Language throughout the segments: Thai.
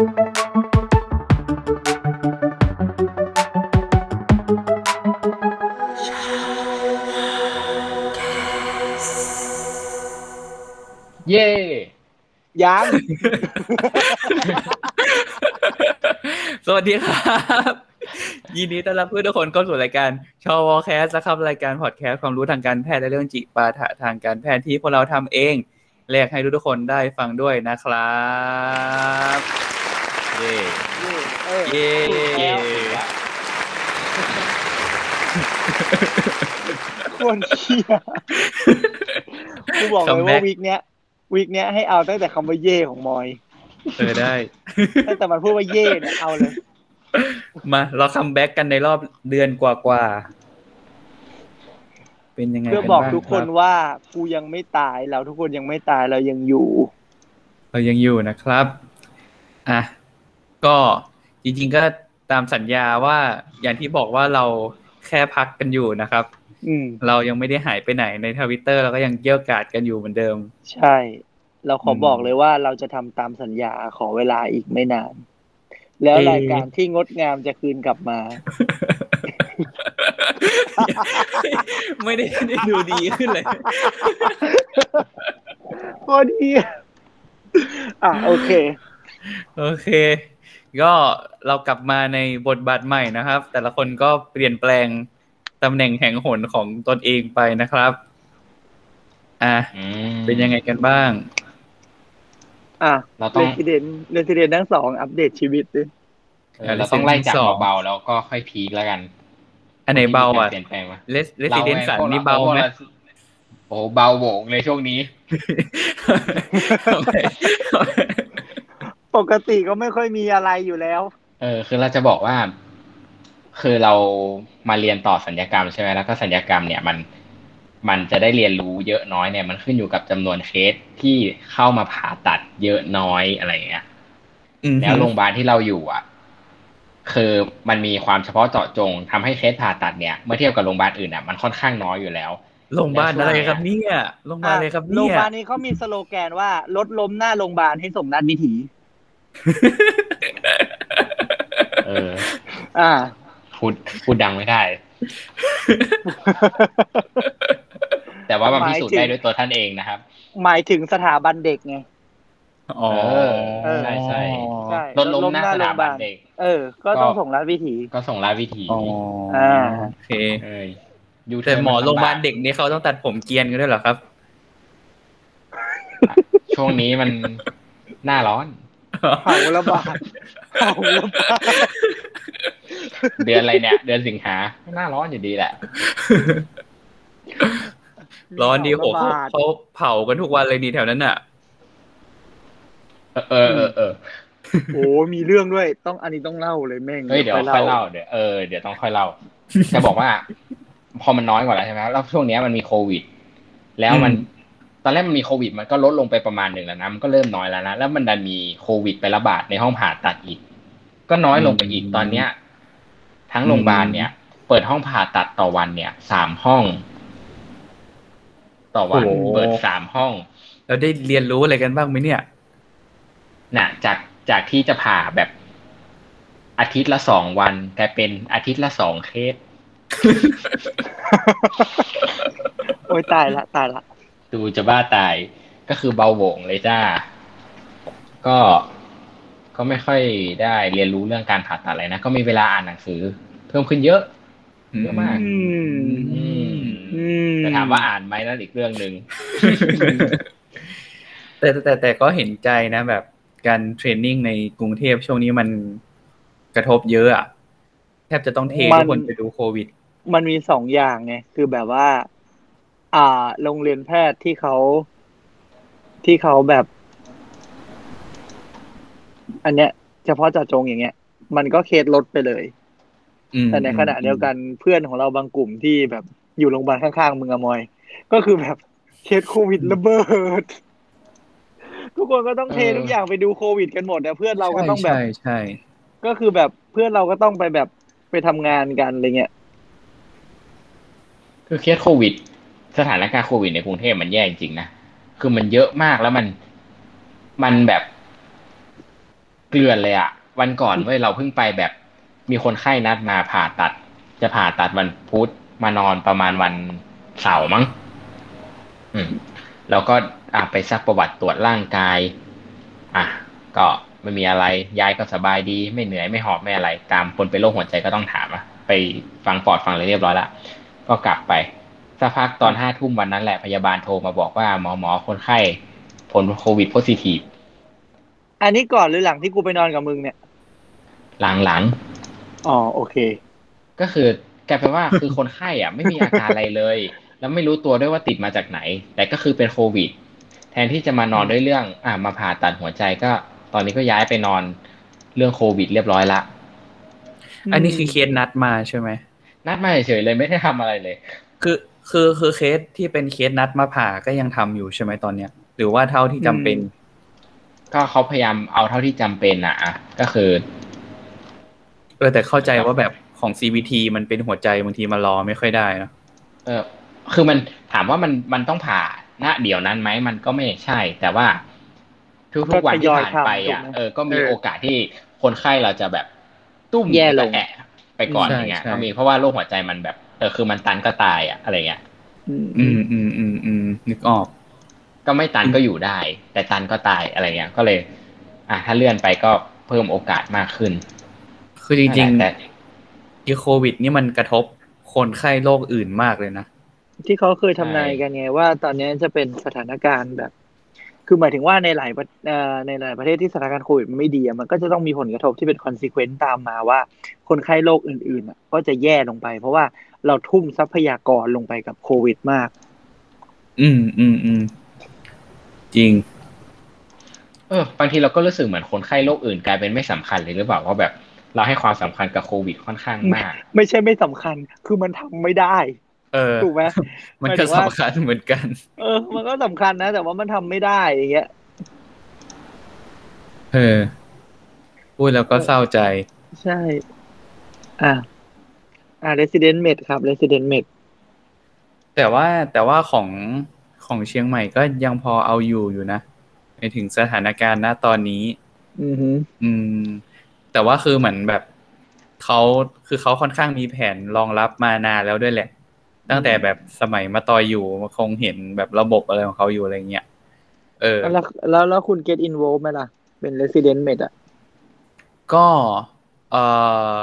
เย่ยัง สวัสดีครับ ยินดีต้อนรับเพื่อนทุกคนเข้าสู่รายการชอวอแคสนะครับรายการพอดแคสต์ความรู้ทางการแพทย์และเรื่องจิปาถะทางการแพทย์ที่พวกเราทำเองแลกให้ทุกคนได้ฟังด้วยนะครับ เย้เออเย้เย้ควรเชียกูบอกเลยว่าวีคเนี้ยวีคเนี้ยให้เอาตั้งแต่คำว่าเย่ของมอยเออได้ตั้งแต่มันพูดว่าเย่เนี่ยเอาเลย มาเราคัมแบ็กกันในรอบเดือนกว่าๆเป็นยังไงเพื่อกันบอกบ้างทุกคนรับว่ากูยังไม่ตายเราทุกคนยังไม่ตายเรายังอยู่ เรายังอยู่นะครับ อะ ก็จริง ๆ ก็ตามสัญญาว่าอย่างที่บอกว่าเราแค่พักกันอยู่นะครับอืมเรายังไม่ได้หายไปไหนในทวิตเตอร์เราก็ยังเกี่ยวกาดกันอยู่เหมือนเดิม ใช่ เราขออมบอกเลยว่าเราจะทำตามสัญญาขอเวลาอีกไม่นาน แล้วเอ่อรายการที่งดงามจะคืนกลับมา ไม่ได้ได้ดูดีขึ้นเลยพอดี อะโอเค โอเค ก็เรากลับมาในบทบาทใหม่นะครับ แต่ละคนก็เปลี่ยนแปลงตำแหน่งแห่งหนของตนเองไปนะครับ อะอืมเป็นยังไงกันบ้าง อะเราต้องเรสซิเดนเรสซิเดนทั้งสองอัปเดตชีวิตดิเออเราต้องไล่จากสองเบาๆแล้วก็ค่อยพีคแล้วกัน อันไหนเบาอะเปลี่ยนแปลงมาเลสเลสซิเดนสันนี่เบาไหมโอ้โหเบาโบกเลยช่วงนี้ ปกติก็ไม่ค่อยมีอะไรอยู่แล้ว เออ คือเราจะบอกว่า คือเรามาเรียนต่อสัญญกรรมใช่ไหมแล้วก็สัญญกรรมเนี่ยมัน มันจะได้เรียนรู้เยอะน้อยเนี่ย มันขึ้นอยู่กับจำนวนเคสที่เข้ามาผ่าตัดเยอะน้อยอะไรอย่างเงี้ยอืมแล้วโรงพยาบาลที่เราอยู่อะ คือมันมีความเฉพาะเจาะจงทำให้เคสผ่าตัดเนี่ยเมื่อเทียบกับโรงพยาบาลอื่นอะมันค่อนข้างน้อยอยู่แล้วโรงพยาบาลอะไรครับเนี่ยโรงพยาบาลอะไรครับโรงพเนี่ยยาบาลนี้เขามีสโลแกนว่าลดล้มหน้าโรงพยาบาลให้สมนัดวิถี เออ อ่า พูดพูดดังไม่ได้ แต่ว่ามันพิสูจน์ได้ด้วยตัวท่านเองนะครับ หมายถึงสถาบันเด็กไงอ๋อเออใช่ใช่ใช่ลดล้มหน้าสถาบันเด็ก เออ ก็ต้องส่งรัดวิถี ก็ส่งลาวิถีอ๋ออ่าโอเคเอ้ยยูแต่หมอโรงพยาบาลเด็กนี่เขาต้องตัดผมเกรียนกันด้วยเหรอครับ ช่วงนี้มันหน้าร้อน เผาระบาดเผาระบาดเดือนอะไรเนี่ย เดือนสิงหาหน้าร้อนอยู่ดีแหละ ร้อนดีโหเผาเขาระบาดเขาเผากันทุกวันเลยนี่แถวนั้นอะ เออเออเออโอ้มีเรื่องด้วย ต้องอันนี้ต้องเล่าเลยแม่งเฮ้ยเดี๋ยวค่อยเล่าเดี๋ยวเออเดี๋ยวต้องค่อยเล่าจะบอกว่า พอมันน้อยกว่าแล้วใช่ไหมแล้วช่วงเนี้ยมันมีโควิด แล้วมันอืม ตอนแรกมันมีโควิดมันก็ลดลงไปประมาณหนึ่งแล้วนะมันก็เริ่มน้อยแล้วนะแล้วมันดันมีโควิดไประบาดในห้องผ่าตัดอีก ก็น้อยลงไปอีกตอนเนี้ย ทั้งโรงพยาบาลเนี่ย เปิดห้องผ่าตัดต่อวันเนี่ยสามห้อง ต่อวันโอ้โหเปิดสามห้องเราได้เรียนรู้อะไรกันบ้างไหมเนี่ยน่ะ จากจากที่จะผ่าแบบอาทิตย์ละสองวันกลายเป็นอาทิตย์ละสองเคสโอ้ยตายละตายละ ดูจะบ้าตายก็คือเบาโหวงเลยจ้า ก็ก็ไม่ค่อยได้เรียนรู้เรื่องการผ่าตัดอะไรนะ ก็มีเวลาอ่านหนังสือ เพิ่มขึ้นเยอะเยอะมากอืมอืมอืมแต่ถามว่าอ่านไหมนั่นอีกเรื่องหนึ่งแต่แต่แต่แต่ก็เห็นใจนะแบบการเทรนนิ่งในกรุงเทพช่วงนี้มันกระทบเยอะอะแทบจะต้องเททุกคนไปดูโควิด มันมีสองอย่างไงคือแบบว่า อ่า โรงเรียนแพทย์ที่เขาที่เขาแบบ อันเนี้ย เฉพาะเจาะจงอย่างเงี้ย มันก็เคสลดไปเลยอืมแต่ในขณะเดียวกันเพื่อนของเราบางกลุ่มที่แบบอยู่โรงพยาบาลข้างๆมึงอะมอย ก็คือแบบเคสโควิดระเบิดทุกคนก็ต้องเทเออทุกอย่างไปดูโควิดกันหมดแต่เพื่อนเราก็ต้องแบบใช่ใช่ก็คือแบบเพื่อนเราก็ต้องไปแบบไปทำงานกันอะไรเงี้ยคือเคสโควิด สถานการณ์โควิดในกรุงเทพมันแย่จริงๆนะ คือมันเยอะมากแล้วมันมันแบบเกลือนเลยอะวันก่อนเว้ยเราเพิ่งไปแบบ มีคนไข้นัดมาผ่าตัด จะผ่าตัดวันพุธมานอนประมาณวันเสาร์มั้งอืมแล้วก็อะไปซักประวัติตรวจร่างกาย อะก็ไม่มีอะไรยายก็สบายดี ไม่เหนื่อยไม่หอบไม่อะไร ตามคนเป็นโรคหัวใจก็ต้องถามอะไปฟังปอดฟังอะไรเรียบร้อยละก็กลับไป สักพักตอนห้าทุ่มวันนั้นแหละพยาบาลโทรมาบอกว่าหมอหมอคนไข้ผลโควิดโพซิทีฟอันนี้ก่อนหรือหลังที่กูไปนอนกับมึงเนี่ย หลังหลังอ๋อโอเคๆก็คือกลายเป็นว่าคือคนไข้อะ ไม่มีอาการอะไรเลย แล้วไม่รู้ตัวด้วยว่าติดมาจากไหน แต่ก็คือเป็นโควิด แทนที่จะมานอนด้วยเรื่อง อ่ามาผ่าตัดหัวใจก็ ตอนนี้ก็ย้ายไปนอนเรื่องโควิดเรียบร้อยละอันนี้คือเคสนัดมาใช่ไหมนัดมาเฉยๆเลยไม่ได้ทำอะไรเลย คือ คือคือเคสที่เป็นเคสนัดมาผ่าก็ยังทำอยู่ใช่ไหมตอนเนี้ย หรือว่าเท่าที่จำเป็น ก็เขาพยายามเอาเท่าที่จำเป็นอะอะก็คือเออแต่เข้าใจว่าแบบของ CVT มันเป็นหัวใจบางทีมารอไม่ค่อยได้นะเออ คือมันถามว่ามันมันต้องผ่าณเดี๋ยวนั้นไหมมันก็ไม่ใช่ แต่ว่าทุกๆวันที่ผ่านไปอะก็ทยอยทำถูกไหมเออก็มีเออโอกาสที่คนไข้เราจะแบบตุ้มแย่ลงแอะไปก่อนอย่างเงี้ยก็มีเพราะว่าโรคหัวใจมันแบบ เออคือมันตันก็ตายอะอะไรเงี้ยอืมอืมอืมอืมอืมนึกออก ก็ไม่ตันก็อยู่ได้ แต่ตันก็ตายอะไรเงี้ยก็เลย อะถ้าเลื่อนไปก็เพิ่มโอกาสมากขึ้น คือจริงแต่ๆที่โควิด นี่มันกระทบคนไข้โรคอื่นมากเลยนะที่เขาเคยทำนายกันไงว่าตอนนี้จะเป็นสถานการณ์แบบ คือหมายถึงว่าในหลายประเอ่อในหลายประเทศที่สถานการณ์โควิดมันไม่ดีอะมันก็จะต้องมีผลกระทบที่เป็น consequence ตามมาว่า คนไข้โรคอื่นๆอะก็จะแย่ลงไป เพราะว่าเราทุ่มทรัพยากรลงไปกับโควิดมาก อืมอืมอืมจริง เออบางทีเราก็รู้สึกเหมือนคนไข้โรคอื่นกลายเป็นไม่สำคัญเลยหรือเปล่าว่าแบบเราให้ความสำคัญกับโควิดค่อนข้างมาก ไม่ใช่ไม่สำคัญ คือมันทำไม่ได้ เออถูกไหมมันหมายถึก็งว่าสำคัญเหมือนกัน เออ มันก็สำคัญนะ แต่ว่ามันทำไม่ได้อย่างเงี้ยเออพูดแล้วก็เศร้าใจ ใช่ อ่าอ่า resident med ครับ resident med แต่ว่าแต่ว่าของของเชียงใหม่ก็ยังพอเอาอยู่อยู่นะในถึงสถานการณ์ณตอนนี้ อือฮึอืม แต่ว่าคือเหมือนแบบเขาคือเขาค่อนข้างมีแผนรองรับมานานแล้วด้วยแหละ ตั้งแต่แบบสมัยมาตอยอยู่คงเห็นแบบระบบอะไรของเขาอยู่อะไรเงี้ยเออแล้วแล้วแล้วคุณ get involved ไหมล่ะ เป็น resident med อะ ก็เอ่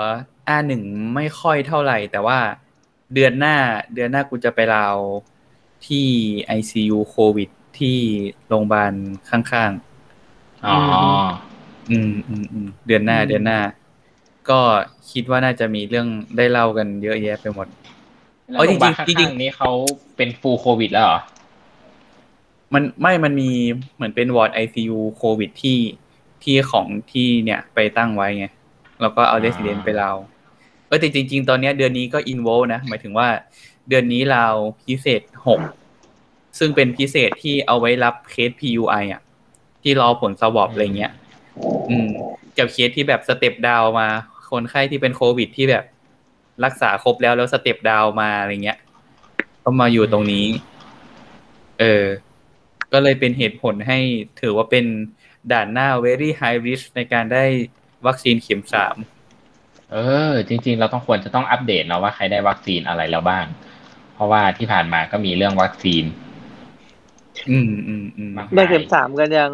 ออาหนึ่งไม่ค่อยเท่าไหร่ แต่ว่าเดือนหน้า เดือนหน้ากูจะไปลาวที่ ICU โควิดที่โรงพยาบาลข้างอ๋อๆอืมอืมอืมเดือนหน้าอืมเดือนหน้า ก็คิดว่าน่าจะมีเรื่องได้เล่ากันเยอะแยะไปหมด แล้วเอ้ยโรงพยาบาลจริงๆจริข้างงๆๆนี้เขาเป็นฟูลโควิดแล้วเหรอ มันไม่มันมีเหมือนเป็นวอร์ด ICU โควิดที่ที่ของที่เนี่ยไปตั้งไว้ไง แล้วก็เอาอ่าเ e ส i เดนไปลาวเออแต่จริง ๆ ตอนเนี้ยเดือนนี้ก็อินโวนะ หมายถึงว่า เดือนนี้ลาวพิเศษหกซึ่งเป็นพิเศษที่เอาไว้รับเคส PUI อะ ที่รอผล swab อะไรเงี้ย อืม กับเคสที่แบบ step down มา คนไข้ที่เป็นโควิดที่แบบ รักษาครบแล้วแล้ว step down มาอะไรเงี้ย ก็มาอยู่ตรงนี้ เออ ก็เลยเป็นเหตุผลให้ถือว่าเป็นด่านหน้า very high risk ในการได้วัคซีนเข็มสาม เออ จริง ๆ เราต้องควรจะต้องอัปเดตเนาะว่าใครได้วัคซีนอะไรแล้วบ้าง เพราะว่าที่ผ่านมาก็มีเรื่องวัคซีน อืมอืมอืมมากได้เข็มสามกันยัง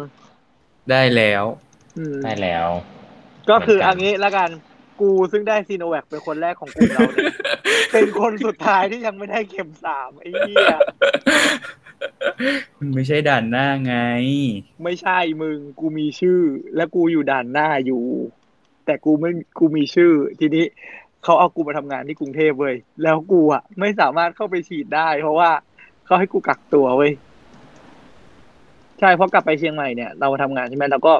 ได้แล้วอืมได้แล้ว ก็คือเหมือนกันอันนี้ละกัน กูซึ่งได้ซีโนแวคเป็นคนแรกของกลุ่มเราเนี่ยเป็นคนสุดท้ายที่ยังไม่ได้เข็มสามไอ้เหี้ยมันไม่ใช่ด่านหน้าไง ไม่ใช่มึงกูมีชื่อ และกูอยู่ด่านหน้าอยู่ แต่กูไม่กูมีชื่อ ทีนี้เขาเอากูมาทำงานที่กรุงเทพเว้ยแล้วกูอะ ไม่สามารถเข้าไปฉีดได้ เพราะว่าเขาให้กูกักตัวเว้ยใช่เพราะกลับไปเชียงใหม่เนี่ยเรามาทำงานใช่ไหมเราก็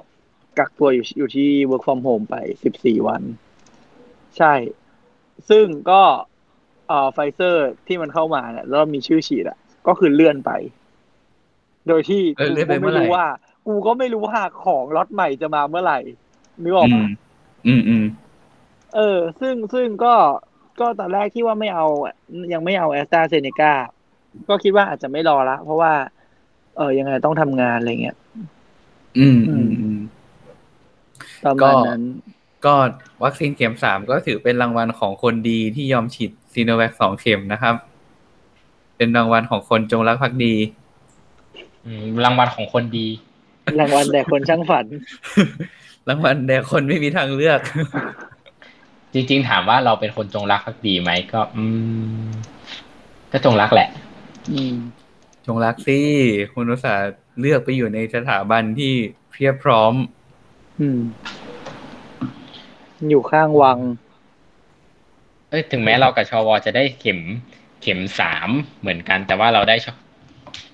กักตัวอยู่อยู่ที่ work from home ไปสิบสี่วัน ใช่ ซึ่งก็เอ่อไฟเซอร์ที่มันเข้ามาเนี่ยแล้วมีชื่อฉีดอะ ก็คือเลื่อนไป โดยที่เออกูเลื่อนไปก็เมื่ไม่อไหร่ รู้ว่า กูก็ไม่รู้ว่าของล็อตใหม่จะมาเมื่อไหร่นึกออกอืปะ มอืมอืม เออ ซึ่งซึ่งก็ก็ตอนแรกที่ว่าไม่เอา ยังไม่เอาแอสตราเซเนกาก็คิดว่าอาจจะไม่รอละ เพราะว่า เออยังไงต้องทำงานอะไรเงี้ย อืมอืมอืม ประมาณนั้น ก็วัคซีนเข็มสามก็ถือเป็นรางวัลของคนดีที่ยอมฉีดซีโนแวคสองเข็มนะครับ เป็นรางวัลของคนจงรักภักดีอืมรางวัลของคนดี รางวัลแต่คนช่างฝัน รางวัลแด่คนไม่มีทางเลือก จริงๆถามว่าเราเป็นคนจงรักภักดีไหมก็ อืม ก็จงรักแหละอืมจงรักสิคุณอุตสาห์เลือกไปอยู่ในสถาบันที่เพียบพร้อม อืม อยู่ข้างวัง เอ้ยถึงแม้เรากับชวจะได้เข็ม เข็มสามเหมือนกัน แต่ว่าเราได้ช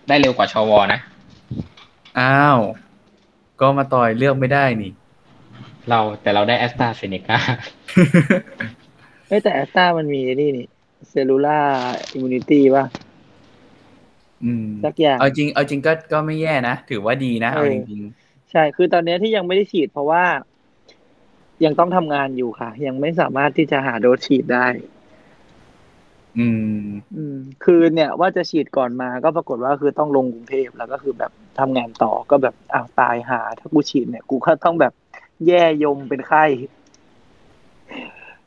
ได้เร็วกว่าชวนะอ้าว ก็มาต่อยเลือกไม่ได้นี่ เราแต่เราได้แอสตราเซเนกาเอ้ยแต่แอสตรามันมีนี่นี่ cellular immunity ป่ะอืมสักอย่างเอาจริง เอาจริงก็ก็ไม่แย่นะ ถือว่าดีนะเอาเออจริงใช่ คือตอนเนี้ยที่ยังไม่ได้ฉีดเพราะว่า ยังต้องทำงานอยู่ค่ะ ยังไม่สามารถที่จะหาโดสฉีดได้ๆอืม อืม คือเนี่ยว่าจะฉีดก่อนมาก็ปรากฏว่าคือต้องลงกรุงเทพแล้วก็คือแบบทำงานต่อก็แบบอ้าวตายหา ถ้ากูฉีดเนี่ย กูก็ต้องแบบแย่ยมเป็นไข้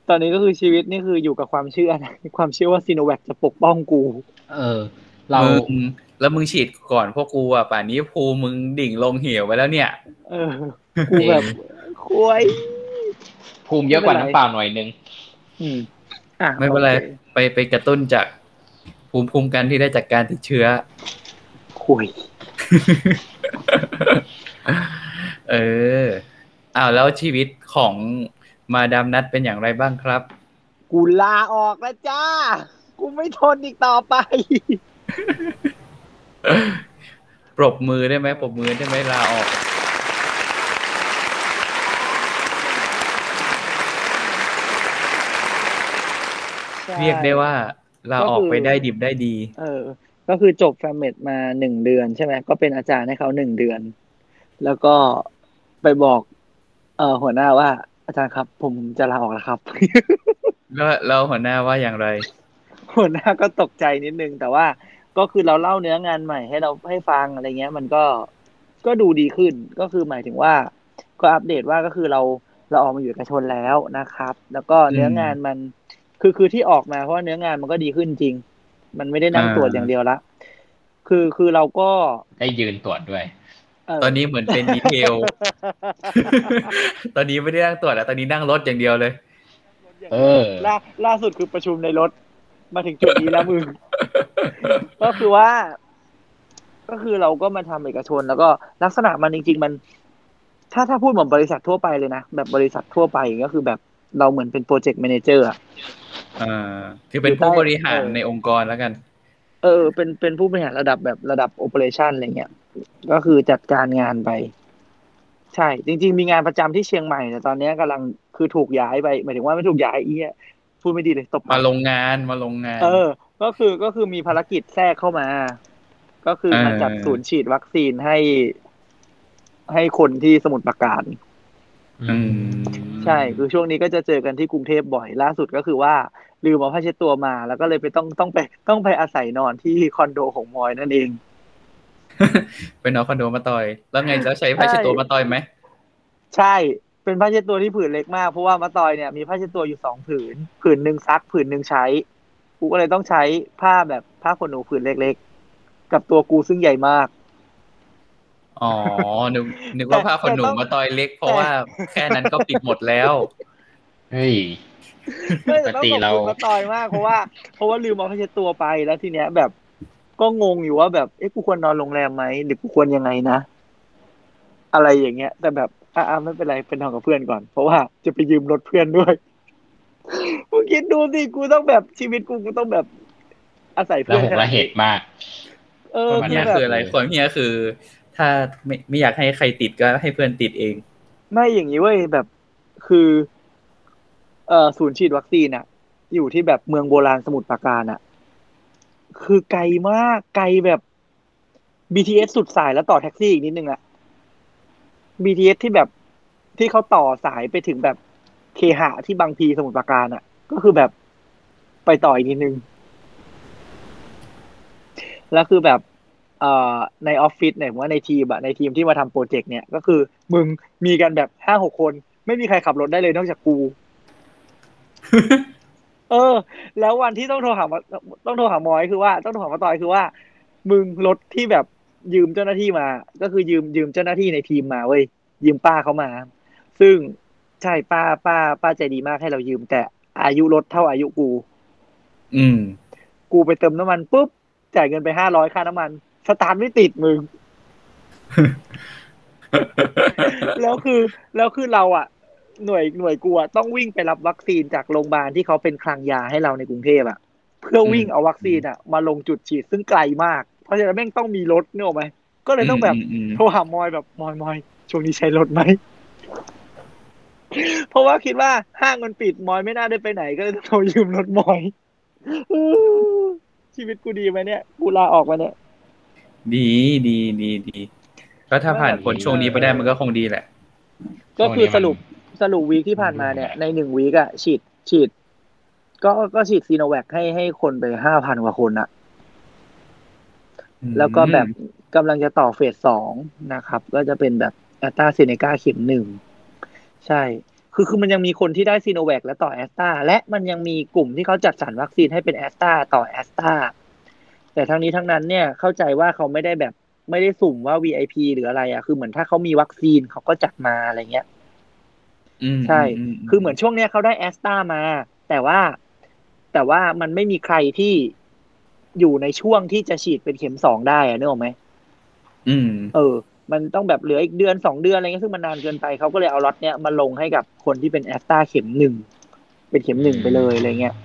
ตอนนี้ก็คือชีวิตนี่คืออยู่กับความเชื่อนะความเชื่อว่าซีโนแวคจะปกป้องกู เออ เรามึงแล้วมึงฉีดก่อนพวกกูอะป่านนี้ภูมิมึงดิ่งลงเหวไปแล้วเนี่ย เออ กูแบบคุย ภูมิเยอะกว่าไม่เป็นไรน้ำเปล่าหน่อยนึงอืม อะไม่เป็นไรโอคไปไปกระตุ้นจากภูมิภูมิกันที่ได้จากการติดเชื้อคุยเอออ้าวแล้วชีวิตของมาดามนัดเป็นอย่างไรบ้างครับ กูลาออกแล้วจ้า กูไม่ทนอีกต่อไป ปรบมือได้ไหมปรบมือได้ไหมลาออก เรียกได้ว่าลาออกไปได้ดิบได้ดี เออ ก็คือจบแฟมเมดมาหนึ่งเดือนใช่ไหมก็เป็นอาจารย์ให้เขาหนึ่งเดือน แล้วก็ไปบอก เอ่อหัวหน้าว่า อาจารย์ครับ ผมจะลาออกแล้วครับ แล้วแล้วหัวหน้าว่าอย่างไร หัวหน้าก็ตกใจนิดนึงแต่ว่าก็คือเราเล่าเนื้องานใหม่ให้เราให้ฟังอะไรเงี้ย มันก็ก็ดูดีขึ้นก็คือหมายถึงว่า ก็อัปเดตว่าก็คือเราเราออกมาอยู่เอกชนแล้วนะครับ แล้วก็เนื้องานมัน คือคือที่ออกมาเพราะว่าเนื้องานมันก็ดีขึ้นจริง มันไม่ได้นั่งอ่าตรวจอย่างเดียวละคือคือเราก็ได้ยืนตรวจด้วยเอ่อตอนนี้เหมือนเป็นดีเทล ตอนนี้ไม่ได้นั่งตรวจแล้วตอนนี้นั่งรถอย่างเดียวเลย เออล่าล่าสุดคือประชุมในรถ มาถึงจุดนี้แล้วมึง ก็คือว่า ก็คือเราก็มาทำเอกชน แล้วก็ลักษณะมันจริง ๆ มัน ถ้าถ้าพูดเหมือนบริษัททั่วไปเลยนะแบบบริษัททั่วไปก็คือแบบ เราเหมือนเป็น project manager อะอ่าคือเป็นผู้บริหารเออในองค์กรแล้วกัน เออ เป็นเป็นผู้บริหารระดับแบบระดับ operation อะไรเงี้ย ก็คือจัดการงานไป ใช่ จริง ๆ มีงานประจำที่เชียงใหม่แต่ตอนเนี้ยกำลังคือถูกย้ายไปหมายถึงว่าไม่ถูกย้ายอีอะพูดไม่ดีเลยตบปมาลงงานมาลงงาน เออ ก็คือก็คือมีภารกิจแทรกเข้ามา ก็คือมาเออจัดศูนย์ฉีดวัคซีนให้ให้คนที่สมุทรปราการอืม ใช่คือช่วงนี้ก็จะเจอกันที่กรุงเทพบ่อยล่าสุดก็คือว่าลืมเอาผ้าเช็ดตัวมา แล้วก็เลยไปต้องต้องไปต้องไปอาศัยนอนที่คอนโดของมอยนั่นเองเป็นนอนคอนโดมาต่อย แล้วไงแล้วใช้ผ้าเช็ดตัวมาต่อยไหมใช่เป็นผ้าเช็ดตัวที่ผืนเล็กมากเพราะว่ามาตอยเนี่ยมีผ้าเช็ดตัวอยู่สองผืน ผืนหนึ่งซักผืนหนึ่งใช้กูก็เลยต้องใช้ผ้าแบบผ้าขนหนูผืนเล็กๆ กับตัวกูซึ่งใหญ่มาก อ๋อ นึกนึกว่าผ้าขนหนูมาต่อยเล็ก เพราะว่าแค่นั้นก็ปิดหมดแล้ว เฮ้ยไม่ปกติต้องขอบคุณเรามาตอยมากเพราะว่า เพราะว่าลืมเอาผ้าเช็ดตัวไปแล้วทีเนี้ย แบบก็งงอยู่ว่าแบบเอ๊ะกูควรนอนโรงแรมไหมหรือกูควรยังไงนะ อะไรอย่างเงี้ย แต่แบบอ่าไม่เป็นไรเป็นนอนกับเพื่อนก่อน เพราะว่าจะไปยืมรถเพื่อนด้วยมึงคิดดูสิกูต้องแบบชีวิตกูกูต้องแบบ อาศัยระเพื่อนหกขนาระดเหนี้ตุมากเออประมาณเฮียแบบคืออะไรคนเฮียคือ ถ้าไม่ไม่อยากให้ใครติดก็ให้เพื่อนติดเอง ไม่อย่างนี้เว้ยแบบคือ เอ่อศูนย์ฉีดวัคซีนอะอยู่ที่แบบเมืองโบราณสมุทรปราการอะคือไกลมากไกลแบบ BTS สุดสายแล้วต่อแท็กซี่อีกนิดนึงอะ BTS ที่แบบที่เขาต่อสายไปถึงแบบเคหะที่บางพีสมุทรปราการอะก็คือแบบไปต่ออีกนิดนึง แล้วคือแบบ ในออฟฟิศเนี่ยผมว่าในทีมอะในทีมที่มาทำโปรเจกต์เนี่ยก็คือมึงมีกันแบบห้าหกคน ไม่มีใครขับรถได้เลยนอกจากกู เออ แล้ววันที่ต้องโทรหาต้องโทรหามอยคือว่า ต้องโทรหามาตอยคือว่า มึงรถที่แบบยืมเจ้าหน้าที่มา ก็คือยืมยืมเจ้าหน้าที่ในทีมมาเว้ยยืมป้าเขามา ซึ่งใช่ป้าป้า ป้าใจดีมากให้เรายืม แต่อายุรถเท่าอายุกู อืม กูไปเติมน้ำมันปุ๊บจ่ายเงินไปห้าร้อยค่าน้ำมัน สตาร์ทไม่ติดมึง แล้วคือ แล้วคือเราอะ หน่วยหน่วยกูอะต้องวิ่งไปรับวัคซีนจากโรงพยาบาลที่เขาเป็นคลังยาให้เราในกรุงเทพอะ เพื่อวิ่งเอาวัคซีนอะ มาลงจุดฉีดซึ่งไกลมาก เพราะฉะนั้นแม่งต้องมีรถเนี่ยหรอกไหมก็เลยต้องแบบอืมอืมโทรหามอยแบบมอยมอยช่วงนี้ใช้รถไหมเพราะว่าคิดว่าห้างมันปิดมอยไม่น่าได้ไปไหน ก็เลยต้องโทรยืมรถมอยอื้อชีวิตกูดีไหมเนี่ยกูลาออกมาเนี่ย ดีดีดีดีก็ถ้าผ่านผลช่วงนี้ไปได้มันก็คงดีแหละ ก็คือช่สวงนี้มันรุปสรุปวีคที่ผ่านมาเนี่ย ในหนึ่งวีคอะฉีดฉีด ก็ก็ฉีดซีโนแวคให้ให้คนไปห้าพันกว่าคนอะแล้วก็แบบกำลังจะต่อเฟสสองนะครับ ก็จะเป็นแบบแอสตราเซเนกาเข็มหนึ่งใช่ คือคือมันยังมีคนที่ได้ซีโนแวคและต่อแอสตราและมันยังมีกลุ่มที่เขาจัดสรรวัคซีนให้เป็นแอสตราต่อแอสตรา แต่ทั้งนี้ทั้งนั้นเนี่ยเข้าใจว่าเขาไม่ได้แบบไม่ได้สุ่มว่า VIP หรืออะไรอะคือเหมือนถ้าเขามีวัคซีนเขาก็จัดมาอะไรเงี้ยอืมใช่ คือเหมือนช่วงเนี้ยเขาได้แอสตามา แต่ว่าแต่ว่ามันไม่มีใครที่อยู่ในช่วงที่จะฉีดเป็นเข็มสองได้อะนึกออกไหมอืม เออ มันต้องแบบเหลืออีกเดือนสองเดือนอะไรเงี้ยซึ่งมันนานเกินไปเขาก็เลยเอาล็อตเนี้ยมาลงให้กับคนที่เป็นแอสตาเข็มหนึ่งเป็นเข็มหนึ่งไปเลยอะไรเงี้ย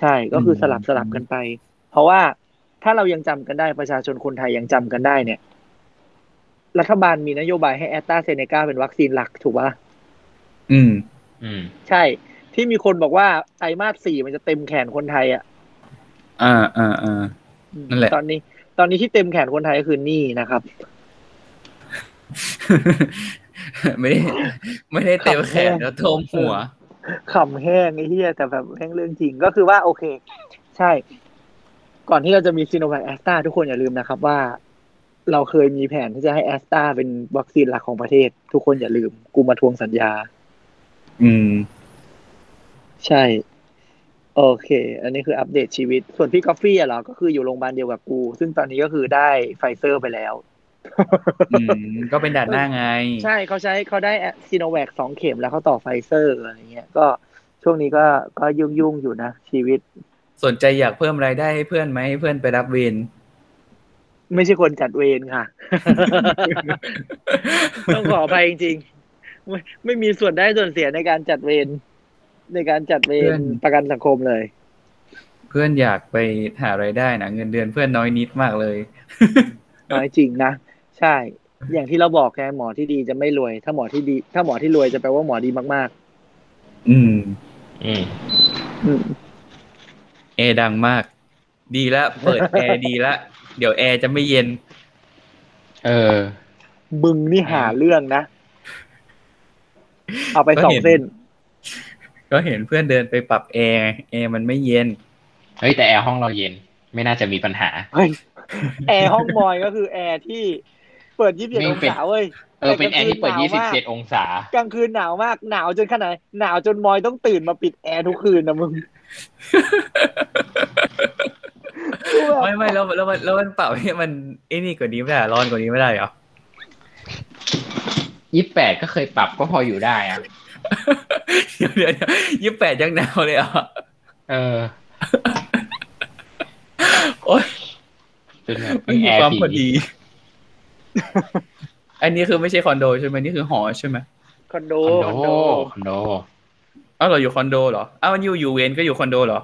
ใช่ก็คือสลับสลับกันไป เพราะว่า ถ้าเรายังจำกันได้ประชาชนคนไทยยังจำกันได้เนี่ย รัฐบาลมีนโยบายให้แอสตาเซเนกาเป็นวัคซีนหลักถูกปะอืม อืม ใช่ ที่มีคนบอกว่าไตรมาสสี่มันจะเต็มแขนคนไทย อะ อ่าอ่าอ่านั่นแหละ ตอนนี้ ตอนนี้ที่เต็มแขนคนไทยก็คือหนี่นะครับ ไม่ได้ไม่ได้เต็มแขนแล้วท่วมหัวขำแห้งไอ้เหี้ยแต่แบบแห้งเรื่องจริงก็คือว่าโอเค ใช่ ก่อนที่เราจะมีซีโนแวคแอสตราทุกคนอย่าลืมนะครับว่า เราเคยมีแผนที่จะให้แอสตราเป็นวัคซีนหลักของประเทศ ทุกคนอย่าลืม กูมาทวงสัญญา อืม ใช่ โอเค อันนี้คืออัปเดตชีวิต ส่วนพี่กอฟฟี่อะเหรอก็คืออยู่โรงพยาบาลเดียวกับกู ซึ่งตอนนี้ก็คือได้ไฟเซอร์ไปแล้วอืมก็เป็นด่านหน้าไง ใช่เขาใช้เขาได้ซีโนแวคสองเข็มแล้วเขาต่อไฟเซอร์อะไรเงี้ยก็ช่วงนี้ก็ก็ยุ่งยุ่งๆอยู่นะชีวิต สนใจอยากเพิ่มรายได้ให้เพื่อนไหมให้เพื่อนไปรับเวรไม่ใช่คนจัดเวรค่ะ ต้องขออภัยจริงๆไม่ไม่มีส่วนได้ส่วนเสียในการจัดเวรในการจัดเวรประกันสังคมเลย เพื่อนอยากไปหารายได้นะเงินเดือนเพื่อนน้อยนิดมากเลยน้อยจริงนะใช่ อย่างที่เราบอกไงหมอที่ดีจะไม่รวย ถ้าหมอที่ดี ถ้าหมอที่รวยจะแปลว่าหมอดีมากอืม อืมๆอืม แอร์ดังมาก ดีแล้วเปิดแอร์ดีแล้วเดี๋ยวแอร์จะไม่เย็น เออมึงนี่หาเรื่องนะ เอาไปสองเส้น ก็เห็นเพื่อนเดินไปปรับแอร์แอร์มันไม่เย็น เฮ้ยแต่แอร์ห้องเราเย็น ไม่น่าจะมีปัญหาเฮ้ยแอร์ห้องมอยก็คือแอร์ที่เปิดยี่สิบเอ็ดไม่องเป็นศาเว้ยเออเป็นแอร์ที่เปิดแต่กลางคืนหนาวมาก27องศากลางคืนหนาวมากหนาวจนขนาดหนาวจนมอยต้องตื่นมาปิดแอร์ทุกคืนนะมึงกูแบบ ไม่ไม่แล้วแล้วมันแล้วมันเป่าให้มันไอ้นี่กว่านี้ไม่ได้เหรอร้อนกว่านี้ไม่ได้เหรอ28ก็เคยปรับก็พออยู่ได้อะเดี๋ยวเดี๋ยวยี่สิบแปดยังหนาวเลยเหรอะเออโอ๊ยเป็นแบบไม่มีแอร์ความผีพอดี อันนี้คือไม่ใช่คอนโดใช่ไหมนี่คือหอใช่ไหมคอนโดคอนโดคอนโด อ้าวเราอยู่คอนโดเหรออ้าวมันอยู่อยู่เวนก็อยู่คอนโดเหรอ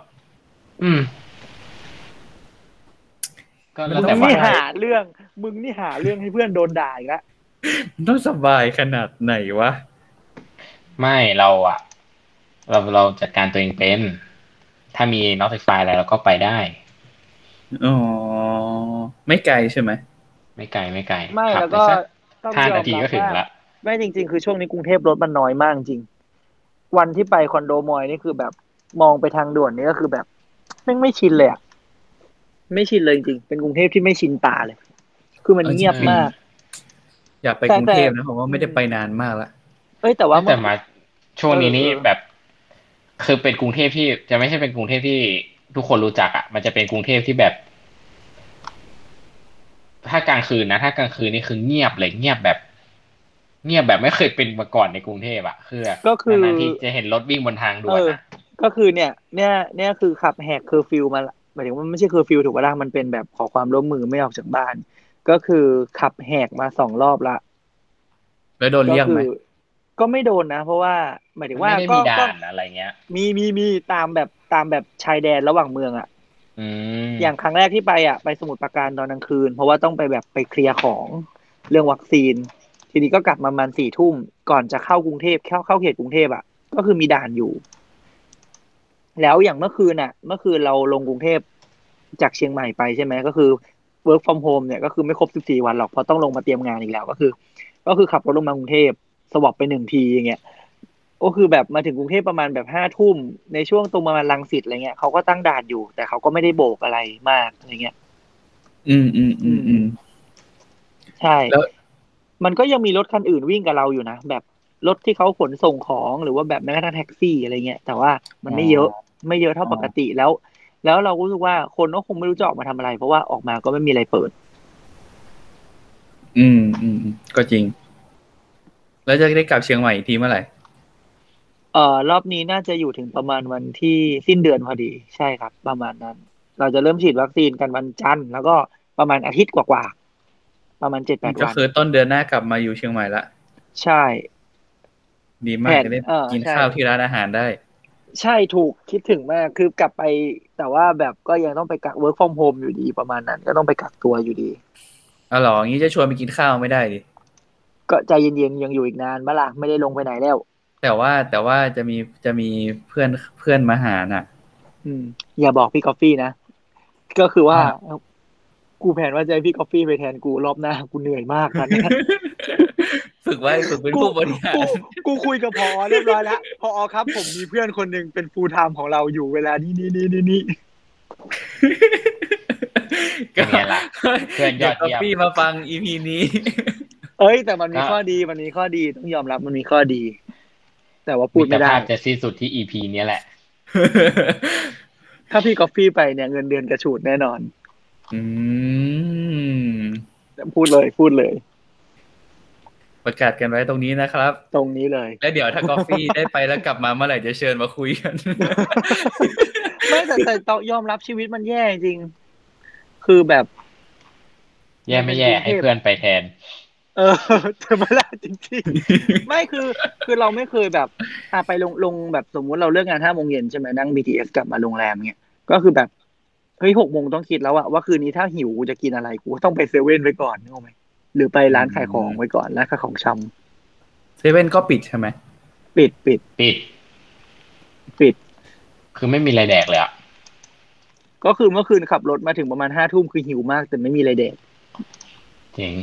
อืมก็มัแล้วนแต่มึงว่านี่หาเรื่อง มึงนี่หาเรื่องให้เพื่อนโดนด่าอีกแล้วมันต้องสบายขนาดไหนวะ ไม่เราอะเราเราจัดการตัวเองเป็น ถ้ามี notify อะไรเราก็ไปได้ อ๋อ ไม่ไกลใช่ไหม ไม่ไกลไม่ไกลไม่ขับแล้วก็ไปสัต้องห้ายอมนาทีรับก็ถึงว่าละ ไม่จริง ๆ คือช่วงนี้กรุงเทพรถมันน้อยมากจริง วันที่ไปคอนโดมอยนี่คือแบบมองไปทางด่วนนี่ก็คือแบบแม่งไม่ชินเลยอะไม่ชินเลยจริงๆเป็นกรุงเทพที่ไม่ชินตาเลย คือมันเออเงียบใช่มาก อยากไปแต่กรุงเทพแต่นะผมว่าไม่ได้ไปนานมากละเอ้ยแต่ว่าแต่มาช่วงนี้นี่เออเออแบบ คือเป็นกรุงเทพที่จะไม่ใช่เป็นกรุงเทพที่ทุกคนรู้จักอะ มันจะเป็นกรุงเทพที่แบบ ถ้ากลางคืนนะ ถ้ากลางคืนนี่คือเงียบเลยเงียบแบบ เงียบแบบไม่เคยเป็นมาก่อนในกรุงเทพอะคือก็คือนานๆที่จะเห็นรถวิ่งบนทางด่วเอนออะก็คือเนี่ย เนี่ย เนี่ยคือขับแหกเคอร์ฟิวมาละหมายถึงว่ามันไม่ใช่เคอร์ฟิวถูกปะล่ะมันเป็นแบบขอความร่วมมือไม่ออกจากบ้าน ก็คือขับแหกมาสองรอบละแล้วโดนก็เรียกคืไหมก็ไม่โดนนะ เพราะว่าหมายถึงว่าไม่ได้ก็มีด่าก็นอะไรเงี้ย มีมีมีตามแบบตามแบบชายแดนระหว่างเมืองอะอืมอย่างครั้งแรกที่ไปอะไปสมุทรปราการตอนกลางคืน เพราะว่าต้องไปแบบไปเคลียร์ของเรื่องวัคซีน ทีนี้ก็กลับมาประมาณสี่ทุ่มก่อนจะเข้ากรุงเทพเข้าเข้าเขตกรุงเทพอะ ก็คือมีด่านอยู่ แล้วอย่างเมื่อคืนอะ เมื่อคืนเราลงกรุงเทพจากเชียงใหม่ไปใช่ไหมก็คือ work from home เนี่ยก็คือไม่ครบสิบสี่วันหรอกเพราะต้องลงมาเตรียมงานอีกแล้วก็คือ ก็คือขับรถลงมากรุงเทพสวอปไปหนึ่งทีอย่างเงี้ยก็คือแบบมาถึงกรุงเทพประมาณแบบห้าทุ่มในช่วงตรงประมาณรังสิตอะไรเงี้ยเขาก็ตั้งด่านอยู่ แต่เขาก็ไม่ได้โบกอะไรมากอะไรเงี้ย อืมอืมอืมอืมใช่แล้ว มันก็ยังมีรถคันอื่นวิ่งกับเราอยู่นะ แบบรถที่เขาขนส่งของหรือว่าแบบแม้กระทั่งแท็กซี่อะไรเงี้ยแต่ว่ามันไม่เยอะไม่เยอะเท่าปกติแล้ว แล้วเราก็รู้สึกว่าคนก็คงไม่รู้จะออกมาทำอะไร เพราะว่าออกมาก็ไม่มีอะไรเปิดอืมอืมอืมก็จริง แล้วจะได้กลับเชียงใหม่อีกทีเมื่อไหร่เอ่อรอบนี้น่าจะอยู่ถึงประมาณวันที่สิ้นเดือนพอดี ใช่ครับ ประมาณนั้น เราจะเริ่มฉีดวัคซีนกันวันจันทร์แล้วก็ประมาณอาทิตย์กว่าๆ ประมาณเจ็ดแปดก็วันคือต้นเดือนหน้ากลับมาอยู่เชียงใหม่ละใช่ ดีมากแผนจะได้เออกินใช่ข้าวที่ร้านอาหารได้ ใช่ถูกคิดถึงมากคือกลับไป แต่ว่าแบบก็ยังต้องไปกัก work from home อยู่ดีประมาณนั้น ก็ต้องไปกักตัวอยู่ดีอ๋อเหรองี้จะชวนไปกินข้าวไม่ได้ดิก็ใจเย็นๆยังอยู่อีกนานบ้าล่ะไม่ได้ลงไปไหนแล้ว แต่ว่าแต่ว่าจะมีจะมีเพื่อนเพื่อนมาหาน่ะ อืม อย่าบอกพี่กอฟฟี่นะก็คือว่าอ่า กูแผนว่าจะให้พี่กอฟฟี่ไปแทนกูรอบหน้ากูเหนื่อยมากตอนเนี้ยฝึกไว้ฝึกเป็นผู้บริหารกูกูคุยกับผอ.เรียบร้อยแล้วผอ.ครับ ผมมีเพื่อนคนหนึ่งเป็น full-time ของเราอยู่เวลานี้นี่นี่นี่นี่เป็นไงล่ะเพื่อนยอดเยี่ยมพี่มาฟัง EP นี้ เอ้ย แต่มันมีก็ข้อดีมันมีข้อดีต้องยอมรับมันมีข้อดี แต่ว่าพูดไม่ได้มิตรภาพจะสิ้นสุดที่ EP เนี้ยแหละ ถ้าพี่กอฟฟี่ไปเนี่ยเงินเดือนกระฉูดแน่นอน อืมพูดเลยพูดเลย ประกาศกันไว้ตรงนี้นะครับ ตรงนี้เลย แล้วเดี๋ยวถ้ากาแฟได้ไปแล้วกลับมาเมื่อไหร่จะเชิญมาคุยกัน ไม่แต่แต่ต้องยอมรับชีวิตมันแย่จริง คือแบบ แย่ไม่แย่ให้เพื่อนไปแทน เออแต่ไม่ได้จริงๆ ไม่คือ คือเราไม่เคยแบบอะไปลงลงแบบสมมุติเราเลิกงานห้าโมงเย็นใช่ไหมนั่ง BTS กลับมาโรงแรมเงี้ยก็คือแบบ เฮ้ยหกโมงต้องคิดแล้วอะว่าคืนนี้ถ้าหิวกูจะกินอะไรกูต้องไปเซเว่นไว้ก่อนนึกออกไหมหรือไปร้านขายของไว้ก่อนร้านขายของชำเซเว่นก็ปิดใช่ไหมปิดปิดปิด ปิด คือไม่มีอะไรแดกเลยอะก็คือเมื่อคืนขับรถมาถึงประมาณห้าทุ่มคือหิวมากแต่ไม่มีอะไรเด็ดจริง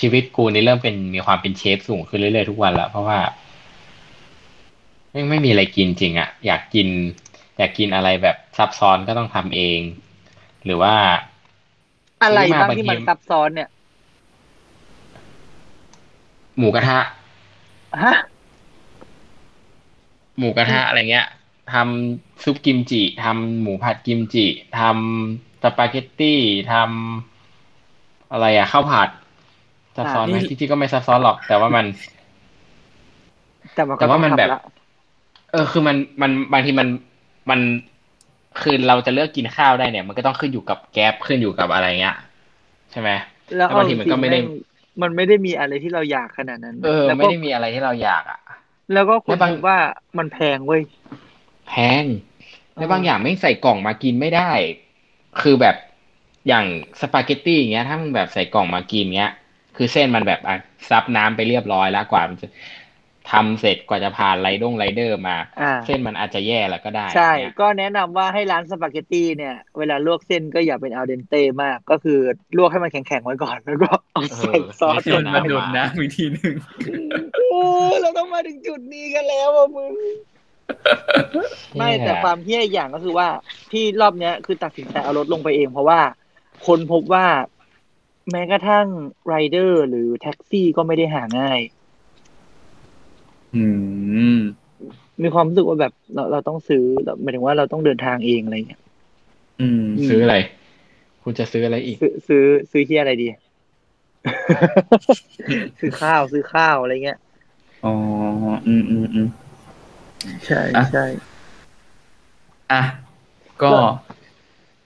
ชีวิตกูนี่เริ่มเป็นมีความเป็นเชฟสูงขึ้นเรื่อยๆทุกวันแล้วเพราะว่าไม่ไม่มีอะไรกินจริงอะอยากกิน อยากกินอะไรแบบซับซ้อนก็ต้องทำเอง หรือว่า อะไรซื้อมาบ้างบางที่ทีมันซับซ้อนเนี่ย หมูกระทะฮะหมูกระทะอะไรเงี้ยทำซุปกิมจิทำหมูผัดกิมจิทำสปาเกตตี้ทำอะไรอะข้าวผัดซับซ้อนไหมอ่านี่ที่จริงก็ไม่ซับซ้อนหรอก แต่ว่ามัน แต่มันก็แต่ต้ว่าองมันแบบทำละเออ คือมันมันบางทีมันมัน คือเราจะเลือกกินข้าวได้เนี่ย มันก็ต้องขึ้นอยู่กับแก๊ปขึ้นอยู่กับอะไรเงี้ยใช่ไหมแล้วแล้วบางทีมันก็ไม่ได้เอาจริงๆมันไม่ได้มีอะไรที่เราอยากขนาดนั้นเออแล้วไม่ก็ได้มีอะไรที่เราอยากอะ แล้วก็คุแล้ณวบางคิดว่ามันแพงเว้ยแพงแล้วบางอย่างไม่ใส่กล่องมากินไม่ได้ คือแบบอย่างสปาเกตตี้อย่างเงี้ย ถ้ามึงแบบใส่กล่องมากินเงี้ย คือเส้นมันแบบอะซับน้ำไปเรียบร้อยแล้วกว่ามันจะ ทำเสร็จกว่าจะผ่านไรดงไรเดอร์มาอ่าเส้นมันอาจจะแย่แล้วก็ได้ ใช่เนี่ยก็แนะนำว่าให้ร้านสปาเกตตี้เนี่ย เวลาลวกเส้นก็อย่าเป็น al dente มาก ก็คือลวกให้มันแข็งๆไว้ก่อน แล้วก็เอาใส่ซอสไม่จใช่นลงมาไปโดนน้ำอีกทีหนึ่งโอ้เราต้องมาถึงจุดนี้กันแล้วอะมึงไม่แต่ความเฮี้ยอีกอย่างก็คือว่าที่รอบเนี้ยคือตัดสินใจเอารถลงไปเอง เพราะว่า คนพบว่าแม้กระทั่งไรเดอร์หรือแท็กซี่ก็ไม่ได้หาง่าย อืม มีความรู้สึกว่าแบบเราเราต้องซื้อเราหมายถึงว่าเราต้องเดินทางเองอะไรเงี้ยอืม ซื้ออะไร คุณจะซื้ออะไรอีก ซื้อซื้อซื้อเฮียอะไรดี ซื้อข้าวซื้อข้าวอะไรเงี้ยอ๋ออืมอืมอืมใช่อะใช่อะก็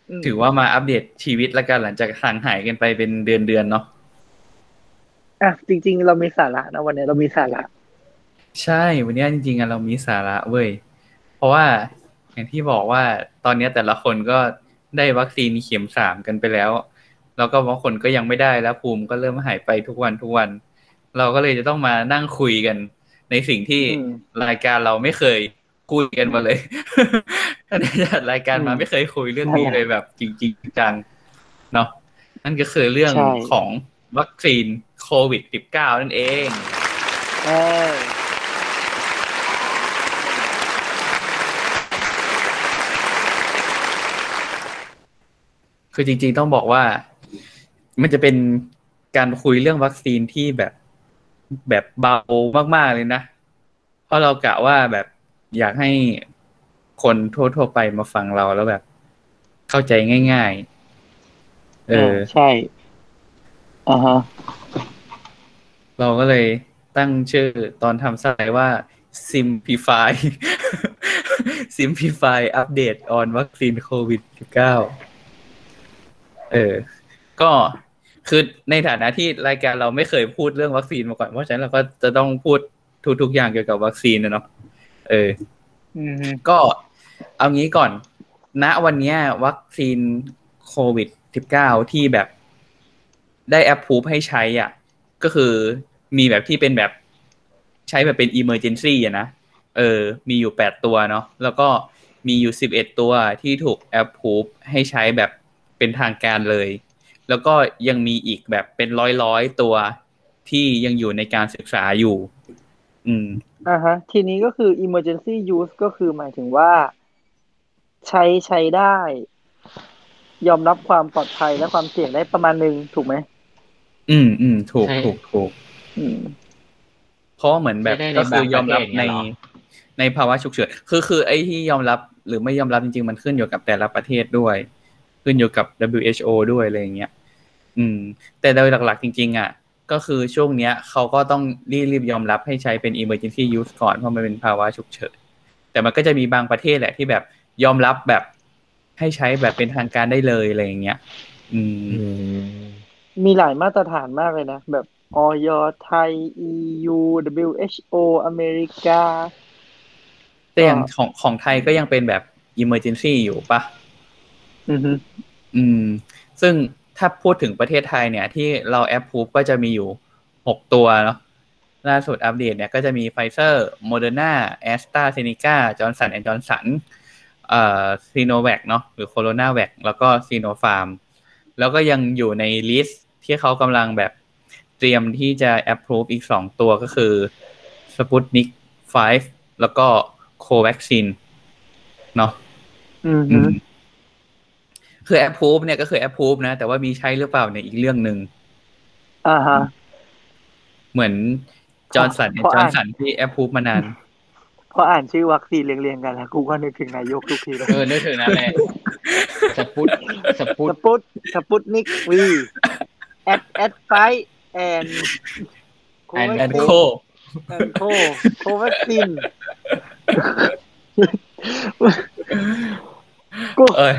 มถือว่ามาอัปเดตชีวิตแล้วกันหลังจากห่างหายกันไปเป็นเดือนเดือนๆเนาะอะจริง ๆ เรามีสาระนะวันนี้เรามีสาระ ใช่ วันนี้จริงๆอะเรามีสาระเว้ย เพราะว่าอย่างที่บอกว่าตอนนี้แต่ละคนก็ได้วัคซีนเข็มสามกันไปแล้ว แล้วก็บางคนก็ยังไม่ได้แล้วภูมิก็เริ่มหายไปทุกวันทุกวัน เราก็เลยจะต้องมานั่งคุยกัน ในสิ่งที่อืมรายการเราไม่เคยคุยกันมาเลยตั้งแต่จัดรายการมาอืมไม่เคยคุยเรื่องนี้ใช่เลยแบบจริงๆจังเนาะนั่นก็คือเรื่องใช่ของวัคซีนโควิด -19 นั่นเอง เออ คือจริงๆต้องบอกว่า มันจะเป็นการคุยเรื่องวัคซีนที่แบบแบบเบามากๆเลยนะ เพราะเรากะว่าแบบอยากให้คนทั่วๆไปมาฟังเราแล้วแบบ เข้าใจง่าย ๆ เออใช่อ่าฮะเราก็เลยตั้งชื่อตอนทำสไลด์ว่า simplify simplify update on วัคซีนโควิด -19 เออ ก็คือในฐานะที่รายการเราไม่เคยพูดเรื่องวัคซีนมาก่อน เพราะฉะนั้นเราก็จะต้องพูดทุกๆอย่างเกี่ยวกับวัคซีนนะเนาะเอออืมฮึก็เอางี้ก่อน ณวันเนี้ยวัคซีนโควิด -19 ที่แบบได้แอปพูให้ใช้อะ ก็คือมีแบบที่เป็นแบบใช้แบบเป็น emergency อะนะ เออ มีอยู่แปดตัวเนาะแล้วก็มีอยู่สิบเอ็ดตัวที่ถูกแอปพูให้ใช้แบบ เป็นทางการเลย แล้วก็ยังมีอีกแบบเป็นร้อยร้อยๆตัวที่ยังอยู่ในการศึกษาอยู่ อืมอ่าฮะ ทีนี้ก็คือ emergency use ก็คือหมายถึงว่า ใช้ใช้ได้ ยอมรับความปลอดภัยและความเสี่ยงได้ประมาณหนึ่งถูกไหม อืมอืมถูกใช่ถูกถูกอืมเพราะเหมือนแบบใช้ได้ในก็คือยอมรับางประเทศในเนี่ยเหรอในภาวะฉุกเฉินคือคือไอ้ที่ยอมรับหรือไม่ยอมรับจริงๆมันขึ้นอยู่กับแต่ละประเทศด้วย ขึ้นอยู่กับ WHO ด้วยอะไรอย่างเงี้ยอืม แต่โดยหลักๆจริง ๆ อะ ก็คือช่วงเนี้ยเขาก็ต้องรีบรีบยอมรับให้ใช้เป็น emergency use ก่อนเพราะมันเป็นภาวะฉุกเฉินแต่มันก็จะมีบางประเทศแหละที่แบบยอมรับแบบให้ใช้แบบเป็นทางการได้เลยอะไรอย่างเงี้ย อืมอืมมีหลายมาตรฐานมากเลยนะ แบบอย.ไทย EU WHO อเมริกา แต่อย่างก็ของของไทยก็ยังเป็นแบบ emergency อยู่ปะ อือฮึอืม ซึ่งถ้าพูดถึงประเทศไทยเนี่ย ที่เราแอปพูก็จะมีอยู่หกตัวเนาะล่าสุดอัปเดตเนี่ยก็จะมีไฟเซอร์โมเดอร์นาแอสตราเซเนกาจอห์นสันแอนด์จอห์นสันเอ่อซีโนแวคเนาะหรือโคโรนาแวคแล้วก็ซีโนฟาร์มแล้วก็ยังอยู่ใน list ที่เขากำลังแบบเตรียมที่จะแอปพูอีกสองตัวก็คือสปุตนิก5แล้วก็โควัคซินเนาะอืออืฮึม คือแอปพูฟเนี่ยก็คือแอปพูฟนะ แต่ว่ามีใช้หรือเปล่าเนี่ยอีกเรื่องหนึ่งอ่าฮะ เหมือนจอห์นสันเพราะจอห์นสันที่ approve มานานพออ่านชื่อวัคซีนเรียงๆกันแล้วกูก็นึกถึงนายกทุกทีเลยเออนึกถึงนั่นแหละสปุตสปุสตปุตสปุตนิกวีแอดแอดไฟแอนแอนโคแอนโคโควัคซีนกูเอ้ย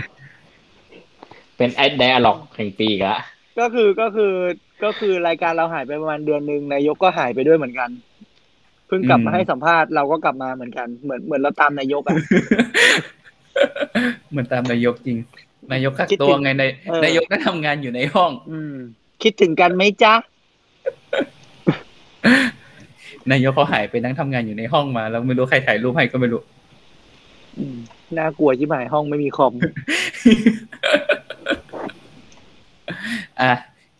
เป็นแอดไดอะล็อกแห่งปีอีกละก็คือก็คือก็คือรายการเราหายไปประมาณเดือนหนึ่งนายกก็หายไปด้วยเหมือนกันเพิ่งกลับมาให้สัมภาษณ์เราก็กลับมาเหมือนกัน เหมือนเหมือนเราตามนายกอะเหมือนตามนายกจริง นายกกักคิดตัวถึงไงในเออนายกก็ทำงานอยู่ในห้อง อืม คิดถึงกันไหมจ๊ะนายกเขาหายไปนั่งทำงานอยู่ในห้องมา แล้วไม่รู้ใครถ่ายรูปให้ก็ไม่รู้อืมน่ากลัวที่หมายห้องไม่มีคอม อะ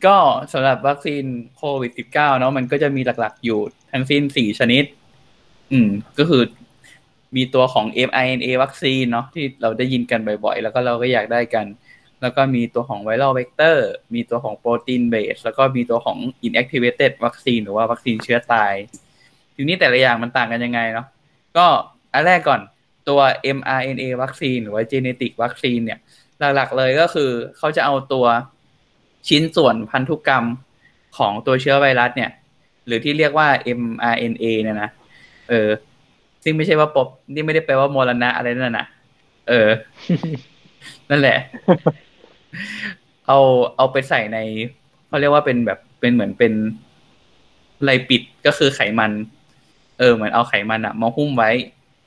ก็สำหรับวัคซีนโควิด -19 เนาะมันก็จะมีหลักๆอยู่ทั้งสิ้นสี่ชนิด อืม ก็คือมีตัวของ mRNA วัคซีนเนาะที่เราได้ยินกันบ่อยๆ แล้วก็เราก็อยากได้กัน แล้วก็มีตัวของ viral vector มีตัวของ protein-based แล้วก็มีตัวของ inactivated วัคซีนหรือว่าวัคซีนเชื้อตาย ทีนี้แต่ละอย่างมันต่างกันยังไงเนาะก็อันแรกก่อนตัว mRNA วัคซีนหรือว่า genetic วัคซีนเนี่ย หลักๆเลยก็คือเขาจะเอาตัว ชิ้นส่วนพันธุกรรมของตัวเชื้อไวรัสเนี่ย หรือที่เรียกว่า mRNA เนี่ยนะเออ ซึ่งไม่ใช่ว่าปบนี่ไม่ได้แปลว่ามรณะอะไรนั่นนะเออ นั่นแหละ เอาเอาไปใส่ในเขาเรียกว่าเป็นแบบเป็นเหมือนเป็นไรปิดก็คือไขมัน เออเหมือนเอาไขมันอะมาหุ้มไว้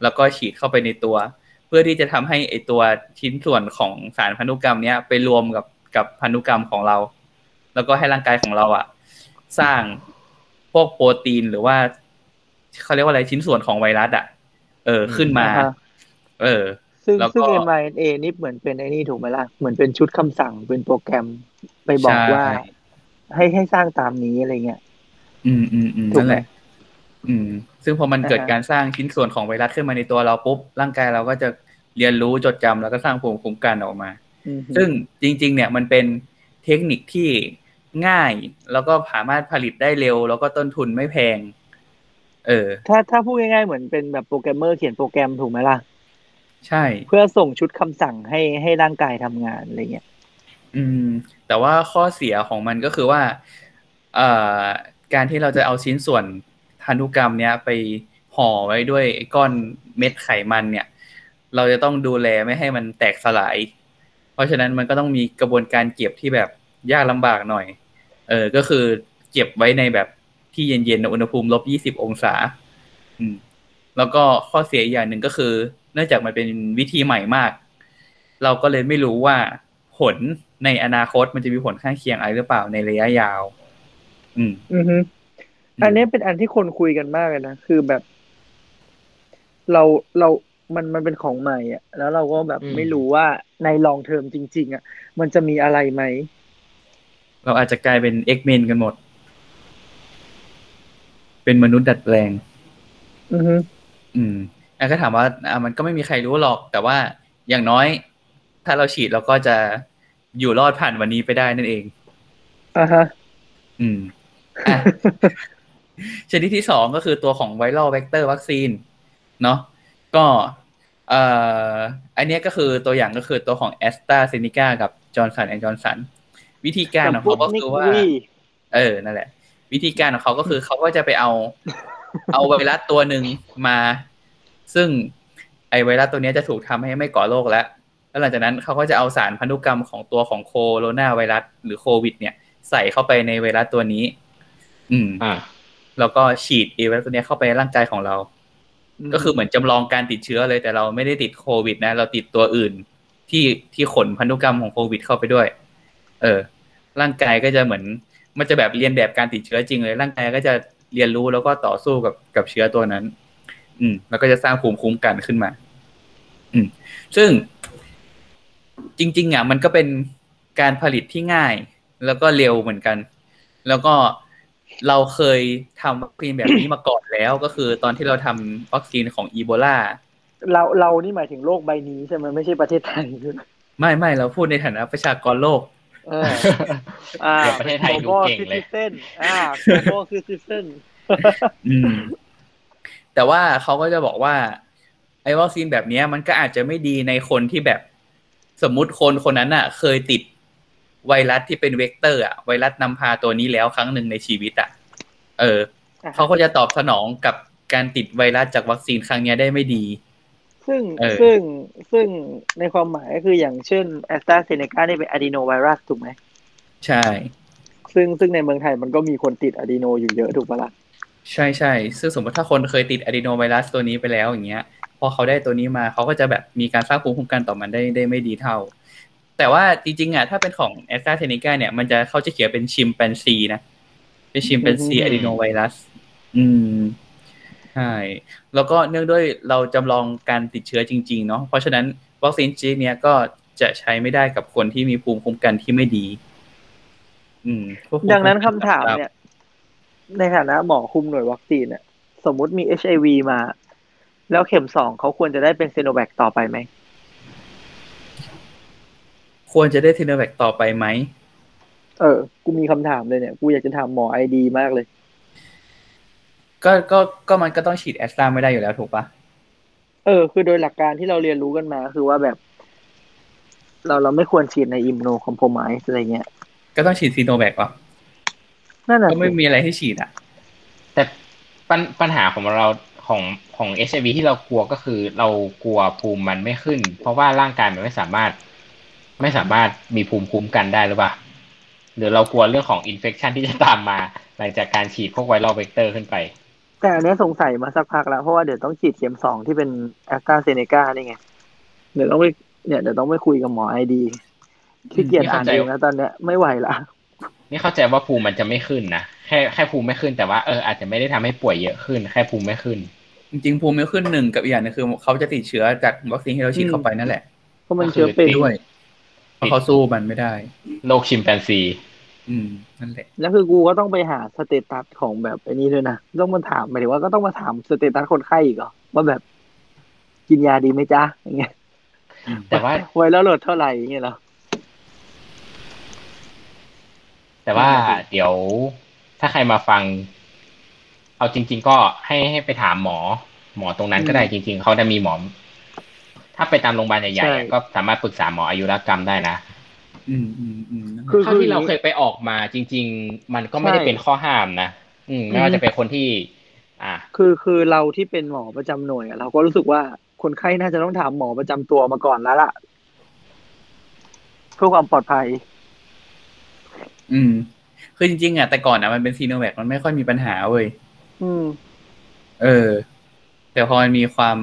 แล้วก็ฉีดเข้าไปในตัว เพื่อที่จะทำให้ไอตัวชิ้นส่วนของสารพันธุกรรมเนี้ยไปรวมกับ กับพันธุกรรมของเรา แล้วก็ให้ร่างกายของเราอะสร้างพวกโปรตีนหรือว่าเขาเรียกว่าอะไรชิ้นส่วนของไวรัสอะเออขึ้นมาอ่าฮะเออ ซึ่งแล้วก็ซึ่ง mRNA นี่เหมือนเป็นไอ้นี่ถูกไหมล่ะ เหมือนเป็นชุดคำสั่งเป็นโปรแกรมไปบอกใช่ว่า ให้ให้สร้างตามนี้อะไรเงี้ยอืมอืมอืมถูกนั่นไหมแหละ อืม ซึ่งพอมันอ่าฮะเกิดการสร้างชิ้นส่วนของไวรัสขึ้นมาในตัวเราปุ๊บร่างกายเราก็จะเรียนรู้จดจำแล้วก็สร้างภูมิคุ้มกันออกมาอืม ซึ่งจริง ๆ เนี่ยมันเป็นเทคนิคที่ง่าย แล้วก็สามารถผลิตได้เร็ว แล้วก็ต้นทุนไม่แพง เออ ถ้าถ้าพูดง่ายๆเหมือนเป็นแบบโปรแกรมเมอร์เขียนโปรแกรมถูกไหมล่ะ ใช่ เพื่อส่งชุดคำสั่งให้ให้ร่างกายทำงานอะไรเงี้ยอืม แต่ว่าข้อเสียของมันก็คือว่า เอ่อ การที่เราจะเอาชิ้นส่วนพันธุกรรมเนี้ยไปห่อไว้ด้วยไอ้ก้อนเม็ดไขมันเนี่ย เราจะต้องดูแลไม่ให้มันแตกสลาย เพราะฉะนั้นมันก็ต้องมีกระบวนการเก็บที่แบบยากลำบากหน่อย เออ ก็คือเก็บไว้ในแบบที่เย็นๆอุณหภูมิลบยี่สิบองศา อืม แล้วก็ข้อเสียอีกอย่างหนึ่งก็คือ เนื่องจากมันเป็นวิธีใหม่มาก เราก็เลยไม่รู้ว่าผลในอนาคตมันจะมีผลข้างเคียงอะไรหรือเปล่าในระยะยาว อืม อือฮึอันนี้เป็นอันที่คนคุยกันมากเลยนะ คือแบบ เราเรา มันมันเป็นของใหม่อะ แล้วเราก็แบบอืมไม่รู้ว่าในลองเทอมจริง ๆ อะ มันจะมีอะไรไหม เราอาจจะกลายเป็นเอ็กเมนกันหมด เป็นมนุษย์ดัดแปลง อือฮึอืมอะก็ถามว่าอะมันก็ไม่มีใครรู้หรอก แต่ว่าอย่างน้อย ถ้าเราฉีดเราก็จะอยู่รอดผ่านวันนี้ไปได้นั่นเองอ่าฮะ อืมอะชนิดที่สองก็คือตัวของ viral vector วัคซีน เนาะ ก็เอ่ออันเนี้ยก็คือตัวอย่างก็คือตัวของแอสตราเซเนกากับจอห์นสันแอนด์จอห์นสันวิธีการของเขาก็คือว่า Sputnik V เออนั่นแหละ วิธีการของเขาก็คือเขาก็จะไปเอา เอาไวรัสตัวหนึ่งมา ซึ่ง ไอไวรัสตัวเนี้ยจะถูกทำให้ไม่ก่อโรคแล้วแล้วหลังจากนั้นเขาก็จะเอาสารพันธุกรรมของตัวของโคโรนาไวรัสหรือโควิด เนี่ย ใส่เข้าไปในไวรัสตัวนี้ อืม อ่า แล้วก็ฉีดไอไวรัสตัวเนี้ยเข้าไปในร่างกายของเรา ก็คือเหมือนจำลองการติดเชื้อเลย แต่เราไม่ได้ติดโควิด นะ เราติดตัวอื่น ที่ที่ขนพันธุกรรมของโควิด เข้าไปด้วย เออ ร่างกายก็จะเหมือน มันจะแบบเรียนแบบการติดเชื้อจริงเลย ร่างกายก็จะเรียนรู้แล้วก็ต่อสู้กับกับเชื้อตัวนั้น อืม แล้วก็จะสร้างภูมิคุ้มกันขึ้นมา อืม ซึ่งจริง ๆ อะ มันก็เป็นการผลิตที่ง่าย แล้วก็เร็วเหมือนกัน แล้วก็ เราเคยทำวัคซีนแบบนี้มาก่อนแล้วก็คือตอนที่เราทำวัคซีนของอีโบลาเราเรานี่หมายถึงโลกใบนี้ใช่ไหมไม่ใช่ประเทศไทยไม่ไม่เราพูดในฐานะประชากรโลกเอออ่าเดี๋ยวประเทศไทยดูเก่งเลยเส้นอ่าโกคือซิเส้นอืมแต่ว่าเขาก็จะบอกว่า ไอ้วัคซีนแบบเนี้ยมันก็อาจจะไม่ดีในคนที่แบบสมมุติคนคนนั้นอะ เคยติด ไวรัสที่เป็นเวกเตอร์อะไวรัสนำพาตัวนี้แล้วครั้งหนึ่งในชีวิตอะเออเขาก็จะตอบสนองกับการติดไวรัสจากวัคซีนครั้งเนี้ยได้ไม่ดี ซึ่งเออซึ่งซึ่งในความหมายก็คืออย่างเช่นแอสตราเซเนกานี่เป็น adenovirus ถูกไหมใช่ ซึ่งซึ่งในเมืองไทยมันก็มีคนติด adeno อยู่เยอะถูกปะล่ะใช่ใช่ซึ่งสมมติถ้าคนเคยติด adenovirus ตัวนี้ไปแล้วอย่างเงี้ย พอเขาได้ตัวนี้มาเขาก็จะแบบมีการสร้างภูมิคุ้มกันต่อมันได้ได้ไม่ดีเท่า แต่ว่าจริงๆอะถ้าเป็นของแอสตราเซเนกาเนี่ยมันจะเขาจะเขียนเป็นชิมแปนซีนะ เป็นชิมแปนซีอะดีโนไวรัส อืมใช่แล้วก็เนื่องด้วยเราจำลองการติดเชื้อจริง ๆ เนาะเพราะฉะนั้นวัคซีนชนิดเนี้ยก็จะใช้ไม่ได้กับคนที่มีภูมิคุ้มกันที่ไม่ดี อืมพวกภูมิดังนั้นคุ้คำมกัถามเนี่ย ในฐานะหมอคุมหน่วยวัคซีนเนี่ยสมมุติมี HIV มา แล้วเข็มสองเขาควรจะได้เป็นซีโนแวคต่อไปไหม ควรจะได้ซีโนแวคต่อไปไหม เออ กูมีคำถามเลยเนี่ย กูอยากจะถามหมอ ID มากเลย ก็ก็ก็มันก็ต้องฉีดแอสตราไม่ได้อยู่แล้วถูกปะเออ คือโดยหลักการที่เราเรียนรู้กันมา คือว่าแบบ เราเราไม่ควรฉีดใน immunocompromise อะไรเงี้ย ก็ต้องฉีดซีโนแวคเหรอนั่นแหละก็ไม่มีอะไรให้ฉีดอะ แต่ปัญปัญหาของเราของของเอชไอวีที่เรากลัวก็คือเรากลัวภูมิมันไม่ขึ้น เพราะว่าร่างกายมันไม่สามารถ ไม่สามารถมีภูมิคุ้มกันได้หรือเปล่าหรือเรากลัวเรื่องของ infection ที่จะตามมา หลังจากการฉีดพวก viral vector ขึ้นไป แต่อันเนี้ยสงสัยมาสักพักแล้ว เพราะว่าเดี๋ยวต้องฉีดเข็มสองที่เป็นแอสตราเซเนกานี่ไง เดี๋ยวต้องไปเนี่ยเดี๋ยวต้องไปคุยกับหมอ ID ขี้เกียจอ่านเองแล้วตอนเนี้ยไม่ไหวละนี่เข้าใจว่าภูมิมันจะไม่ขึ้นนะแค่แค่ภูมิไม่ขึ้นแต่ว่าเอออาจจะไม่ได้ทำให้ป่วยเยอะขึ้น แค่ภูมิไม่ขึ้น จริงๆภูมิไม่ขึ้นหนึ่งกับอีกอย่างหนึงคือเขาจะติดเชื้อจากวัคซีนที่เราฉีดเข้าไปนั่นแหละเพราะมันเชื้อเป็นด้วย เพราะเขาสู้มันไม่ได้โรคชิมแปนซี อืมนั่นแหละแล้วคือกูก็ต้องไปหา status ของแบบไอ้นี้ด้วยนะต้องมาถามหมายถึงว่าก็ต้องมาถาม status คนไข้อีกเหรอว่าแบบกินยาดีไหมจ๊ะอย่างเงี้ยอืมแต่ว่า viral load เท่าไหร่อย่างเงี้ยเหรอแต่ว่านั่นน่ะสิเดี๋ยวถ้าใครมาฟัง เอาจริง ๆ ก็ให้ให้ไปถามหมอ หมอตรงนั้นก็ได้จริง ๆเขาจะมีหมอ ถ้าไปตามโรงพยาบาลใหญ่ๆอะก็สามารถปรึกษาหมออายุรกรรมได้นะอืมอืมอืมนั่นแหละคือเท่าที่เราเคยไปออกมาจริง ๆ มันก็ไม่ได้ใช่เป็นข้อห้ามนะอืมไม่ว่าจะเป็นคนที่ อ่า คือคือเราที่เป็นหมอประจำหน่วยอะเราก็รู้สึกว่าคนไข้น่าจะต้องถามหมอประจำตัวมาก่อนแล้วล่ะเพื่อความปลอดภัย อืม คือจริงๆอะแต่ก่อนอะมันเป็นซีโนแวคมันไม่ค่อยมีปัญหาเว้ย อืม เออ แต่พอมันมีความ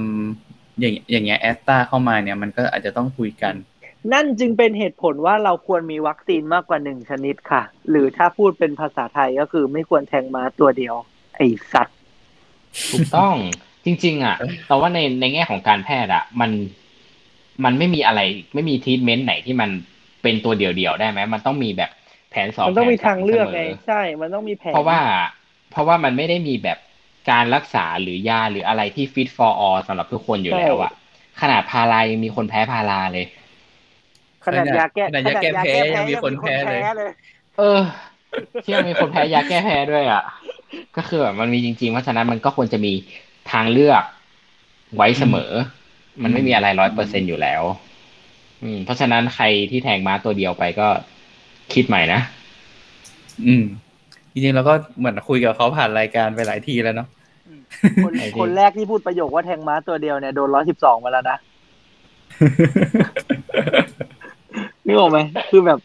อย่างอย่างเงี้ยแอสตาเข้ามาเนี่ยมันก็อาจจะต้องคุยกัน นั่นจึงเป็นเหตุผลว่าเราควรมีวัคซีนมากกว่าหนึ่งชนิดค่ะ หรือถ้าพูดเป็นภาษาไทยก็คือไม่ควรแทงม้าตัวเดียว ไอสัตว์ ถูกต้องจริง ๆ อะ แต่ว่าในในแง่ของการแพทย์อะ มันมันไม่มีอะไรไม่มีทีทเมนต์ไหนที่มันเป็นตัวเดี่ยวๆได้ไหมมันต้องมีแบบแผนสองมันต้องมีแผนสทางเลือกไงสมใช่ มันต้องมีแผนเพราะว่า เพราะว่ามันไม่ได้มีแบบ การรักษาหรือยาหรืออะไรที่ fit for all สำหรับทุกคนอยู่แล้วอะขนาดพารายังมีคนแพ้พาราเลยขนาดยาแก้ขนาดยาแก้แพ้ยังมีคนแพ้เลยเลยเออที่ยังมีคนแพ้ยาแก้แพ้ด้วยอะ ก็คือแบบมันมีจริงๆ เพราะฉะนั้นมันก็ควรจะมีทางเลือกไว้เสมอ มันไม่มีอะไรร้อยเปอร์เซ็นอยู่แล้ว อืม เพราะฉะนั้นใครที่แทงม้าตัวเดียวไปก็คิดใหม่นะ อืม จริงๆเราก็เหมือนคุยกับเขาผ่านรายการไปหลายทีแล้วเนาะ คนคนแรกที่พูดประโยคว่าแทงม้าตัวเดียวเนี่ยโดนร้อยสิบสองมาแล้วนะนึกออกไหมคือแบบ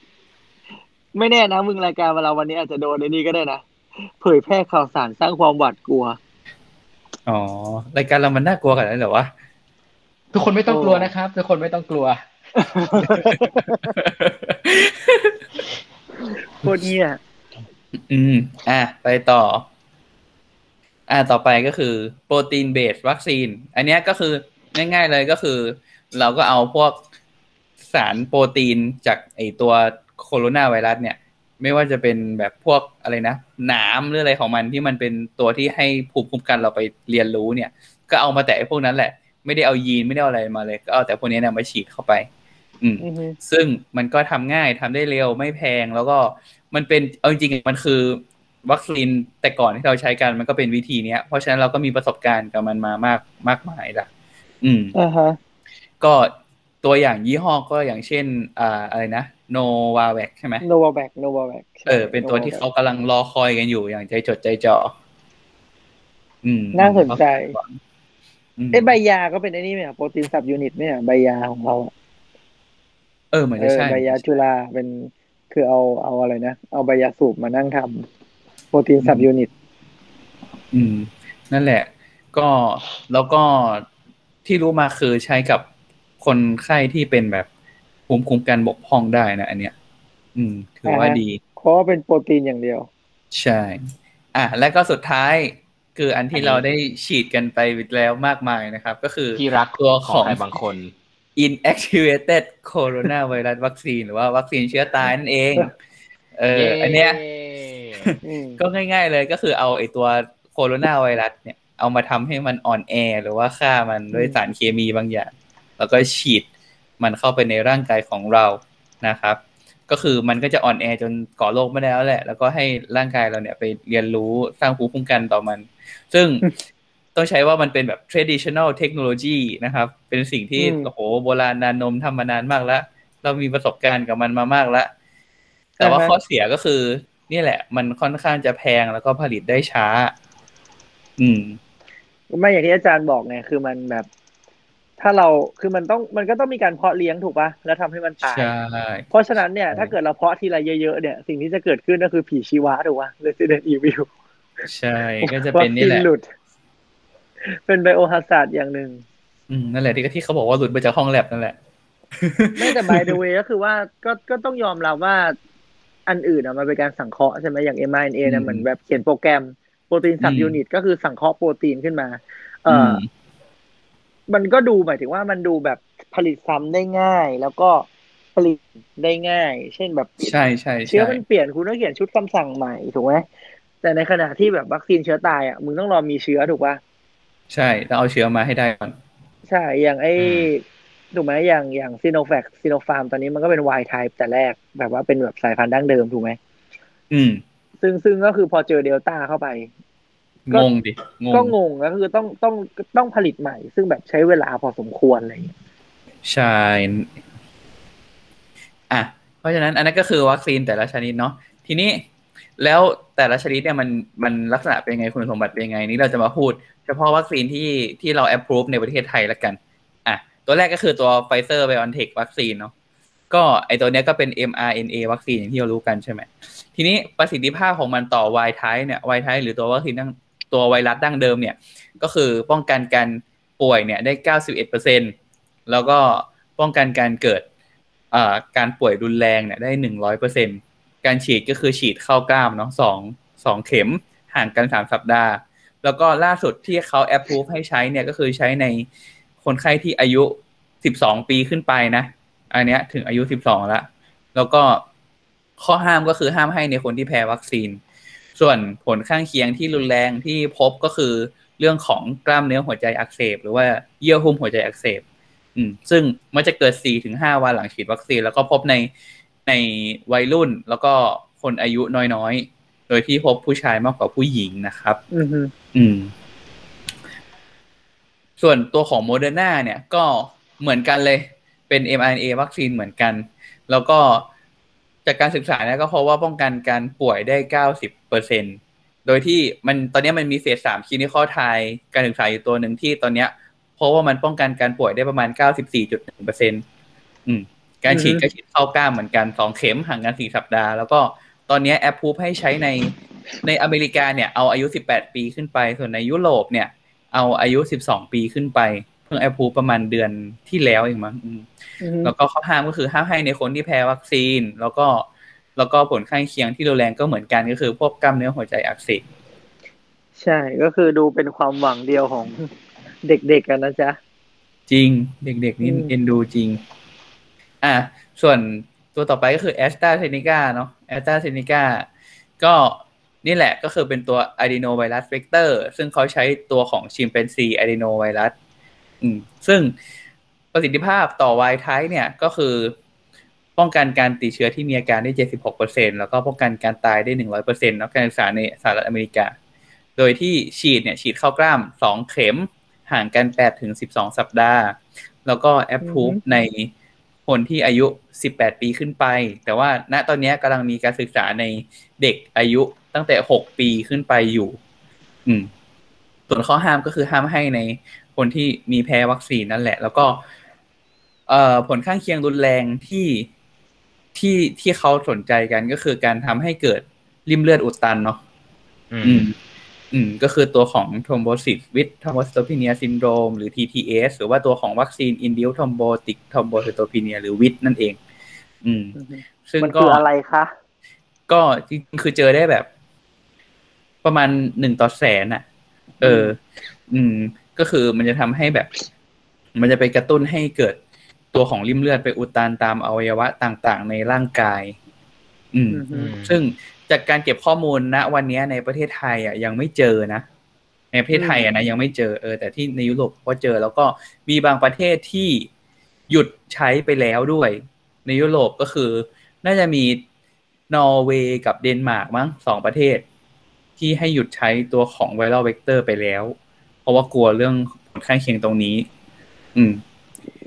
ไม่แน่นะมึงรายการมาเราวันนี้อาจจะโดนในนี้ก็ได้นะเผยแพร่ข่าวสารสร้างความหวาดกลัว อ๋อ รายการเรามันน่ากลัวขนาดนั้นเหรอวะทุกคนไม่ต้องกลัวนะครับ ทุกคนไม่ต้องกลัวโคตรเหี้ยอืม อะ ไปต่อ อะต่อไปก็คือโปรตีนเบสวัคซีน อันเนี้ยก็คือง่าย ๆเลยก็คือ เราก็เอาพวกสารโปรตีนจากไอตัวโคโรนาไวรัสเนี่ย ไม่ว่าจะเป็นแบบพวกอะไรนะหนามหรืออะไรของมันที่มันเป็นตัวที่ให้ภูมิคุ้มกันเราไปเรียนรู้เนี่ย ก็เอามาแต่ไอ้พวกนั้นแหละ ไม่ได้เอายีนไม่ได้เอาอะไรมาเลย ก็เอาแต่พวกนี้เนี่ยมาฉีดเข้าไป อืมอือฮึซึ่งมันก็ทำง่ายทำได้เร็วไม่แพงแล้วก็มันเป็นเอาจริงๆมันคือ วัคซีนแต่ก่อนที่เราใช้กันมันก็เป็นวิธีเนี้ย เพราะฉะนั้นเราก็มีประสบการณ์กับมันมามากมากมายละอืมอ่าฮะก็ตัวอย่างยี่ห้อก็อย่างเช่นอ่าอะไรนะโนวาแวคใช่ไหมโนวาแบกโนวาแบกเออ เป็นตัวที่เขากำลังรอคอยกันอยู่อย่างใจจดใจจ่ออืม น่าสนใจอืมเอ้ใบยาก็เป็นไอ้นี่ไหมอะโปรตีนสับยูนิตไหมอะใบยาของเราอะเออเหมือนเอจะอใช่ใบยาจุฬาเป็นคือเอาเอาอะไรนะ เอาใบยาสูบมานั่งทำ โปรตีนสับยูนิต อืม นั่นแหละ ก็แล้วก็ที่รู้มาคือใช้กับคนไข้ที่เป็นแบบภูมิคุ้มกันบกพร่องได้นะอันเนี้ย อืม ถือว่าอ่าฮะดีเพราะว่าเป็นโปรตีนอย่างเดียว ใช่ อะ แล้วก็สุดท้ายคืออันที่เราได้ฉีดกันไปแล้วมากมายนะครับ ก็คือที่รักตัวขขอองงใครบางคน inactivated coronavirus vaccine หรือว่าวัคซีนเชื้อตายนั่นเอง เออ อันเนี้ยอืม ก็ง่าย ๆ เลยก็คือเอาไอตัวโคโรนาไวรัสเนี่ยเอามาทำให้มันอ่อนแอหรือว่าฆ่ามันด้วยสารเคมีบางอย่าง แล้วก็ฉีดมันเข้าไปในร่างกายของเรานะครับ ก็คือมันก็จะอ่อนแอจนก่อโรคไม่ได้แล้วแหละ แล้วก็ให้ร่างกายเราเนี่ยไปเรียนรู้สร้างภูมิคุ้มกันต่อมัน ซึ่งตต้องใช้ว่ามันเป็นแบบ traditional technology นะครับ เป็นสิ่งที่อืมโอ้โหโบราณนานนมทำมานานมากแล้ว เรามีประสบการณ์กับมันมามากแล้ว แต่ว่าอ่าฮะข้อเสียก็คือ นี่แหละ มันค่อนข้างจะแพงแล้วก็ผลิตได้ช้า อืมไม่อย่างที่อาจารย์บอกไงคือมันแบบ ถ้าเราคือมันต้องมันก็ต้องมีการเพาะเลี้ยงถูกปะแล้วทำให้มันตายใช่เพราะฉะนั้นเนี่ยใช่ถ้าเกิดเราเพาะทีละเยอะๆเนี่ย สิ่งที่จะเกิดขึ้นก็คือผีชีวะถูกปะ Resident Evil ใช่ ก็จะเป็นนี่แหละวัคซีหลุดเป็นไบโอฮาซาร์ดอย่างหนึ่งอืมนั่นแหละที่ที่เขาบอกว่าหลุดมาจากห้องแลบนั่นแหละไม่แต่ by the way ก็คือว่าก็ก็ต้องยอมรับว่า อันอื่นอะมันเป็นการสังเคราะห์ใช่ไหมอย่าง mRNA เนี่อืยมเหมือนแบบเขียนโปรแกรมโปรตีนสับอืมยูนิต ก็คือสังเคราะห์โปรตีนขึ้นมา เอ่อือมอมันก็ดูหมายถึงว่ามันดูแบบผลิตซ้ำได้ง่าย แล้วก็ผลิตได้ง่าย เช่นแบบใช่ใช่เชื้อใช่มันเปลี่ยนคุณต้องเขียนชุดคำสั่งใหม่ถูกไหมแต่ในขณะที่แบบวัคซีนเชื้อตายอะมึงต้องรอมีเชื้อถูกปะใช่ต้องเอาเชื้อมาให้ได้ก่อนใช่อย่างไอ้อืม ถูกไหมอย่างอย่างซีโนแวคซีโนฟาร์มตอนนี้มันก็เป็น wild type แต่แรกแบบว่าเป็นแบบสายพันธุ์ดั้งเดิมถูกไหมอืม ซึ่งซึ่งก็คือพอเจอเดลต้าเข้าไปก็งงดิงงก็งงก็คือต้องต้องต้องผลิตใหม่ ซึ่งแบบใช้เวลาพอสมควรอะไรอย่างเงี้ยใช่อะเพราะฉะนั้นอันนั้นก็คือวัคซีนแต่ละชนิดเนาะทีนี้แล้วแต่ละชนิดเนี่ยมันมันลักษณะเป็นยังไงคุณสมบัติเป็นยังไง นี่เราจะมาพูด เฉพาะวัคซีนที่ที่เรา approve ในประเทศไทยละกันอะ ตัวแรกก็คือตัว Pfizer BioNTech วัคซีนเนาะก็ไอตัวเนี้ยก็เป็น mRNA วัคซีนอย่างที่เรารู้กันใช่ไหม ทีนี้ประสิทธิภาพของมันต่อ Y type เนี่ย Y type หรือตัววัคซีนดั้งตัวไวรัสดั้งเดิมเนี่ย ก็คือป้องกันการป่วยเนี่ยได้91%แล้วก็ป้องกันการเกิดเอ่อการป่วยรุนแรงเนี่ยได้100%การฉีดก็คือฉีดเข้ากล้ามเนาะสองสองเข็มห่างกัน3สัปดาห์ แล้วก็ล่าสุดที่เขาแอปพูฟให้ใช้เนี่ยก็คือใช้ใน คนไข้ที่อายุ12ปีขึ้นไปนะอันเนี้ยถึงอายุ12แล้วแล้วก็ข้อห้ามก็คือห้ามให้ในคนที่แพ้วัคซีน ส่วนผลข้างเคียงที่รุนแรงที่พบก็คือเรื่องของกล้ามเนื้อหัวใจอักเสบ หรือว่าเยื่อหุ้มหัวใจอักเสบ อืม ซึ่งมันจะเกิด 4-5 วันหลังฉีดวัคซีน แล้วก็พบในในวัยรุ่นแล้วก็คนอายุน้อยๆ โดยที่พบผู้ชายมากกว่าผู้หญิงนะครับ อือฮึอืม ส่วนตัวของโมเดอร์นาเนี่ยก็เหมือนกันเลยเป็น mRNA วัคซีนเหมือนกัน แล้วก็จากการศึกษาเนี่ยก็เพราะว่าป้องกันการป่วยได้เก้าสิบเปอร์เซ็นต์โดยที่มันตอนนี้มันมี phase สาม clinical trial การศึกษาอยู่ตัวหนึ่งที่ตอนเนี้ยเพราะว่ามันป้องกันการป่วยได้ประมาณเก้าสิบสี่จุดหนึ่งเปอร์เซ็นต์อืมการฉีดก็ฉีดเข้ากล้ามเหมือนกันสองเข็มห่างกันสี่สัปดาห์ แล้วก็ตอนนี้แอปพูฟให้ใช้ในในอเมริกาเนี่ยเอาอายุสิบแปดปีขึ้นไป ส่วนในยุโรปเนี่ย เอาอายุสิบสองปีขึ้นไป เพิ่งแอปพูฟประมาณเดือนที่แล้วเองมั้งอืมอือฮึแล้วก็ข้อห้ามก็คือห้ามให้ในคนที่แพ้วัคซีน แล้วก็แล้วก็ผลข้างเคียงที่รุนแรงก็เหมือนกันก็คือพวกกล้ามเนื้อหัวใจอักเสบใช่ก็คือดูเป็นความหวังเดียวของเด็กๆกันนะจ๊ะ จริงเด็กๆนี่อืมเอ็นดูจริง อะส่วนตัวต่อไปก็คือแอสตราเซเนกาเนาะแอสตราเซเนกาก็ นี่แหละก็คือเป็นตัว adenovirus vector ซึ่งเขาใช้ตัวของชิมเปนซี adenovirus อืมซึ่งประสิทธิภาพต่อ Y type เนี่ยก็คือป้องกันการติดเชื้อที่มีอาการได้ 76%แล้วก็ป้องกันการตายได้ 100%เนาะการศึกษาในสหรัฐอเมริกา โดยที่ฉีดเนี่ยฉีดเข้ากล้าม 2 เข็มห่างกัน8ถึง12 สัปดาห์ แล้วก็แอปพูฟอือฮึในคนที่อายุ 18 ปีขึ้นไป แต่ว่าณตอนนี้กำลังมีการศึกษาในเด็กอายุ ตั้งแต่6ปีขึ้นไปอยู่ อืม ส่วนข้อห้ามก็คือห้ามให้ในคนที่มีแพ้วัคซีนนั่นแหละ แล้วก็ เอ่อผลข้างเคียงรุนแรงที่ที่ที่เขาสนใจกันก็คือการทำให้เกิดริมเลือดอุดตันเนาะอือืมมอืม ก็คือตัวของ thrombosis with thrombocytopenia syndrome หรือ TTS หรือว่าตัวของวัคซีน induced thrombotic thrombocytopenia หรือ WIT นั่นเอง อืมอือฮึซึ่งมันก็คืออะไรคะก็จริงๆคือเจอได้แบบ ประมาณหนึ่งต่อแสนอะ เออ อืม ก็คือมันจะทำให้แบบ มันจะไปกระตุ้นให้เกิดตัวของริมเลือดไปอุดตันตามอวัยวะต่างๆ ในร่างกายอืมอือฮึอืม ซึ่งจากการเก็บข้อมูลณวันนี้ในประเทศไทยอะยังไม่เจอนะ ในประเทศไทยอะนะยังไม่เจอเออแต่ที่ในยุโรปก็เจอ แล้วก็มีบางประเทศที่หยุดใช้ไปแล้วด้วย ในยุโรปก็คือ น่าจะมีนอร์เวย์กับเดนมาร์กมั้งสองประเทศ ที่ให้หยุดใช้ตัวของ viral vector ไปแล้ว เพราะราะว่ากลัวเรื่องผลข้างเคียงตรงนี้ อืม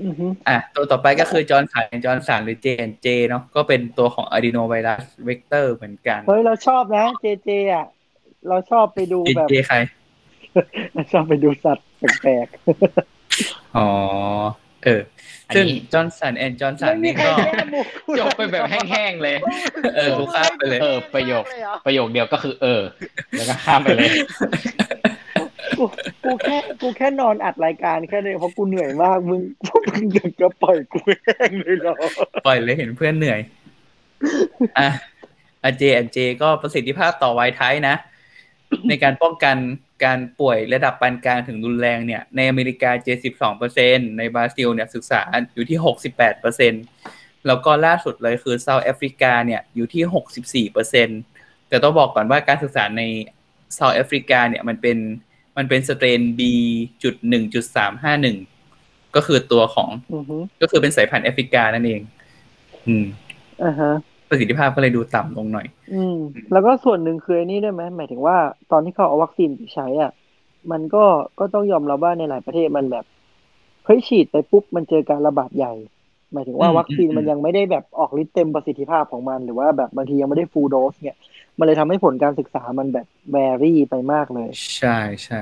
อือฮึอะตัวต่อไปก็คือจอห์นสันจอห์นสันหรือ J&J เนาะก็เป็นตัวของ adenovirus vector เหมือนกัน เฮ้ย เราชอบนะ JJ อะ เราชอบไปดูแบบ J&J ใครเราชอบไปดูสัตว์แปลกอ๋อ เอออันซึ่งนี้จอห์นสันแอนด์จอห์นๆสันไม่มีนี่ใครก็แก้มุกกูจบไปแบบแห้งๆเลย เออกูข้ามไปเลย เออ ประโยค ประโยคเดียวก็คือ เออ แล้วก็ข้ามไปเลยกูกูแค่กูแค่นอนอัดรายการแค่นี้เพราะกูเหนื่อยมากมึงพวกมึงอยากจะปล่อยกูแห้งเลยเหรอ ปล่อยเลยเห็นเพื่อนเหนื่อย อะอะ J&J ก็ประสิทธิภาพต่อไวท์ไทนะ ในการป้องกัน การป่วยระดับปานกลางถึงรุนแรงเนี่ยในอเมริกา 72%ในบราซิลเนี่ยศึกษาอยู่ที่ 68%แล้วก็ล่าสุดเลยคือเซาท์แอฟริกาเนี่ยอยู่ที่ 64%แต่ต้องบอกก่อนว่าการศึกษาในเซาท์แอฟริกาเนี่ยมันเป็นมันเป็นสเตรน B จุดหนึ่งจุดสามห้าหนึ่งก็คือตัวของอือฮึก็คือเป็นสายพันธุ์แอฟริกานั่นเอง อืมอ่าฮะ ประสิทธิภาพก็เลยดูต่ำลงหน่อย อืม แล้วก็ส่วนหนึ่งคือไอ้นี่ด้วยไหมหมายถึงว่าตอนที่เขาเอาวัคซีนไปใช้อะ มันก็ก็ต้องยอมรับว่าในหลายประเทศมันแบบเฮ้ยฉีดไปปุ๊บมันเจอการระบาดใหญ่ หมายถึงว่าอืมวัคซีนอืมมันยังไม่ได้แบบออกฤทธิ์เต็มประสิทธิภาพของมัน หรือว่าแบบบางทียังไม่ได้ฟูลโดสเนี่ย มันเลยทำให้ผลการศึกษามันแบบแวรี่ไปมากเลย ใช่ใช่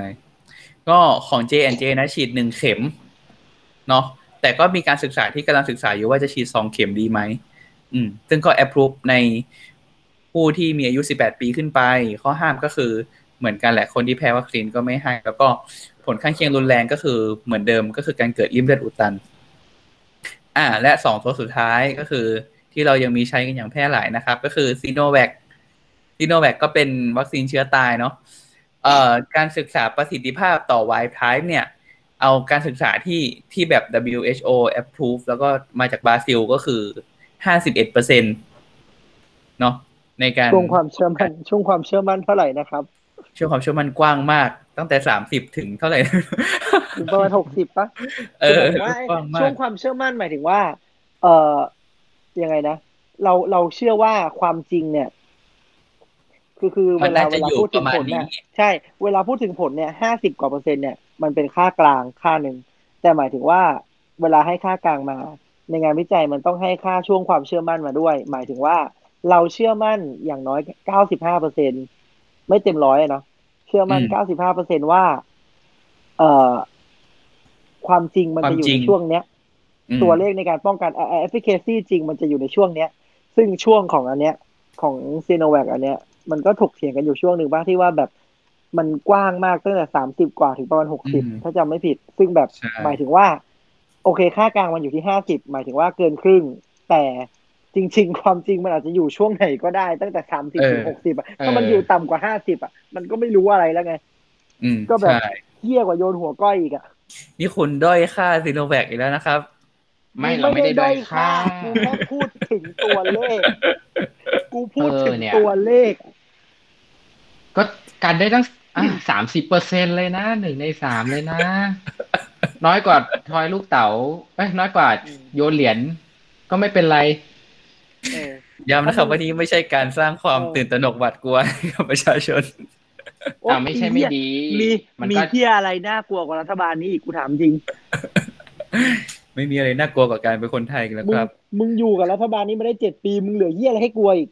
ก็ของ J&J นะฉีดหนึ่งเข็ม เนาะแต่ก็มีการศึกษาที่กำลังศึกษาอยู่ว่าจะฉีดสองเข็มดีไหม อืม ซึ่งก็ approve ในผู้ที่มีอายุ 18 ปีขึ้นไป ข้อห้ามก็คือเหมือนกันแหละคนที่แพ้วัคซีนก็ไม่ให้ แล้วก็ผลข้างเคียงรุนแรงก็คือเหมือนเดิมก็คือการเกิดริ่มเลือดอุดตัน อ่า และสองตัวสุดท้ายก็คือที่เรายังมีใช้กันอย่างแพร่หลายนะครับ ก็คือซีโนแวคซีโนแวคก็เป็นวัคซีนเชื้อตายเนาะเอ่อการศึกษาประสิทธิภาพต่อ wild type เนี่ย เอาการศึกษาที่ที่แบบ WHO approve แล้วก็มาจากบราซิลก็คือ 51เปอร์เซ็นเนาะในการช่วงความเชื่อมั่นช่วงความเชื่อมั่นเท่าไหร่นะครับช่วงความเชื่อมั่นกว้างมาก ตั้งแต่30ถึงเท่าไหร่ถึงประมาณหกสิบปะเออคือหมายถึงว่าไอ้กว้างมาช่วกงความเชื่อมั่นหมายถึงว่า เอ่อยังไงนะเราเราเชื่อว่าความจริงเนี่ยคือคือมัเวนลาน่าเวจะลาอยู่พูดปถึระงมาณผลเนี่ยนี้ใช่ เวลาพูดถึงผลเนี่ยห้าสิบกว่าเปอร์เซ็นต์เนี่ยมันเป็นค่ากลางค่าหนึ่งแต่หมายถึงว่า เวลาให้ค่ากลางมา ในงานวิจัยมันต้องให้ค่าช่วงความเชื่อมั่นมาด้วย หมายถึงว่าเราเชื่อมั่นอย่างน้อยเก้าสิบห้าเปอร์เซ็นไม่เต็มร้อยอะเนาะเชื่อมั่นอืมเก้าสิบห้าเปอร์เซ็นว่า เอ่อ ความจริงมันจะอยู่ความจริในงช่วงเนี้ยอืมตัวเลขในการป้องกัน efficacy จริงมันจะอยู่ในช่วงเนี้ย ซึ่งช่วงของอันเนี้ย ของซีโนแวคอันเนี้ย มันก็ถกเถียงกันอยู่ช่วงหนึ่งบ้างที่ว่าแบบมันกว้างมากตั้งแต่สามสิบกว่าถึงประมาณหกสิบถ้าจำไม่ผิด ซึ่งแบบใช่หมายถึงว่า โอเค ค่ากลางมันอยู่ที่ห้าสิบหมายถึงว่าเกินครึ่ง แต่จริง ๆ ความจริงมันอาจจะอยู่ช่วงไหนก็ได้ ตั้งแต่สามสิบถึงหกสิบอะถ้ามันอยู่ต่ำกว่าห้าสิบอะ มันก็ไม่รู้อะไรแล้วไงอืมก็แบบใช่เที่ยกว่าโยนหัวก้อยอีกอะ นี่คุณด้อยค่าซีโนแวคอีกแล้วนะครับ ไม่เราไม่ได้ด้อยค่ากูแค่พูดถึงตัวเลข กูพูดถึงเออเนี่ยตัวเลข ก็การได้ตั้งสามสิบเปอร์เซ็นเลยนะหนึ่งในสามเลยนะ น้อยกว่าทอยลูกเต๋าเอ้ยน้อยกว่าโยนเหรียญก็ไม่เป็นไรเออย้ำนะครับว่านี่ไม่ใช่การสร้างความเออตื่นตระหนกหวาดกลัวให้กับประชาชนโอ้อ่าไม่ใช่ไม่ดี มีมันมีก็เที่ยอะไรน่ากลัวกว่ารัฐบาลนี้อีกกูถามจริง ไม่มีอะไรน่ากลัวกว่าการเป็นคนไทยกันแล้วมึคงรับ มึงอยู่กับรัฐบาลนี้มาได้เจ็ดปี มึงเหลือเยี่ยอะไรให้กลัวอีก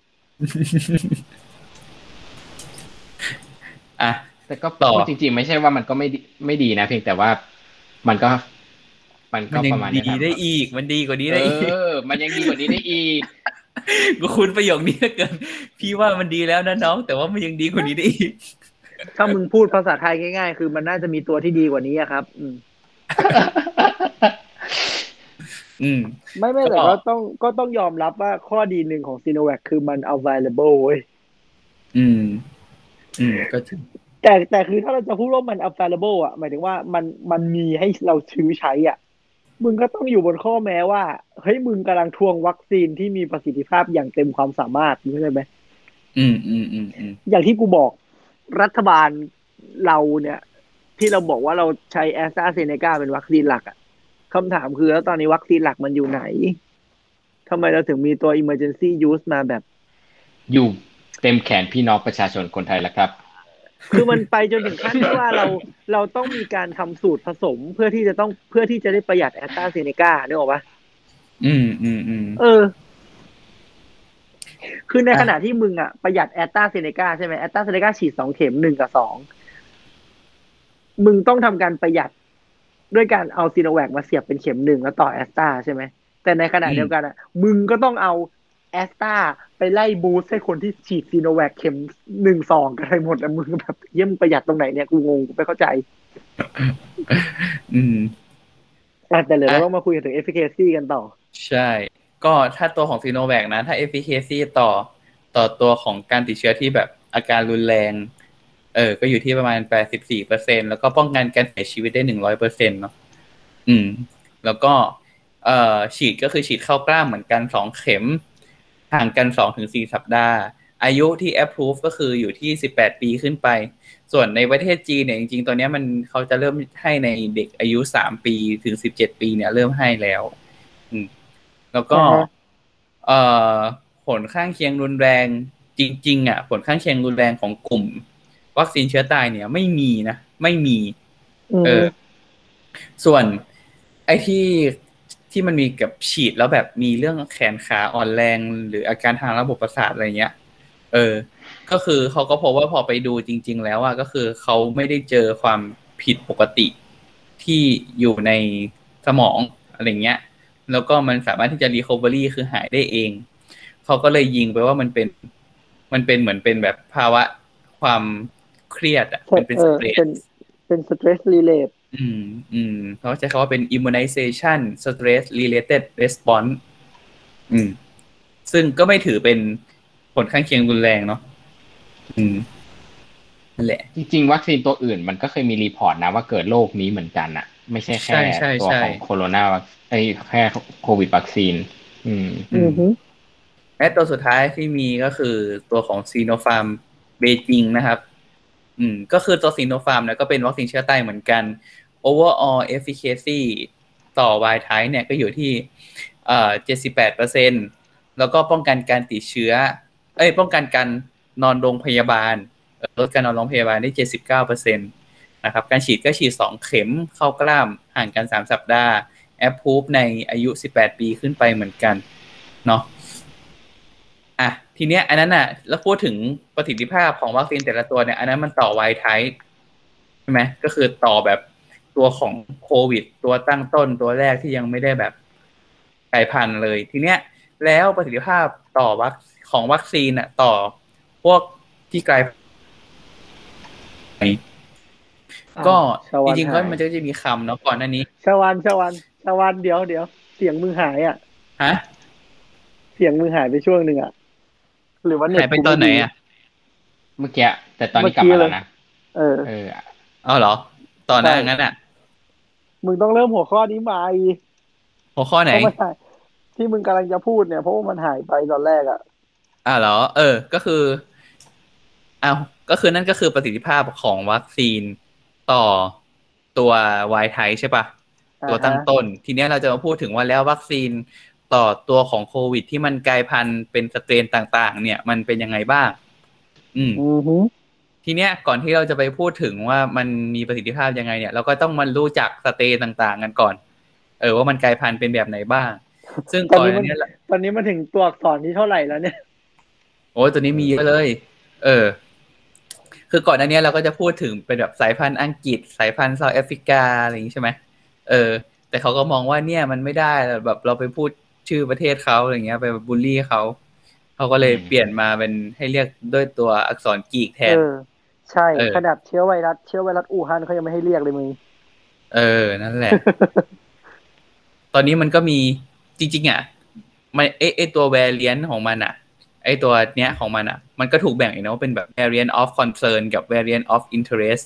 อะแต่ก็ต่อพูดจริง ๆ ไม่ใช่ว่ามันก็ไม่ดีไม่ดีนะเพียงแต่ว่า มันก็ มันมัก็นยัปงระมาณดีนี้นะได้อีก มันดีกว่านี้เอได้อีกอมันยังดีกว่านี้ได้อีกกูคุณประโยคนี้เหลือเกินพี่ว่ามันดีแล้วนะน้อง แต่ว่ามันยังดีกว่านี้ได้อีกถ้ามึงพูดภาษาไทยง่ายๆ คือมันน่าจะมีตัวที่ดีกว่านี้อะครับ อืมอืม ไม่ไม่ก็แต่ก็ต้องก็ต้องยอมรับว่าข้อดีหนึ่งของซีโนแวคคือมัน available เว้ยอืม อืม ก็ถึง แต่แต่คือถ้าเราจะพูดว่ามัน available อะหมายถึงว่ามันมันมีให้เราซื้อใช้อะ มึงก็ต้องอยู่บนข้อแม้ว่าเฮ้ยมึงกำลังทวงวัคซีนที่มีประสิทธิภาพอย่างเต็มความสามารถมึงเข้าใจไหมอืมอืมอืมอืมอย่างที่กูบอกรัฐบาลเราเนี่ย ที่เราบอกว่าเราใช้แอสตราเซเนกาเป็นวัคซีนหลักอะคำถามคือแล้วตอนนี้วัคซีนหลักมันอยู่ไหนทำไมเราถึงมีตัว emergency use มาแบบ อยู่เต็มแขนพี่น้องประชาชนคนไทยแล้วครับ คือมันไปจนถึงขั้นที่ว่าเราเราต้องมีการทำสูตรผสมเพื่อที่จะต้องเพื่อที่จะได้ประหยัดแอสตราเซเนกาเนี่ยหรอกปะอืมอืมอืมเออ คือในขณะที่มึงอะประหยัดแอสตราเซเนกาใช่ไหมแอสตราเซเนกาฉีดสองเข็มหนึ่งกับสองมึงต้องทำการประหยัดด้วยการเอาซีโนแวคมาเสียบเป็นเข็มหนึ่งแล้วต่อแอสตราใช่ไหมแต่ในขณะเดียวกันอะ มึงก็ต้องเอา แอสตราไปไล่ boost ให้คนที่ฉีดซีโนแวคเข็มหนึ่งสองกันไปหมดแล้วมึงแบบเยี่ยมงประหยัดตรงไหนเนี่ยกูงงกูไม่เข้าใจ อืมอะแต่เหลือเราอะต้องมาคุยกันถึง efficacy กันต่อ ใช่ ก็ถ้าตัวของซีโนแวคนะ ถ้า efficacy ต่อต่อตัวของการติดเชื้อที่แบบอาการรุนแรง เออ ก็อยู่ที่ประมาณ84เปอร์เซ็นแล้วก็ป้องกันการเสียชีวิตได้100เปอร์เซ็นเนาะอืม แล้วก็ เอ่อฉีดก็คือฉีดเข้ากล้ามเหมือนกันสองเข็ม ห่างกันสองถึงสี่สัปดาห์ อายุที่ approve ก็คืออยู่ที่ 18 ปีขึ้นไป ส่วนในประเทศจีนเนี่ยจริงๆตัวเนี้ยมันเขาจะเริ่มให้ในเด็กอายุ 3 ปีถึง 17 ปีเนี่ยเริ่มให้แล้วอืมแล้วก็อ่าฮะเอ่อผลข้างเคียงรุนแรงจริง ๆ อะ ผลข้างเคียงรุนแรงของกลุ่ม วัคซีนเชื้อตายเนี่ยไม่มีนะ ไม่มีอืมเออ ส่วนไอ้ที่ ที่มันมีกับฉีดแล้วแบบมีเรื่องแขนขาอ่อนแรง หรืออาการทางระบบประสาทอะไรเงี้ย เออ ก็คือเขาก็พบว่าพอไปดูจริง ๆ แล้วอะก็คือเขาไม่ได้เจอความผิดปกติที่อยู่ในสมองอะไรเงี้ย แล้วก็มันสามารถที่จะ recovery คือหายได้เอง เขาก็เลยยิงไปว่ามันเป็น มันเป็นเหมือนเป็นแบบภาวะความเครียดอะมันเป็นเอสเตรเป็นสเป็น stress relate อืม อืม เขาใช้คำว่าเป็น immunization stress related response อืม ซึ่งก็ไม่ถือเป็นผลข้างเคียงรุนแรงเนาะ อืม นั่นแหละ จริงๆ วัคซีนตัวอื่นมันก็เคยมี report นะว่าเกิดโรคนี้เหมือนกันอะไม่ใช่แค่ใช่ใช่ตัวใช่ของโคโรนาแวคไอ้แค่โควิดวัคซีน อืม อือฮึและตัวสุดท้ายที่มีก็คือตัวของซีโนฟาร์ม Beijing นะครับ อืม ก็คือตัวซีโนฟาร์มเนี่ยก็เป็นวัคซีนเชื้อตายเหมือนกัน overall efficacy ต่อ wild type เนี่ยก็อยู่ที่เอ่อ78เปอร์เซ็นแล้วก็ป้องกันการติดเชื้อ เอ้ย ป้องกันการนอนโรงพยาบาลลดการนอนโรงพยาบาลได้ 79เปอร์เซ็นนะครับ การฉีดก็ฉีด 2 เข็มเข้ากล้ามห่างกัน 3 สัปดาห์ แอปพูฟในอายุ 18 ปีขึ้นไปเหมือนกัน เนาะอะ ทีเนี้ยอันนั้นอะ แล้วพูดถึงประสิทธิภาพของวัคซีนแต่ละตัวเนี่ย อันนั้นมันต่อไวท์ไทใช่ไหมก็คือต่อแบบ ตัวของโควิด ตัวตั้งต้นตัวแรกที่ยังไม่ได้แบบกลายพันธุ์เลย ทีเนี้ย แล้วประสิทธิภาพต่อวัคของวัคซีนอะต่อพวกที่กลายพันธุ์ก็ชาวจวันริงๆก็หายมันจะจะมีคำเนาะก่อนหน้านี้ชาวันชาวันชาวันเดี๋ยวเดี๋ยวเสียงมึงหายอะฮะเสียงมึงหายไปช่วงหนึ่งอะหรือว่าเน็ตหายไปตอนไหนอะเมื่อกี้แต่ตอนนี้กลับมาแล้วนะเออเออเอาเหรอ ตอนหน้าใช่งั้นอะ มึงต้องเริ่มหัวข้อนี้ใหม่หัวข้อไหนเพราะมันหายที่มึงกำลังจะพูดเนี่ยเพราะว่ามันหายไปตอนแรกอะอ่าเหรอ เออ ก็คืออ้าวก็คือนั่นก็คือประสิทธิภาพของวัคซีนต่อตัววายไทใช่ปะตัวตั้งต้น ทีเนี้ยเราจะมาพูดถึงว่าแล้ววัคซีนต่อตัวของโควิดที่มันกลายพันธุ์เป็นสเตรนต่าง ๆ เนี่ย มันเป็นยังไงบ้าง อืมอือฮึ ทีเนี้ยก่อนที่เราจะไปพูดถึงว่ามันมีประสิทธิภาพยังไงเนี่ยเราก็ต้องมารู้จักสเตนต่างๆกันก่อน เออว่ามันกลายพันธุ์เป็นแบบไหนบ้าง ซึ่งตอนก่อนนี้อัมันนเนี้ยตอนนี้มันถึงตัวอักษรที่เท่าไหร่แล้วเนี่ย โอ้ยตัวนี้มีเยอะเลย เออ คือก่อนหน้านี้เราก็จะพูดถึงเป็นแบบสายพันธุ์อังกฤษ สายพันธุ์เซาท์แอฟริกาอะไรอย่างนี้ใช่ไหมเออ แต่เขาก็มองว่าเนี่ยมันไม่ได้แบบเราไปพูดชื่อประเทศเขาอะไรเงี้ยไปบูลลี่เขา เขาก็เลยอืมเปลี่ยนมาเป็นให้เรียกด้วยตัวอักษรกรีกแทนเออใช่เออขนาดเชื้อไวรัสเชื้อไวรัสอู่ฮั่นเขายังไม่ให้เรียกเลยมึงเออ นั่นแหละ ตอนนี้มันก็มีจริง ๆ อะมันเอไอตัว variant ของมันอะ ไอตัวเนี้ยของมันอะ มันก็ถูกแบ่งอีกนะว่าเป็นแบบ variant of concern กับ variant of interest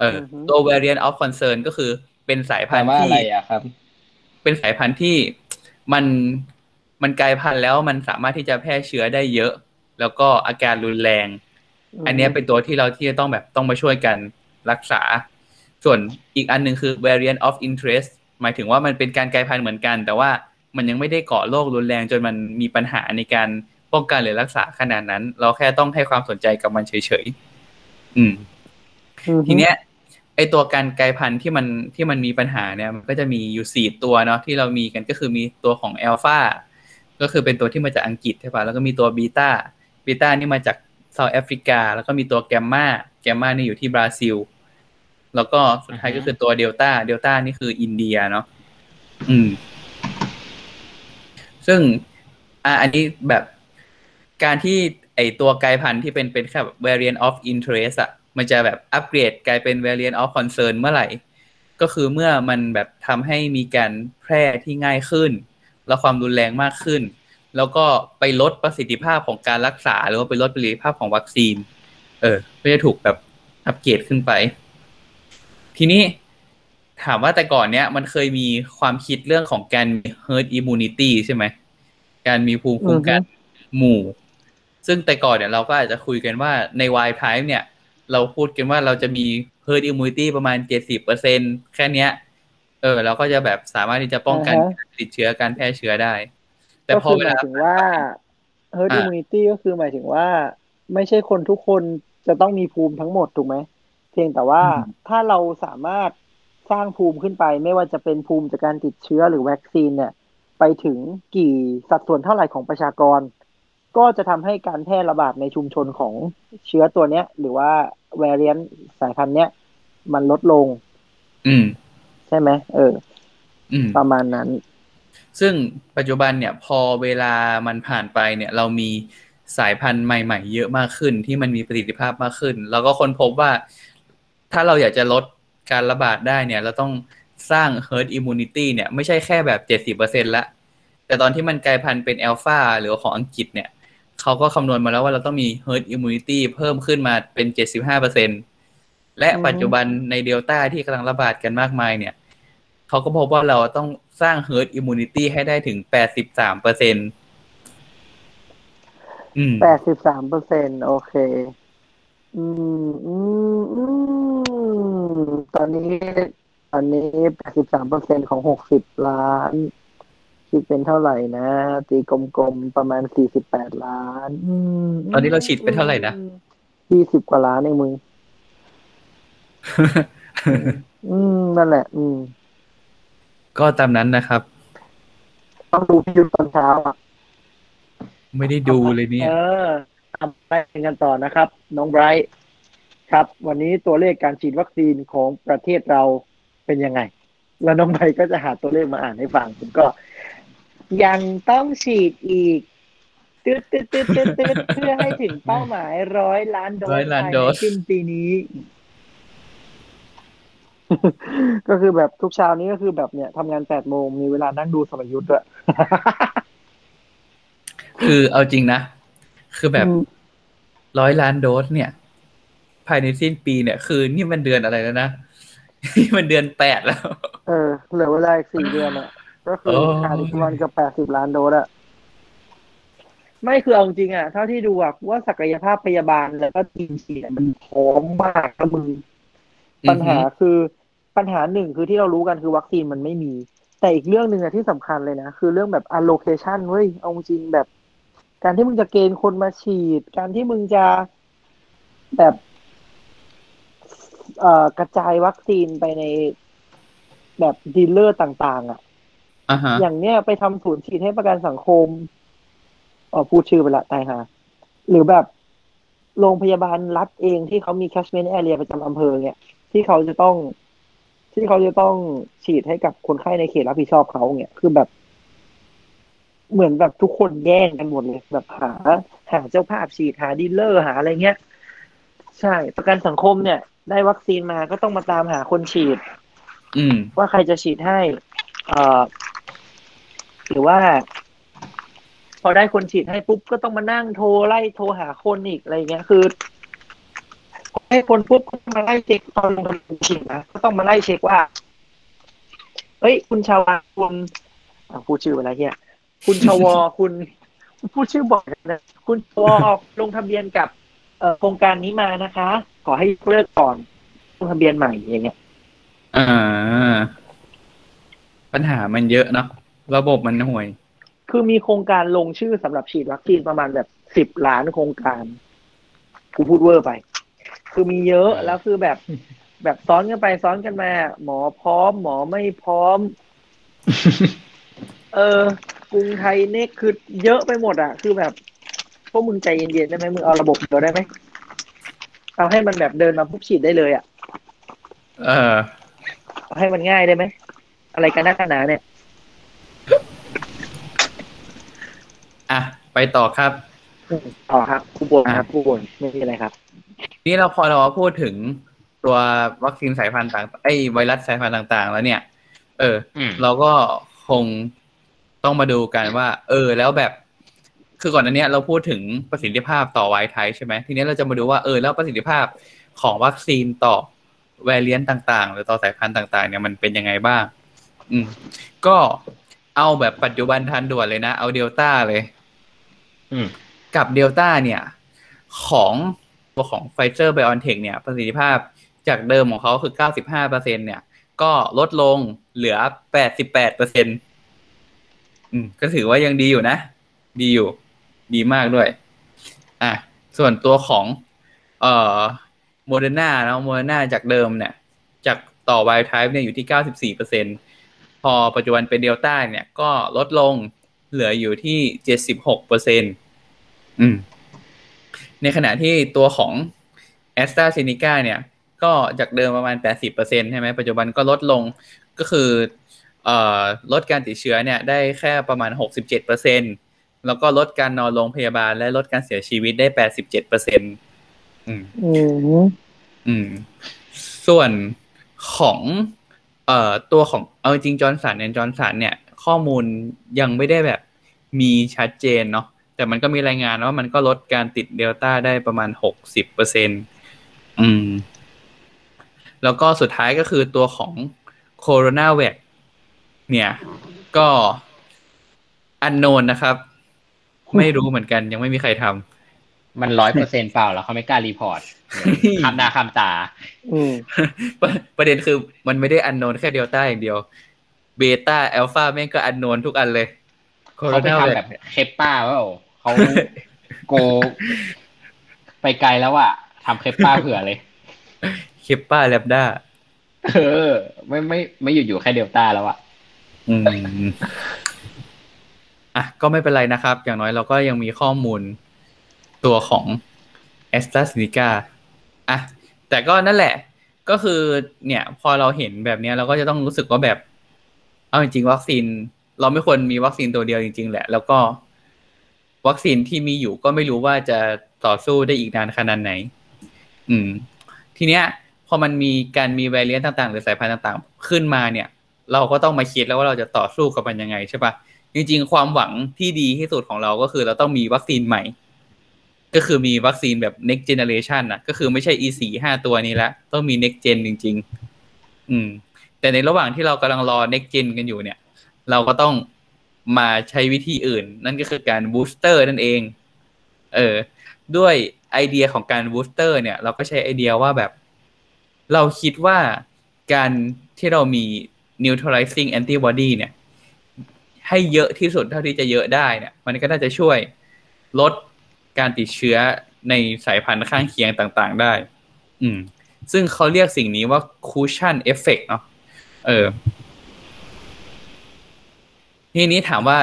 เอออือฮึตัว variant of concern ก็คือเป็นสายแปพัลนธุ์ว่าที่อะไรอะครับเป็นสายพันธุ์ที่มัน มันกลายพันธุ์แล้วมันสามารถที่จะแพร่เชื้อได้เยอะ แล้วก็อาการรุนแรง อันเนี้ยเป็นตัวที่เราที่จะต้องแบบต้องมาช่วยกันรักษา ส่วนอีกอันหนึ่งคือ variant of interest หมายถึงว่ามันเป็นการกลายพันธุ์เหมือนกัน แต่ว่ามันยังไม่ได้ก่อโรครุนแรงจนมันมีปัญหาในการป้องกันหรือรักษาขนาดนั้น เราแค่ต้องให้ความสนใจกับมันเฉยๆอืมอือฮึทีเนี้ยไอตัวการกลายพันธุ์ที่มันที่มันมีปัญหาเนี่ย มันก็จะมีอยู่สี่ตัวเนาะที่เรามีกันก็คือมีตัวของอัลฟา ก็คือเป็นตัวที่มาจากอังกฤษใช่ป่ะแล้วก็มีตัวบีตาบีตานี่มาจากเซาท์แอฟริกา แล้วก็มีตัวแกมมาแกมมานี่อยู่ที่บราซิล แล้วก็สุดท้ายก็คือตัวเดลต้าเดลต้านี่คืออินเดียเนาะอืม ซึ่งอะอันนี้แบบการที่ไอตัวกลายพันธุ์ที่เป็นเป็นแค่แบบ variant of interest อะมันจะแบบอัปเกรดกลายเป็น variant of concern เมื่อไหร่ ก็คือเมื่อมันแบบทำให้มีการแพร่ที่ง่ายขึ้น และความรุนแรงมากขึ้น แล้วก็ไปลดประสิทธิภาพของการรักษา หรือว่าไปลดประสิทธิภาพของวัคซีน เออก็จะถูกแบบอัปเกรดขึ้นไป ทีนี้ถามว่าแต่ก่อนเนี้ยมันเคยมีความคิดเรื่องของการมี herd immunity ใช่ไหม การมีภูมิคุ้มกันหมู่ ซึ่งแต่ก่อนเนี่ยเราก็อาจจะคุยกันว่าใน wild type เนี่ย เราพูดกันว่าเราจะมี herd immunity ประมาณเจ็ดสิบเปอร์เซ็นแค่เนี้ย เออเราก็จะแบบสามารถที่จะป้องกันอ่าฮะการติดเชื้อการแพร่เชื้อได้ แต่ก็พอคือเวหมาลายถึงว่า herd อ่า immunity ก็คือหมายถึงว่า ไม่ใช่คนทุกคนจะต้องมีภูมิทั้งหมดถูกไหมเพียงแต่ว่าถ้าเราสามารถสร้างภูมิขึ้นไป ไม่ว่าจะเป็นภูมิจากการติดเชื้อหรือวัคซีนเนี่ย ไปถึงกี่สัดส่วนเท่าไหร่ของประชากร ก็จะทำให้การแพร่ระบาดในชุมชนของเชื้อตัวเนี้ย หรือว่า variant สายพันธุ์เนี้ยมันลดลง อืม ใช่ไหมเอออืมประมาณนั้น ซึ่งปัจจุบันเนี่ย พอเวลามันผ่านไปเนี่ย เรามีสายพันธุ์ใหม่ ๆ เยอะมากขึ้นที่มันมีประสิทธิภาพมากขึ้น แล้วก็คนพบว่า ถ้าเราอยากจะลดการระบาดได้เนี่ย เราต้องสร้าง herd immunity เนี่ย ไม่ใช่แค่แบบเจ็ดสิบเปอร์เซ็นละ แต่ตอนที่มันกลายพันธุ์เป็นอัลฟาหรือว่าของอังกฤษเนี่ย เขาก็คำนวณมาแล้วว่าเราต้องมี herd immunity เพิ่มขึ้นมาเป็นเจ็ดสิบห้าเปอร์เซ็น และอือฮึปัจจุบันในเดลต้าที่กำลังระบาดกันมากมายเนี่ยเขาก็พบว่าเราต้องสร้าง herd immunity ให้ได้ถึง 83เปอร์เซ็นอืมแปดสิบสามเปอร์เซ็นโอเค อืม อืม อืม ตอนนี้ ตอนนี้แปดสิบสามเปอร์เซ็นของหกสิบล้านคิดเป็นเท่าไหร่นะ ตีกลมๆ ประมาณสี่สิบแปดล้าน อืม ตอนนี้เราฉีดไปเท่าไหร่นะยี่สิบกว่าล้านเองมึง อืมนั่นแหละ อืม ก็ตามนั้นนะครับ ต้องดูพี่ยุทธตอนเช้าอะ ไม่ได้ดูเลยเนี่ย เออทำไปกันต่อนะครับ น้องไบรท์ครับ วันนี้ตัวเลขการฉีดวัคซีนของประเทศเราเป็นยังไง แล้วน้องไบรท์ก็จะหาตัวเลขมาอ่านให้ฟังผมก็ ยังต้องฉีดอีกตืดตืดตืดตืดตืดเพื่อให้ถึงเป้าหมายร้อยล้านโดสร้อยล้านภายโดในสสิ้นปีนี้ ก็คือแบบทุกเช้านี้ก็คือแบบเนี่ยทำงานแปดโมงมีเวลานั่งดูสมยุทธ์ด้วยคือเอาจริงนะ คือแบบอืมร้อยล้านโดสเนี่ย ภายในสิ้นปีเนี่ย คือนี่มันเดือนอะไรแล้วนะนี่มันเดือนแปดแล้ว เออ เหลือเวลาอีกสี่เดือนอะ ก็คือโอ้ขาดอีกประมาณเกับแปดสิบล้านโดสอะไม่คือเอาจริงอะ เท่าที่ดูอะว่าศักยภาพพยาบาลแล้วก็ทีมฉีดอะมันพร้อมมากนะมึงปัญหาคือ ปัญหาหนึ่งคือที่เรารู้กันคือวัคซีนมันไม่มี แต่อีกเรื่องหนึ่งอะที่สำคัญเลยนะ คือเรื่องแบบ allocation เว้ยเอาจริงแบบ การที่มึงจะเกณฑ์คนมาฉีด การที่มึงจะแบบเอ่อกระจายวัคซีนไปในแบบ dealer ต่างๆ อะอ่าฮะอย่างเนี้ยไปทำศูนย์ฉีดให้ประกันสังคมอ๋อพูดชื่อไปละตายฮะหรือแบบโรงพยาบาลรัฐเองที่เขามี catchment area ประจำอำเภอเนี่ยที่เขาจะต้อง ที่เขาจะต้องฉีดให้กับคนไข้ในเขตรับผิดชอบเขาเนี่ยคือแบบ เหมือนแบบทุกคนแย่งกันหมดเลย แบบหา หาเจ้าภาพฉีดหาดีลเลอร์หาอะไรเงี้ย ใช่ ประกันสังคมเนี่ย ได้วัคซีนมาก็ต้องมาตามหาคนฉีด อืม ว่าใครจะฉีดให้เอ่อหรือว่า พอได้คนฉีดให้ปุ๊บก็ต้องมานั่งโทรไล่โทรหาคนอีกอะไรเงี้ย คือ ให้คนปุ๊บก็มาไล่เช็คตอนลงทะเบียนฉีดนะก็ต้องมาไล่เช็คว่า เฮ้ย คุณชอวอคุณอะพูดชื่อไปแล้วเฮียคุณชอวอคุณพูดชื่อบ่อยนะคุณชอวอลงทะเบียนกับเอ่อโครงการนี้มานะคะ ขอให้ยกเลิกก่อนลงทะเบียนใหม่อย่างเงี้ยอ่า ปัญหามันเยอะเนาะระบบมันห่วย คือมีโครงการลงชื่อสำหรับฉีดวัคซีนประมาณแบบสิบล้านโครงการกูพูดเวอร์ไป คือมีเยอะแล้วคือแบบแบบซ้อนกันไปซ้อนกันมา หมอพร้อม หมอไม่พร้อม เออกรุงไทยเน็กคือเยอะไปหมดอะ คือแบบพวกมึงใจเย็นๆได้ไหมมึงเอาระบบเดียวได้ไหมเอาให้มันแบบเดินมาปุ๊บฉีดได้เลยอะ เออเอาให้มันง่ายได้ไหมอะไรกันนักหนาเนี่ย อะ ไปต่อครับอืมต่อครับผู้บนครับผู้บนไม่มีอะไรครับ นี่เราพอเราพูดถึงตัววัคซีนสายพันธุ์ต่างไอ้ไวรัสสายพันธุ์ต่าง ๆ แล้วเนี่ย เอออืมเราก็คงต้องมาดูกันว่า เออ แล้วแบบ คือก่อนอันเนี้ยเราพูดถึงประสิทธิภาพต่อไวท์ไทใช่ไหมทีนี้เราจะมาดูว่าเออแล้วประสิทธิภาพของวัคซีนต่อแวรเลียนต่างๆ หรือต่อสายพันธุ์ต่าง ๆ เนี่ยมันเป็นยังไงบ้าง อืม ก็เอาแบบปัจจุบันทันด่วนเลยนะ เอาเดลต้าเลย อืม กับเดลต้าเนี่ย ของ ตัวของไฟเซอร์ไบออนเทคเนี่ยประสิทธิภาพจากเดิมของเขาคือ 95เปอร์เซ็นเนี่ย ก็ลดลงเหลือ 88เปอร์เซ็นอืม ก็ถือว่ายังดีอยู่นะ ดีอยู่ ดีมากด้วย อะ ส่วนตัวของ เอ่อโมเดอร์นาเนาะโมเดอร์นาจากเดิมเนี่ย จากต่อ wild type เนี่ยอยู่ที่ 94เปอร์เซ็นพอปัจจุบันเป็นเดลต้าเนี่ย ก็ลดลงเหลืออยู่ที่ 76เปอร์เซ็นอืม ในขณะที่ตัวของแอสตราเซเนกาเนี่ย ก็จากเดิมประมาณ 80%ใช่ไหมปัจจุบันก็ลดลงก็คือเอ่อลดการติดเชื้อเนี่ยได้แค่ประมาณ 67%แล้วก็ลดการนอนโรงพยาบาลและลดการเสียชีวิตได้ 87%อืมอืมอืมส่วนของเอ่อตัวของเอาจริงจอห์นสันแอนด์จอห์นสันเนี่ย ข้อมูลยังไม่ได้แบบมีชัดเจนเนาะ แต่มันก็มีรายงานว่ามันก็ลดการติดเดลต้าได้ประมาณหกสิบเปอร์เซ็นอืม แล้วก็สุดท้ายก็คือตัวของโคโรนาแวคเนี่ย ก็อันโนนนะครับ ไม่รู้เหมือนกันยังไม่มีใครทำมันร้อยเปอร์เซ็นเปล่าแล้วเขาไม่กล้า reportคำหน้าคำตาอืมประประเด็นคือมันไม่ได้อันโนนแค่เดลต้าอย่างเดียว เบต้าอัลฟาแม่งก็อันโนนทุกอันเลยเขาไปทำแบบแคปป้าเปล่า เขา go ไปไกลแล้วอะทำแคปป้าเผื่อเลย แคปป้าแลมบ์ดาเออ ไม่ไม่ ไม่อยู่อยู่แค่เดลต้าแล้วอะอืมอะก็ไม่เป็นไรนะครับ อย่างน้อยเราก็ยังมีข้อมูลตัวของแอสตราเซเนกาอะแต่ก็นั่นแหละ ก็คือเนี่ย พอเราเห็นแบบเนี้ยเราก็จะต้องรู้สึกว่าแบบ เอาจริงๆวัคซีน เราไม่ควรมีวัคซีนตัวเดียวจริง ๆ แหละ แล้วก็ วัคซีนที่มีอยู่ก็ไม่รู้ว่าจะต่อสู้ได้อีกนานขนาดไหน อืม ทีเนี้ย พอมันมีการมีแวรเลียนต่างๆ หรือสายพันธุ์ต่างๆ ขึ้นมาเนี่ย เราก็ต้องมาคิดแล้วว่าเราจะต่อสู้กับมันยังไงใช่ปะจริง ๆ ความหวังที่ดีที่สุดของเราก็คือเราต้องมีวัคซีนใหม่ ก็คือมีวัคซีนแบบ next generation นะก็คือไม่ใช่ e สี่ห้าตัวนี้ละต้องมี next gen จริง ๆ อืม แต่ในระหว่างที่เรากำลังรอ next gen กันอยู่เนี่ย เราก็ต้อง มาใช้วิธีอื่น นั่นก็คือการ booster นั่นเอง เออ ด้วยไอเดียของการ booster เนี่ย เราก็ใช้ไอเดียว่าแบบ เราคิดว่าการที่เรามี neutralizing antibody เนี่ย ให้เยอะที่สุดเท่าที่จะเยอะได้เนี่ย มันก็น่าจะช่วยลดการติดเชื้อในสายพันธุ์ข้างเคียงต่างๆได้ อืม ซึ่งเขาเรียกสิ่งนี้ว่า cushion effect เนาะ เออ ทีนี้ถามว่า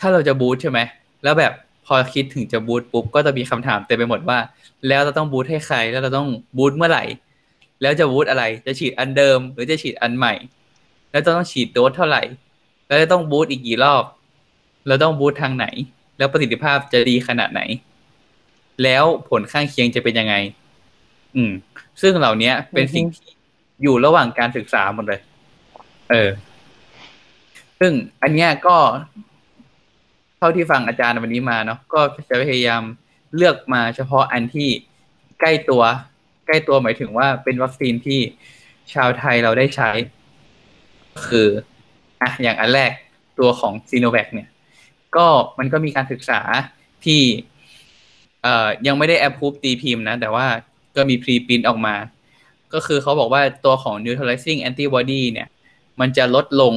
ถ้าเราจะบูตใช่ไหมแล้วแบบพอคิดถึงจะบูตปุ๊บก็จะมีคำถามเต็มไปหมดว่า แล้วเราต้องบูตให้ใคร แล้วเราต้องบูตเมื่อไหร่ แล้วจะบูตอะไรจะฉีดอันเดิม หรือจะฉีดอันใหม่ แล้วจะต้องฉีดโดสเท่าไหร่ แล้วจะต้องบูตอีกกี่รอบแล้วต้องบูตทางไหน แล้วประสิทธิภาพจะดีขนาดไหน แล้วผลข้างเคียงจะเป็นยังไง อืม ซึ่งเหล่านี้เป็นสิ่งที่อยู่ระหว่างการศึกษาหมดเลย เออ ซึ่งอันเนี้ยก็เท่าที่ฟังอาจารย์วันนี้มาเนาะก็จะพยายามเลือกมาเฉพาะอันที่ใกล้ตัว ใกล้ตัวหมายถึงว่าเป็นวัคซีนที่ชาวไทยเราได้ใช้ คืออะอย่างอันแรกตัวของซีโนแวคเนี่ย ก็มันก็มีการศึกษาที่เอ่อยังไม่ได้แอปพูฟตีพิมพ์นะ แต่ว่าก็มีพรีพิมพ์ออกมา ก็คือเขาบอกว่าตัวของ neutralizing antibody เนี่ย มันจะลดลง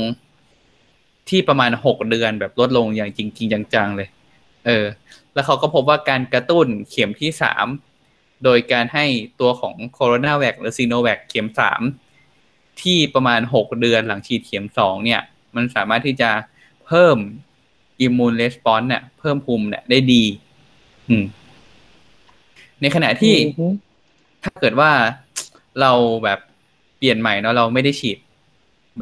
ที่ประมาณหกเดือนแบบลดลงอย่างจริงๆจังๆเลย เออ แล้วเขาก็พบว่าการกระตุ้นเข็มที่สามโดยการให้ตัวของโคโรนาแวคหรือซีโนแวคเข็มสามที่ประมาณหกเดือนหลังฉีดเข็มสองเนี่ย มันสามารถที่จะเพิ่มอิมมูนเรสปอนส์เนี่ยเพิ่มภูมิเนี่ยได้ดี อืม ในขณะที่อือฮึถ้าเกิดว่าเราแบบเปลี่ยนใหม่เนาะเราไม่ได้ฉีด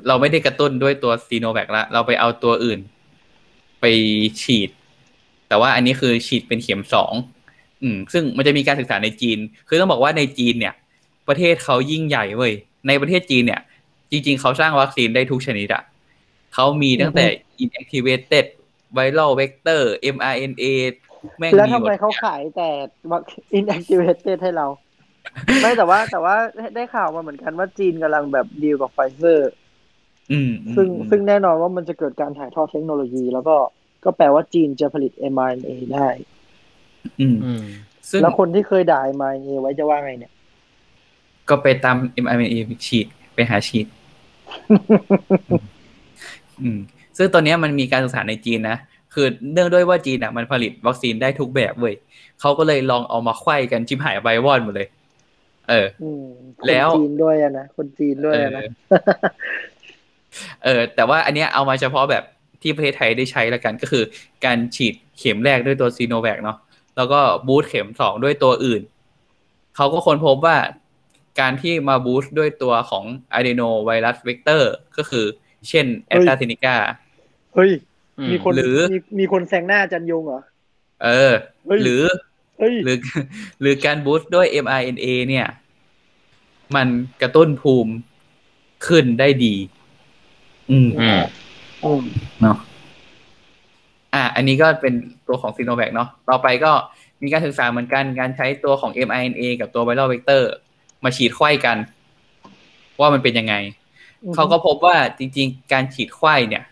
เราไม่ได้กระตุ้นด้วยตัวซีโนแวคละเราไปเอาตัวอื่น ไปฉีด แต่ว่าอันนี้คือฉีดเป็นเข็มสองอืม ซึ่งมันจะมีการศึกษาในจีน คือต้องบอกว่าในจีนเนี่ย ประเทศเขายิ่งใหญ่เว้ยในประเทศจีนเนี่ย จริง ๆ เขาสร้างวัคซีนได้ทุกชนิดอะเขามีตั้งแต่ inactivated viral vector mRNA แม่งแล้วมีทำหมไมดเขาขายแต่วัค inactivated ให้เรา ไม่แต่ว่าแต่ว่าได้ข่าวมาเหมือนกันว่าจีนกำลังแบบดีลกับไฟเซอร์อืมอืม ซึ่งอืมซึ่งแน่นอนว่ามันจะเกิดการถ่ายทอดเทคโนโลยี แล้วก็ก็แปลว่าจีนจะผลิต mRNA ได้ อืมอืมซึ่งแล้วคนที่เคยด่า mRNA ไว้จะว่าไงเนี่ย ก็ไปตาม mRNA ฉีดไปหาฉีด อืม ซึ่งตอนเนี้ยมันมีการศึกษาในจีนนะคือเนื่องด้วยว่าจีนอะมันผลิตวัคซีนได้ทุกแบบเว้ยเขาก็เลยลองเอามาไขว้กันชิบหายใบวอดหมดเลย เอออืมคนแล้วจีนด้วยอะนะคนจีนด้วยอะนะ เออเออแต่ว่าอันเนี้ยเอามาเฉพาะแบบที่ประเทศไทยได้ใช้ละกันก็คือ การฉีดเข็มแรกด้วยตัวซีโนแวคเนาะแล้วก็บูสต์เข็มสองด้วยตัวอื่น เขาก็ค้นพบว่าการที่มาบูสต์ด้วยตัวของadenovirus vector ก็คือ เช่นแอสตราเซเนกาเฮ้ยอืมมีคนหรือมีมีคนแซงหน้าจันยงเหรอ เออเฮ้ยหรือเฮ้ยหรือหรือการ boost ด้วย mRNA เนี่ย มันกระตุ้นภูมิขึ้นได้ดี อืมอืมอืมเนาะอะอันนี้ก็เป็นตัวของซีโนแวคเนาะต่อไปก็มีการศึกษาเหมือนกันการใช้ตัวของ mRNA กับตัว viral vectorมาฉีดไขว้กัน ว่ามันเป็นยังไงอืมเขาก็พบว่าจริง ๆ การฉีดไขว้เนี่ย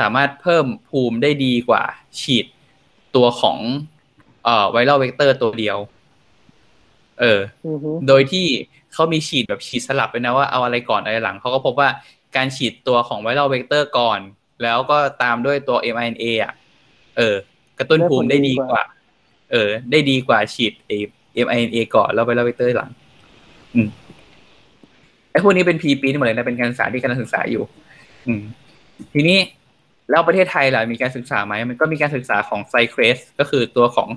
สามารถเพิ่มภูมิได้ดีกว่า ฉีดตัวของเอ่อ viral vector ตัวเดียว เอออือฮึโดยที่เขามีฉีดแบบฉีดสลับไปนะว่าเอาอะไรก่อนอะไรหลัง เขาก็พบว่า การฉีดตัวของ viral vector ก่อน แล้วก็ตามด้วยตัว mRNA อะ เออ กระตุ้นภูมิได้ดีกว่า เออ ได้ดีกว่าฉีดไอ้ mRNA ก่อนแล้วไวรัลเวกเตอร์หลัง อืมไอ้พวกนี้เป็นพีปีนี่หมดเลยนะเป็นการศึกษาที่กำลังศึกษาอยู่ อืม ทีนี้แล้วประเทศไทยล่ะมีการศึกษาไหมมันก็มีการศึกษาของไซเครสก็คือตัวของ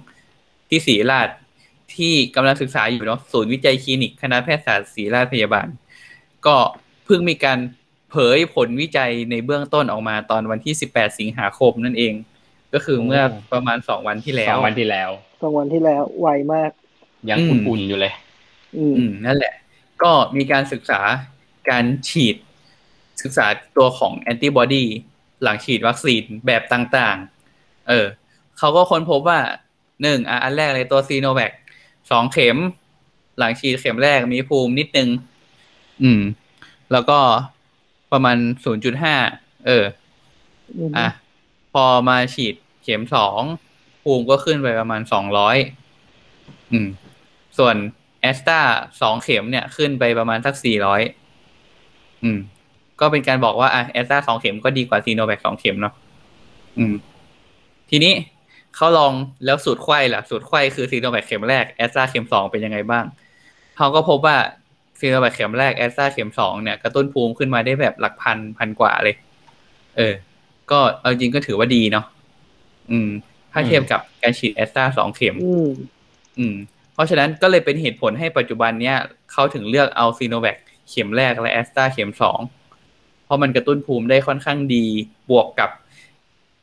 ที่ศรีราชที่กำลังศึกษาอยู่เนาะศูนย์วิจัยคลินิกคณะแพทยศาสตร์ศรีราชพยาบาล ก็เพิ่งมีการ เผยผลวิจัยในเบื้องต้นออกมาตอนวันที่ 18 สิงหาคมนั่นเอง ก็คือเมื่อประมาณสองวันที่แล้สอวงวันที่แล้วสองวันที่แล้วไวมาก ยังอืมอุ่นๆอยู่เลยอืมอืมนั่นแหละ ก็มีการศึกษาการฉีด ศึกษาตัวของแอนติบอดีหลังฉีดวัคซีนแบบต่างๆ เออเขาก็ค้นพบว่าหนึ่งอะอันแรกเลยตัวซีโนแวคสองเข็ม หลังฉีดเข็มแรกมีภูมินิดนึง อืม แล้วก็ ประมาณศูนย์จุดห้าเอออืมอะ พอมาฉีดเข็มสองภูมิก็ขึ้นไปประมาณสองร้อยอืม ส่วนแอสตราสองเข็มเนี่ยขึ้นไปประมาณสักสี่ร้อยอืม ก็เป็นการบอกว่าอะแอสตราสองเข็มก็ดีกว่าซีโนแวคสองเข็มเนาะอืม ทีนี้เขาลองแล้วสูตรไข้ล่ะ สูตรไข้คือซีโนแวคเข็มแรกแอสตราเข็มสองเป็นยังไงบ้างเขาก็พบว่า ซีโนแวคเข็มแรกแอสตราเข็มสองเนี่ยกระตุ้นภูมิขึ้นมาได้แบบหลักพันพันกว่าเลย เออ ก็เอาจริงก็ถือว่าดีเนาะอืม ถ้าเทียบกับการฉีดแอสตราสองเข็มอืมอืม เพราะฉะนั้นก็เลยเป็นเหตุผลให้ปัจจุบันเนี้ยเขาถึงเลือกเอาซีโนแวคเข็มแรกและแอสตราเข็มสองเพราะมันกระตุ้นภูมิได้ค่อนข้างดีบวกกับ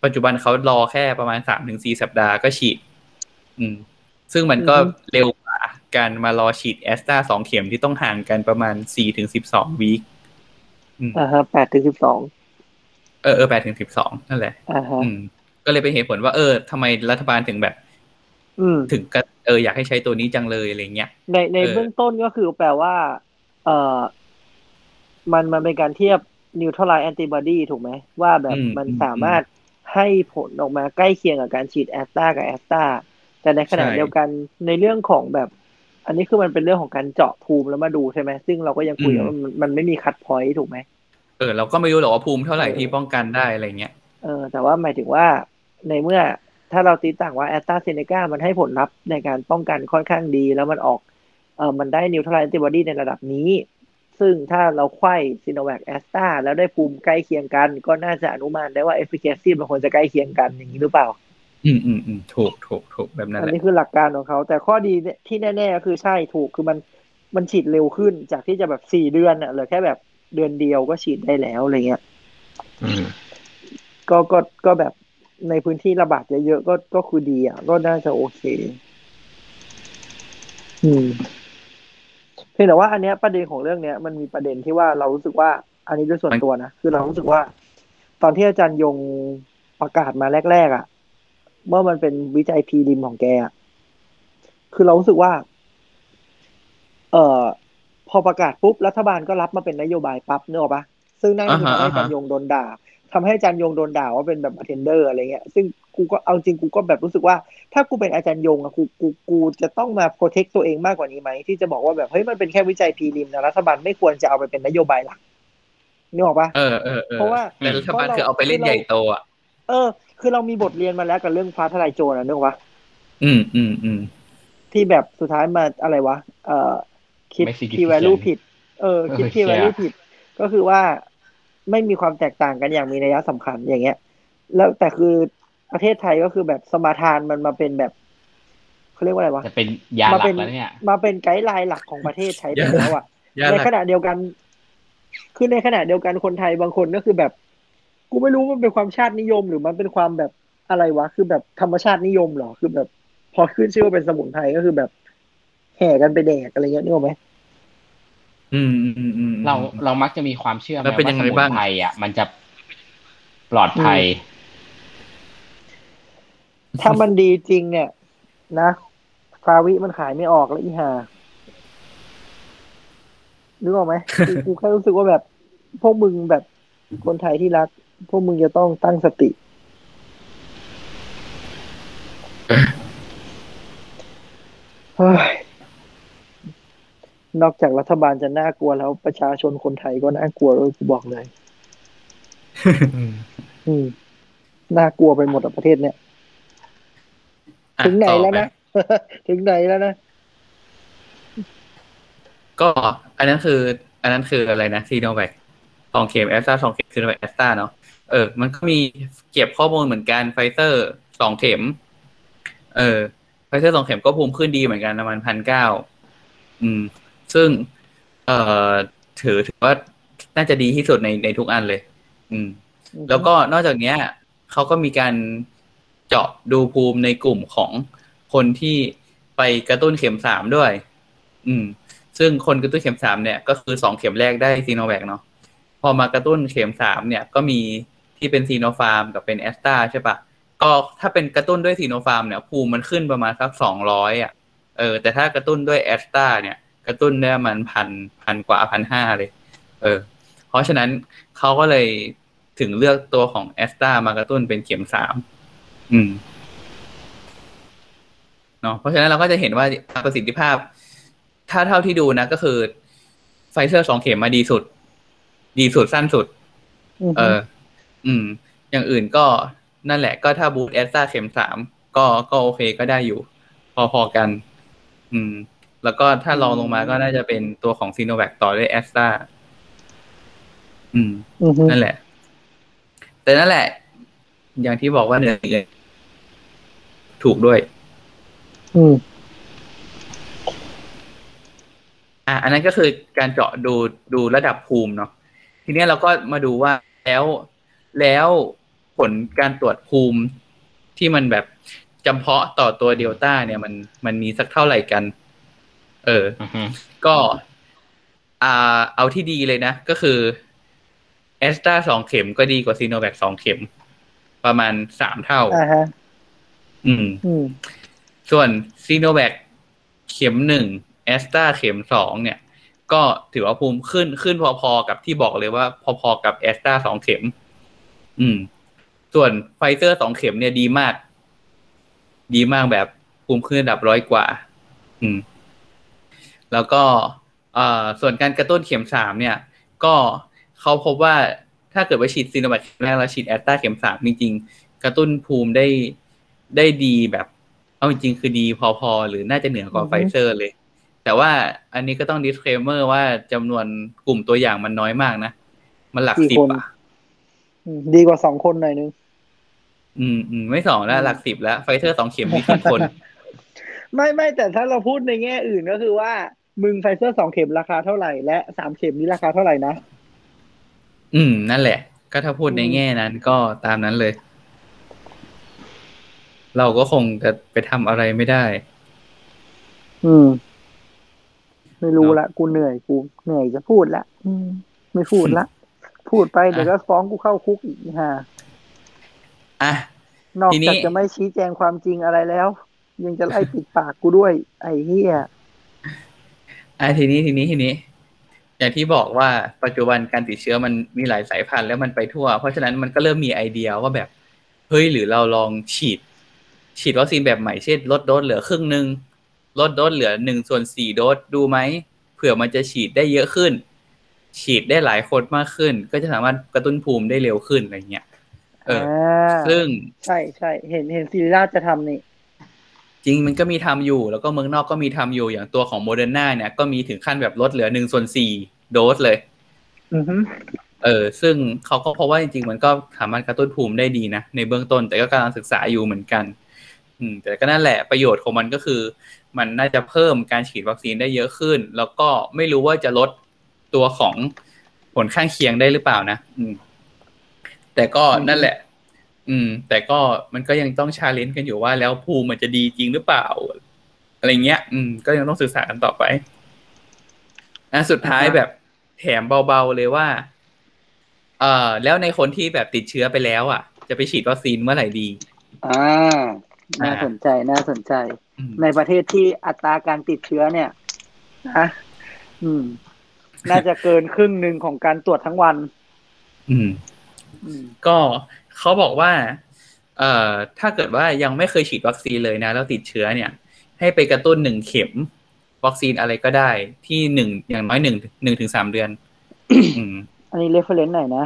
ปัจจุบันเขารอแค่ประมาณสามถึงสี่สัปดาห์ก็ฉีด อืม ซึ่งมันก็อือฮึเร็ว กว่าการมารอฉีดแอสตราสองเข็มที่ต้องห่างกันประมาณสี่ถึงสิบสองวีคอ่าฮะแปดถึงสิบสองเออเออแปดถึงสิบสองนั่นแหละอ่าฮะอืมก็เลยเป็นเหตุผลว่าเออทำไมรัฐบาลถึงแบบอืมถึงก็เอออยากให้ใช้ตัวนี้จังเลยอะไรเงี้ยในในเออเบื้องต้นก็คือแปลว่า เอ่อมันมันเป็นการเทียบ neutralize antibody ถูกไหม ว่าแบบอืมมันอืมสามารถให้ผลออกมาใกล้เคียงกับการฉีดแอสตรากับแอสตราแต่ในขณะใช่เดียวกันในเรื่องของแบบ อันนี้คือมันเป็นเรื่องของการเจาะภูมิแล้วมาดูใช่ไหมซึ่งเราก็ยังคุยว่ามันมันไม่มี cut point ถูกไหมเออเราก็ไม่รู้หรอกว่าภูมิเท่าไหร่เออที่ป้องกันได้อะไรเงี้ยเออ แต่ว่าหมายถึงว่าในเมื่อถ้าเราตีต่างว่าแอสตราเซเนกามันให้ผลลัพธ์ในการป้องกันค่อนข้างดี แล้วมันออกเออมันได้นิวทร l ไลแอนติบอดีในระดับนี้ ซึ่งถ้าเราไขว้ซีโนแวคแอสตราแล้วได้ภูมิใกล้เคียงกัน ก็น่าจะอนุมานได้ว่าเอฟฟิ c ซีมันควรจะใกล้เคียงกันอย่างนี้หรือเปล่า อืมอืมอืมถูกถูกถูกแบบนั้นอันแหละนี้คือหลักการของเขา แต่ข้อดีเนี่ยที่แน่ๆก็คือใช่ถูกคือมันมันฉีดเร็วขึ้นจากที่จะแบบสี่เดือนอะเหลือแค่แบบเดือนเดียวก็ฉีดได้แล้วอะไรเงี้ยอืมก็ก็ก็แบบในพื้นที่ระบาดเยอะๆก็ก็คือดีอะ ก็น่าจะโอเค อืมเพียงแต่ว่าอันเนี้ยประเด็นของเรื่องเนี้ยมันมีประเด็นที่ว่าเรารู้สึกว่า อันนี้ด้วยส่วนตัวนะคือเรารู้สึกว่า ตอนที่อาจารย์ยงประกาศมาแรกๆอะ เมื่อมันเป็นวิจัยพีริมของแกอะคือเรารู้สึกว่า เอ่อ พอประกาศปุ๊บรัฐบาลก็รับมาเป็นนโยบายปั๊บเนกอะปะซึ่งนั่นคือทำให้อาจารย์ยงโดนด่าทำให้อาจารย์ยงโดนด่าว่าเป็นแบบอเทนเดอร์อะไรเงี้ย ซึ่งกูก็เอาจริงกูก็แบบรู้สึกว่า ถ้ากูเป็นอาจารย์ยงอะกูกูกูจะต้องมาโปรเทคตัวเองมากกว่านี้ไหมที่จะบอกว่าแบบเฮ้ยมันเป็นแค่วิจัยพีริมนะรัฐบาลไม่ควรจะเอาไปเป็นนโยบายหลักนึกออกปะเออเออเออเพราะว่าแต่รัฐบาลคือเอาไปเล่นใหญ่โตอะเออ คือเรามีบทเรียนมาแล้วกับเรื่องฟ้าทลายโจรนะนึกออกปะอืมอืมอืมที่แบบสุดท้ายมาอะไรวะ เอ่อ คิดไม่ significant key value ผิด เออ คิดเออ key ใช่ value ผิด ก็คือว่าไม่มีความแตกต่างกันอย่างมีนัยสำคัญอย่างเงี้ย แล้วแต่คือประเทศไทยก็คือแบบสมาทานมันมาเป็นแบบเขาเรียกว่าอะไรวะจะเป็นยาหมาลัเป็กนแล้วเนี่ยมาเป็นไกด์ไลน์หลักของประเทศใช้ไปยาแล้วอะยาในหลักขณะเดียวกัน คือในขณะเดียวกันคนไทยบางคนก็คือแบบ กูไม่รู้มันเป็นความชาตินิยม หรือมันเป็นความแบบอะไรวะ คือแบบธรรมชาตินิยมเหรอ คือแบบ พอขึ้นชื่อว่าเป็นสมุนไพรก็คือแบบแห่กันไปแดกอะไรเงี้ยนึกออกไหมอืมอืมอืมอืมเราเรามักจะมีความเชื่อไหมแล้วเป็นยังไงว่าสมุบ้างนไพรอะ มันจะปลอดภัย ถ้ามันดีจริงเนี่ย นะฟาวิมันขายไม่ออกแล้วอีหานึกออกไหมกูกูแค่รู้สึกว่าแบบ พวกมึงแบบคนไทยที่รัก พวกมึงจะต้องตั้งสติเฮ้ยนอกจากรัฐบาลจะน่ากลัวแล้วประชาชนคนไทยก็น่ากลัวเลยกูบอกเลย อืม น่ากลัวไปหมดอะประเทศเนี่ยอ่ถึงไหนต่อแล้วปนะ ถึงไหนแล้วนะ ก็อันนั้นคือ อันนั้นคืออะไรนะซีโนแวคสองเข็มแอสตราสองเข็มซีโนแวคแอสตราเนาะ เออ มันก็มีเก็บข้อมูลเหมือนกันไฟเซอร์สองเข็ม เออไฟเซอร์สองเข็มก็ภูมิขึ้นดีเหมือนกันประมาณพันเก้าอืม ซึ่ง เอ่อถือถือว่าน่าจะดีที่สุดในในทุกอันเลย อืม แล้วก็นอกจากเนี้ยเขาก็มีการเจาะดูภูมิในกลุ่มของคนที่ไปกระตุ้นเข็มสามด้วย อืม ซึ่งคนกระตุ้นเข็มสามเนี่ย ก็คือสองเข็มแรกได้ซีโนแวคเนาะ พอมากระตุ้นเข็มสามเนี่ย ก็มี ที่เป็นซีโนฟาร์มกับเป็นแอสตราใช่ปะก็ถ้าเป็นกระตุ้นด้วยซีโนฟาร์มเนี่ยภูมิมันขึ้นประมาณสักสองร้อยอะเออแต่ถ้ากระตุ้นด้วยแอสตราเนี่ย กระตุ้นได้ประมันพันพันกว่าพันห้าเลย เออ เพราะฉะนั้นเขาก็เลยถึงเลือกตัวของแอสตรามากระตุ้นเป็นเข็มสามอืมเนาะเพราะฉะนั้นเราก็จะเห็นว่าประสิทธิภาพ ถ้าเท่าที่ดูนะก็คือไฟเซอร์สองเข็มมาดีสุด ดีสุดสั้นสุด เออ อืม อย่างอื่นก็นั่นแหละก็ถ้า boost แอสตราเข็มสามก็ก็โอเคก็ได้อยู่ พอๆกัน อืม แล้วก็ถ้ารองลงมาก็น่าจะเป็นตัวของซีโนแวคต่อด้วยแอสตราอืมอือฮึนั่นแหละ แต่นั่นแหละ อย่างที่บอกว่าเหนื่อยถูกด้วย อืมอะอันนั้นก็คือการเจาะดูดูระดับภูมิเนาะทีเนี้ยเราก็มาดูว่าแล้ว แล้วผลการตรวจภูมิที่มันแบบจำเพาะต่อตัวเดลต้าเนี่ยมันมันมีสักเท่าไหร่กัน เอออือฮึก็อ่าเอาที่ดีเลยนะ ก็คือแอสตราสองเข็มก็ดีกว่าซีโนแวคสองเข็ม ประมาณสามเท่าอ่าฮะอืมอืม ส่วนซีโนแวคเข็มหนึ่งแอสตราเข็มสองเนี่ย ก็ถือว่าภูมิขึ้นขึ้นพอๆกับที่บอกเลยว่า พอๆกับแอสตราสองเข็ม อืม ส่วนไฟเซอร์สองเข็มเนี่ยดีมาก ดีมากแบบภูมิขึ้นระดับร้อยกว่า อืม แล้วก็เอ่อส่วนการกระตุ้นเข็มสามเนี่ย ก็เขาพบว่าถ้าเกิดว่าฉีดซีโนแวคเข็มแรกแล้วฉีดแอสตราเข็มสามจริงๆ กระตุ้นภูมิได้ได้ดีแบบ เอาจริงๆ คือดีพอๆ หรือน่าจะเหนือกว่าไฟเซอร์เลย แต่ว่าอันนี้ก็ต้อง disclaimer ว่าจำนวนกลุ่มตัวอย่างมันน้อยมากนะ มันหลักกี่สิบคนอะอืม ดีกว่าสองคนหน่อยนึง อืมอืมไม่สองแล้วหลักสิบแล้วไฟเซอร์สองเข็มนี่ครึ่งคน ไม่ไม่แต่ถ้าเราพูดในแง่อื่นก็คือว่า มึงไฟเซอร์สองเข็มราคาเท่าไหร่และสามเข็มนี่ราคาเท่าไหร่นะ อืม นั่นแหละ ก็ถ้าพูดในแง่นั้นก็ตามนั้นเลย เราก็คงจะไปทำอะไรไม่ได้ อืม ไม่รู้ละ กูเหนื่อยกูเหนื่อยจะพูดละ อืม ไม่พูดละ พูดไปเดี๋ยวก็ฟ้องกูเข้าคุกอีกฮะอะนอกทีนี้จากจะไม่ชี้แจงความจริงอะไรแล้ว ยังจะไล่ปิดปากกูด้วย ไอ้เหี้ยอะทีนี้ทีนี้ทีนี้ อย่างที่บอกว่าปัจจุบันการติดเชื้อมันมีหลายสายพันธุ์แล้วมันไปทั่ว เพราะฉะนั้นมันก็เริ่มมีไอเดียว่าแบบเฮ้ยหรือเราลองฉีด ฉีดวัคซีนแบบใหม่เช่นลดโดสเหลือครึ่งหนึ่งลดโดสเหลือหนึ่งส่วนสี่โดสดูไหมเผื่อมันจะฉีดได้เยอะขึ้น ฉีดได้หลายคนมากขึ้น ก็จะสามารถกระตุ้นภูมิได้เร็วขึ้นอะไรเงี้ยเออาซึ่งใช่ใช่เห็นเห็นศิริราชจะทำนี่จริงมันก็มีทำอยู่ แล้วก็เมืองนอกก็มีทำอยู่อย่างตัวของโมเดอร์นาเนี่ยก็มีถึงขั้นแบบลดเหลือหนึ่งส่วนสี่โดสเลยอือฮึเออ ซึ่งเขาก็เพราะว่าจริงๆ มันก็สามารถกระตุ้นภูมิได้ดีนะ ในเบื้องต้น แต่ก็กำลังศึกษาอยู่เหมือนกัน อืม แต่ก็นั่นแหละประโยชน์ของมันก็คือ มันน่าจะเพิ่มการฉีดวัคซีนได้เยอะขึ้น แล้วก็ไม่รู้ว่าจะลด ตัวของผลข้างเคียงได้หรือเปล่านะอืม แต่ก็นั่นแหละ อืม แต่ก็มันก็ยังต้อง challenge กันอยู่ว่า แล้วภูมิมันจะดีจริงหรือเปล่า อะไรเงี้ย อืม ก็ยังต้องศึกษากันต่อไปอะสุดท้ายแบบแถมเบาๆเลยว่า เอ่อ แล้วในคนที่แบบติดเชื้อไปแล้ว อะ จะไปฉีดวัคซีนเมื่อไหร่ดี อ่า น่าสนใจ น่าสนใจอืมในประเทศที่อัตราการติดเชื้อเนี่ยนะอืม น่าจะเกินครึ่งหนึ่งของการตรวจทั้งวันอืมอืม ก็เขาบอกว่า เอ่อ ถ้าเกิดว่ายังไม่เคยฉีดวัคซีนเลยนะ แล้วติดเชื้อเนี่ย ให้ไปกระตุ้นหนึ่งเข็ม วัคซีนอะไรก็ได้ ที่หนึ่งอย่างน้อยหนึ่งหนึ่งถึงสามเดือนอืมอันนี้ reference หน่อยนะ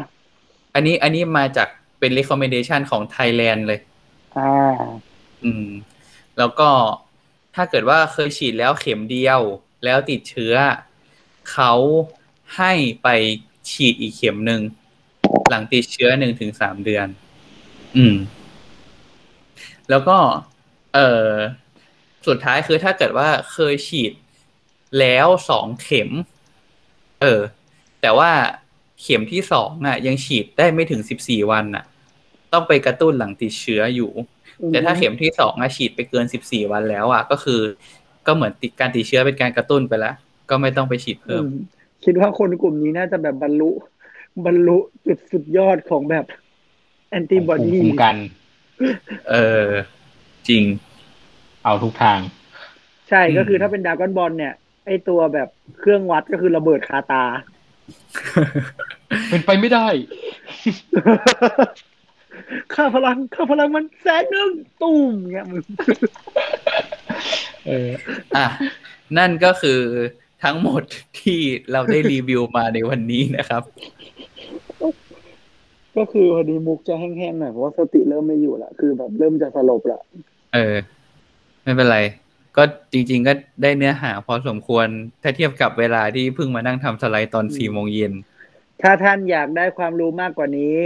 อันนี้อันนี้มาจากเป็น recommendation ของ Thailand เลย อ่า อืม แล้วก็ถ้าเกิดว่าเคยฉีดแล้วเข็มเดียว แล้วติดเชื้อ เขาให้ไปฉีดอีกเข็มหนึ่ง หลังติดเชื้อหนึ่งถึงสามเดือน อืม แล้วก็ เออสุดท้ายคือถ้าเกิดว่าเคยฉีดแล้วสองเข็ม เออ แต่ว่าเข็มที่สองอะ ยังฉีดได้ไม่ถึงสิบสี่วันอะ ต้องไปกระตุ้นหลังติดเชื้ออยู่ แต่ถ้าเข็มที่สองอะฉีดไปเกินสิบสี่วันแล้วอะก็คือ ก็เหมือนติดการติดเชื้อเป็นการกระตุ้นไปแล้ว ก็ไม่ต้องไปฉีดอืเพิ่มมคิดว่าคนกลุ่มนี้น่าจะแบบบรรลุ บรรลุจุดสุดยอดของแบบ แอนติบอภูมิดีคุ้มกัน เออ จริง เอาทุกทาง ใช่ก็คืออืมถ้าเป็นดากอนบอลเนี่ย ไอตัวแบบเครื่องวัดก็คือระเบิดคาตา เป็นไปไม่ได้ค่าพลังค่าพลังมันแสนหนึ่งตุ้มเงี้ยมึงเอออะนั่นก็คือ ทั้งหมดที่เราได้รีวิวมาในวันนี้นะครับ ก็คือพอดีมุกจะแห้งๆหน่อยเพราะว่าสติเริ่มไม่อยู่ละคือแบบเริ่มจะสลบละเออ ไม่เป็นไร ก็จริง ๆ ก็ได้เนื้อหาพอสมควรถ้าเทียบกับเวลาที่เพิ่งมานั่งทำสไลด์ตอนสี่โมงเย็นถ้าท่านอยากได้ความรู้มากกว่านี้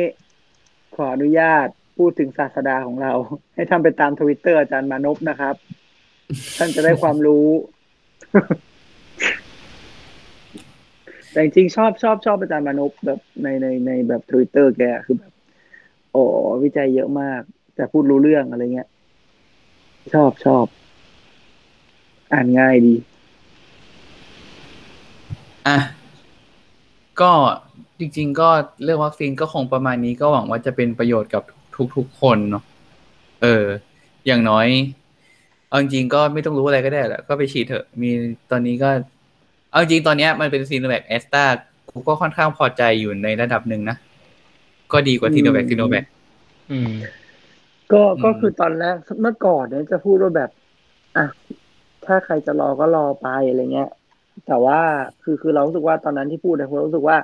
ขออนุญาตพูดถึงศาสดาของเรา ให้ท่านไปตามทวิตเตอร์อาจารย์มานพนะครับ ท่านจะได้ความรู้ แต่จริงชอบชอบชอบอาจารย์มานพแบบในในในแบบทวิตเตอร์แกคือแบบโอ้วิจัยเยอะมาก แต่พูดรู้เรื่องอะไรเงี้ย ชอบชอบ อ่านง่ายดี อะ ก็จริง ๆ ก็เรื่องวัคซีนก็คงประมาณนี้ก็หวังว่าจะเป็นประโยชน์กับทุก ๆ คนเนาะเออ อย่างน้อย เอาจริงๆก็ไม่ต้องรู้อะไรก็ได้แหละก็ไปฉีดเถอะ มีตอนนี้ก็ เอาจริงๆตอนเนี้ยมันเป็นซีโนแวคแอสตากูก็ค่อนข้างพอใจอยู่ในระดับหนึ่งนะ ก็ดีกว่าซีโนแวคอืมซีโนแวคอืมก็อืมก็คือตอนแรกเมื่อก่อนเนี่ยจะพูดว่าแบบ อะ ถ้าใครจะรอก็รอไปอะไรเงี้ย แต่ว่าคือคือเรารู้สึกว่าตอนนั้นที่พูดเนี่ยเรารู้สึกว่า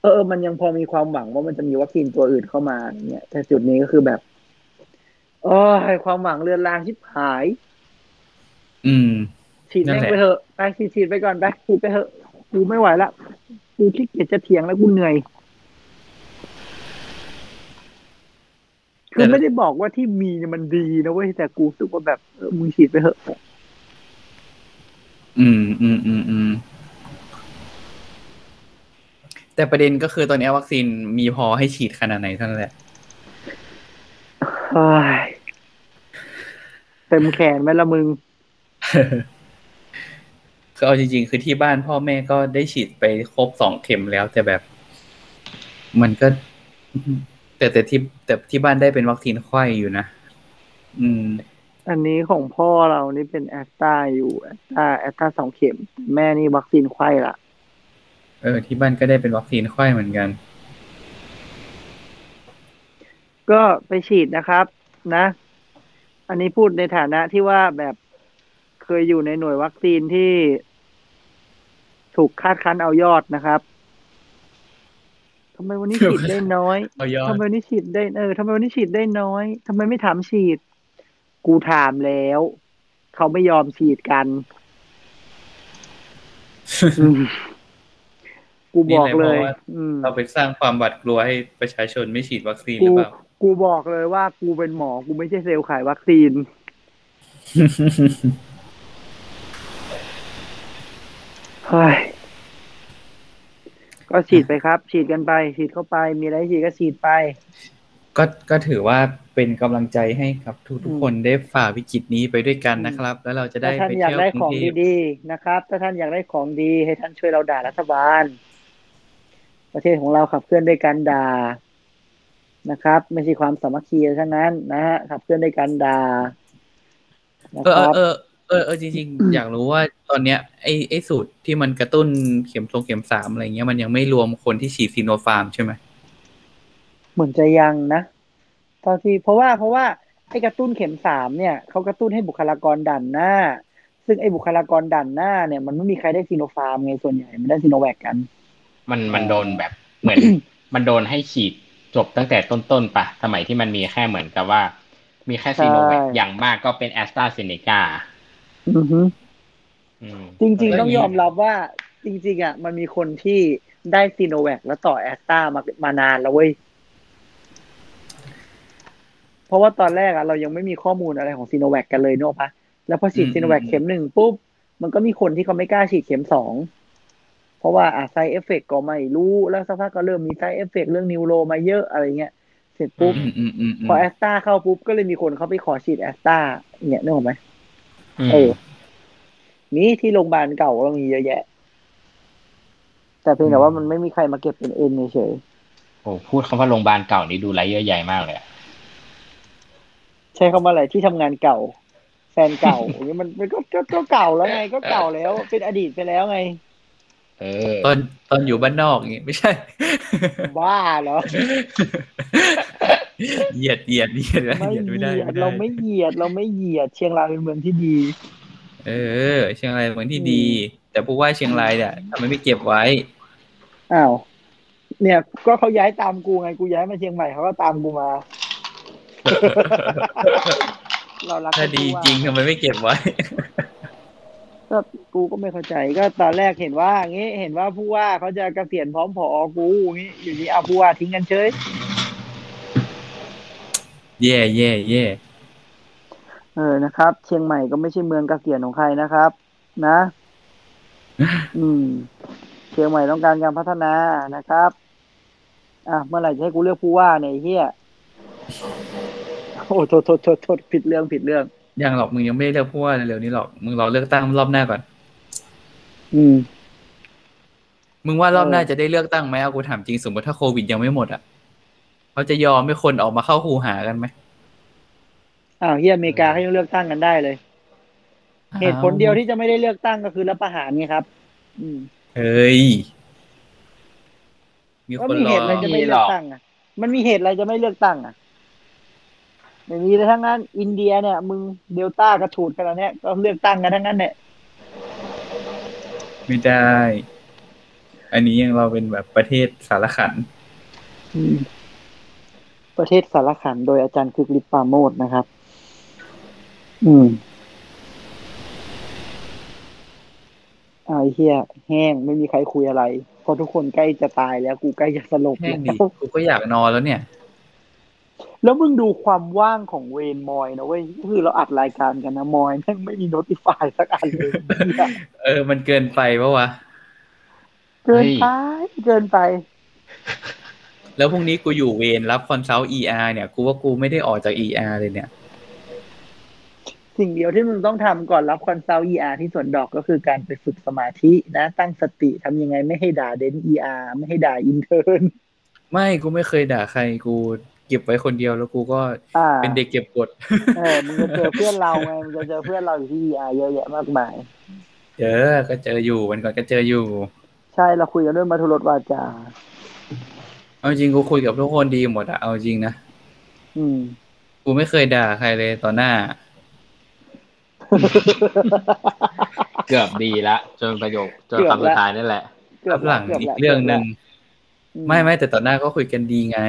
เออเออมันยังพอมีความหวังว่ามันจะมีวัคซีนตัวอื่นเข้ามาอะไรเงี้ยแต่จุดนี้ก็คือแบบโอ้ยความหวังเรือนรางชิบหาย อืม ฉีดนั่แม่นงแหละไปเถอะไปฉีดฉีดไปก่อนไปฉีดไปเถอะกูไม่ไหวละกูขี้เกียจจะเถียงแล้วกูเหนื่อยคือไม่ได้บอกว่าที่มีเนี่ยมันดีนะเว้ยแต่กูรู้สึกว่าแบบเออมึงฉีดไปเถอะ อืมอืมอืมอืมแต่ประเด็นก็คือตอนนี้วัคซีนมีพอให้ฉีดขนาดไหนเท่านั้นแหละเฮ้ยเต็มแขนไหมละมึง คือเอาจริง ๆ คือที่บ้านพ่อแม่ก็ได้ฉีดไปครบสองเข็มแล้ว แต่แบบ มันก็ แต่แต่ที่แต่ที่บ้านได้เป็นวัคซีนไข้อยู่นะอืม อันนี้ของพ่อเรานี่เป็นแอสตราอยู่แอสตราแอสตราสองเข็ม แม่นี่วัคซีนไข้ละเออ ที่บ้านก็ได้เป็นวัคซีนไข้เหมือนกัน ก็ไปฉีดนะครับ นะ อันนี้พูดในฐานะที่ว่าแบบเคยอยู่ในหน่วยวัคซีนที่ ถูกคาดคั้นเอายอดนะครับทำไมวันนี้ฉีดได้น้อยเอายอดทำไมวันนี้ฉีดได้เออทำไมวันนี้ฉีดได้น้อยทำไมไม่ถามฉีด กูถามแล้ว เขาไม่ยอมฉีดกันอืมกูบอกเลยนี่แหละเพราะว่าอืมเราไปสร้างความหวาดกลัวให้ประชาชนไม่ฉีดวัคซีนหกูรือเปล่า กูบอกเลยว่ากูเป็นหมอ กูไม่ใช่เซลล์ขายวัคซีน เฮ้ยก็ฉีดไปครับ ฉีดกันไป ฉีดเข้าไป มีอะไรให้ฉีดก็ฉีดไป ก็ก็ถือว่าเป็นกำลังใจให้กับ ทุกอืทุกมคนได้ฝ่าวิกฤตนี้ไปด้วยกันนะครับ แล้วเราจะได้ถ้าท่านไปอยากเที่ยวได้กรุของงเทพดีๆนะครับ ถ้าท่านอยากได้ของดี ให้ท่านช่วยเราด่ารัฐบาล ประเทศของเราขับเคลื่อนด้วยการด่านะครับ ไม่ใช่ความสามัคคีทั้งนั้นนะฮะขับเคลื่อนด้วยการด่านะเออครับเออเออ เออจริงๆ อยากรู้ว่าตอนเนี้ยไอ้ไอ้สูตรที่มันกระตุ้นเข็มทรงเข็มสามอะไรเงี้ยมันยังไม่รวมคนที่ฉีดซีโนฟาร์มใช่ไหมเหมือนจะยังนะเท่าที่เพราะว่าเพราะว่าไอ้กระตุ้นเข็มสามเนี่ยเขากระตุ้นให้บุคลากรด่านหน้า ซึ่งไอ้บุคลากรด่านหน้าเนี่ยมันไม่มีใครได้ซีโนฟาร์มไงส่วนใหญ่มันได้ซีโนแวคกัน มันมันโดนแบบเหมือน มันโดนให้ฉีดจบตั้งแต่ต้นๆปะสมัยที่มันมีแค่เหมือนกับว่า มีแค่ซีโนแวคใช่อย่างมากก็เป็นแอสตราเซเนกา อือฮึอืมจริง ๆ ต้องยอมรับว่า จริง ๆ อะ มันมีคนที่ได้ซีโนแวคแล้วต่อแอสตรามามานานแล้วเว้ยเพราะว่าตอนแรกอะเรายังไม่มีข้อมูลอะไรของซีโนแวคกันเลยนึกออกปะแล้วพอฉีดซีโนแวคเข็มหนึ่งปุ๊บมันก็มีคนที่เขาไม่กล้าฉีดเข็มสองเพราะว่าอะ side effect ก็ไม่รู้แล้วสักพักก็เริ่มมี side effect เรื่อง neuro มาเยอะอะไรเงี้ยเสร็จปุ๊บอืมอืมอืมอืมพอแอสตราเข้าปุ๊บก็เลยมีคนเขาไปขอฉีดแอสตราเนี่ยนึกออกไหม เออมีที่โรงพยาบาลเก่าก็มีเยอะแยะ แต่เพียงแต่ว่ามันไม่มีใครมาเก็บเป็นเอ็นเฉยโอ้พูดคำว่าโรงพยาบาลเก่านี่ดูไรเยอะใหญ่มากเลยอะๆใช้คำว่าอะไรที่ทำงานเก่า แฟนเก่าอย่างนี้มันมันก็ก็ก็เก่าแล้วไง ก็เก่าแล้ว เป็นอดีตไปแล้วไง เออตอนตอนอยู่บ้านนอกอย่างงี้ไม่ใช่ บ้าเหรอ เหยียดเหยียดเหยียดไม่เหยียดเหไม่ได้ยียดไม่ได้เราไม่เหยียดเราไม่เหยียดเชียงรายเป็นเมืองที่ดี เออ เชียงรายเป็นเมืองที่ดี แต่ผู้ว่าเชียงรายเนี่ยทำไมไม่เก็บไว้อ้าวเนี่ย ก็เขาย้ายตามกูไงกูย้ายมาเชียงใหม่เขาก็ตามกูมาเรารักถ้ากันดีผู้ว่าจริงทำไมไม่เก็บไว้ก็กูก็ไม่เข้าใจก็ตอนแรกเห็นว่างี้เห็นว่าผู้ว่าเขาจะเกษียณพร้อมผอกูงี้อยู่นี้เอาผู้ว่าทิ้งกันเฉย แย่แย่แย่เออนะครับ เชียงใหม่ก็ไม่ใช่เมืองเกษียณของใครนะครับ นะ อืม เชียงใหม่ต้องการการพัฒนานะครับ อะเมื่อไหร่จะให้กูเลือกผู้ว่าเนี่ยไอ้เฮียโอ้โทษโทษโทษโทษผิดเรื่องผิดเรื่องยังหรอกมึงยังไม่ได้เลือกผู้ว่าเร็วๆนี้หรอกมึงรอเลือกตั้งรอบหน้าก่อน อืม มึงว่ารอบหน้าเออจะได้เลือกตั้งไหมเอากูถามจริงสมมติถ้าโควิดยังไม่หมดอะ เขาจะยอมให้คนออกมาเข้าคูหากันไหมอ้าวเฮียอเมริกาเขายังเลือกตั้งกันได้เลย เหตุผลเดียวที่จะไม่ได้เลือกตั้งก็คือรัฐประหารไงครับ อืมเฮ้ยมีก็คนมีรเหอตุอะไรจะไม่เลือกตั้งอะ มันมีเหตุอะไรจะไม่เลือกตั้งอะไม่มีเลยทั้งนั้น อินเดียเนี่ย มึงเดลต้ากระฉูดขนาดเนี้ยก็เลือกตั้งกันทั้งนั้นเนี่ยไม่ได้ อันนี้ยังเราเป็นแบบประเทศสารขัน อืม ประเทศสารขันโดยอาจารย์คึกฤทธิ์ปราโมดนะครับ อืมเอาไอ้เฮียแห้งไม่มีใครคุยอะไรเพราะทุกคนใกล้จะตายแล้ว กูใกล้จะสลบแห้งแล้ดีวกูก็อยากนอนแล้วเนี่ย แล้วมึงดูความว่างของเวรมอยนะเว้ยก็คือเราอัดรายการกันนะมอยแม่งไม่มี notify สักอันเลยเหี้ยเออ มันเกินไปปะวะ เกินไป เกินไป แล้วพรุ่งนี้กูอยู่เวรรับคอนซัลท์ ER เนี่ย กูว่ากูไม่ได้ออกจาก ER เลยเนี่ย สิ่งเดียวที่มึงต้องทำก่อนรับคอนซัลท์ ER ที่สวนดอกก็คือการไปฝึกสมาธินะ ตั้งสติทำยังไงไม่ให้ด่าเด็นท์ ER ไม่ให้ด่า internไม่กูไม่เคยด่าใครกูเก็บไว้คนเดียวแล้วกูก็อ่าเป็นเด็กเก็บกดเออมึงจะเจอเพื่อนเราไงมึงจะเจอเพื่อนเราอยู่ที่ ER เยอะแยะมากมายเจอก็เจออยู่วันก่อนก็เจออยู่ ใช่เราคุยกันด้วยมัทุรสวาจา เอาจริงกูคุยกับทุกคนดีหมดอะเอาจริงนะอืมกูไม่เคยด่าใครเลยต่อหน้า เกือบดีละจนประโยคจนเกือบคำสุละดท้ายนี่แหละเกือรับบหลังกืบอีกละเรื่องหนึ่งอืไม่ไม่แต่ต่อหน้าก็คุยกันดีไง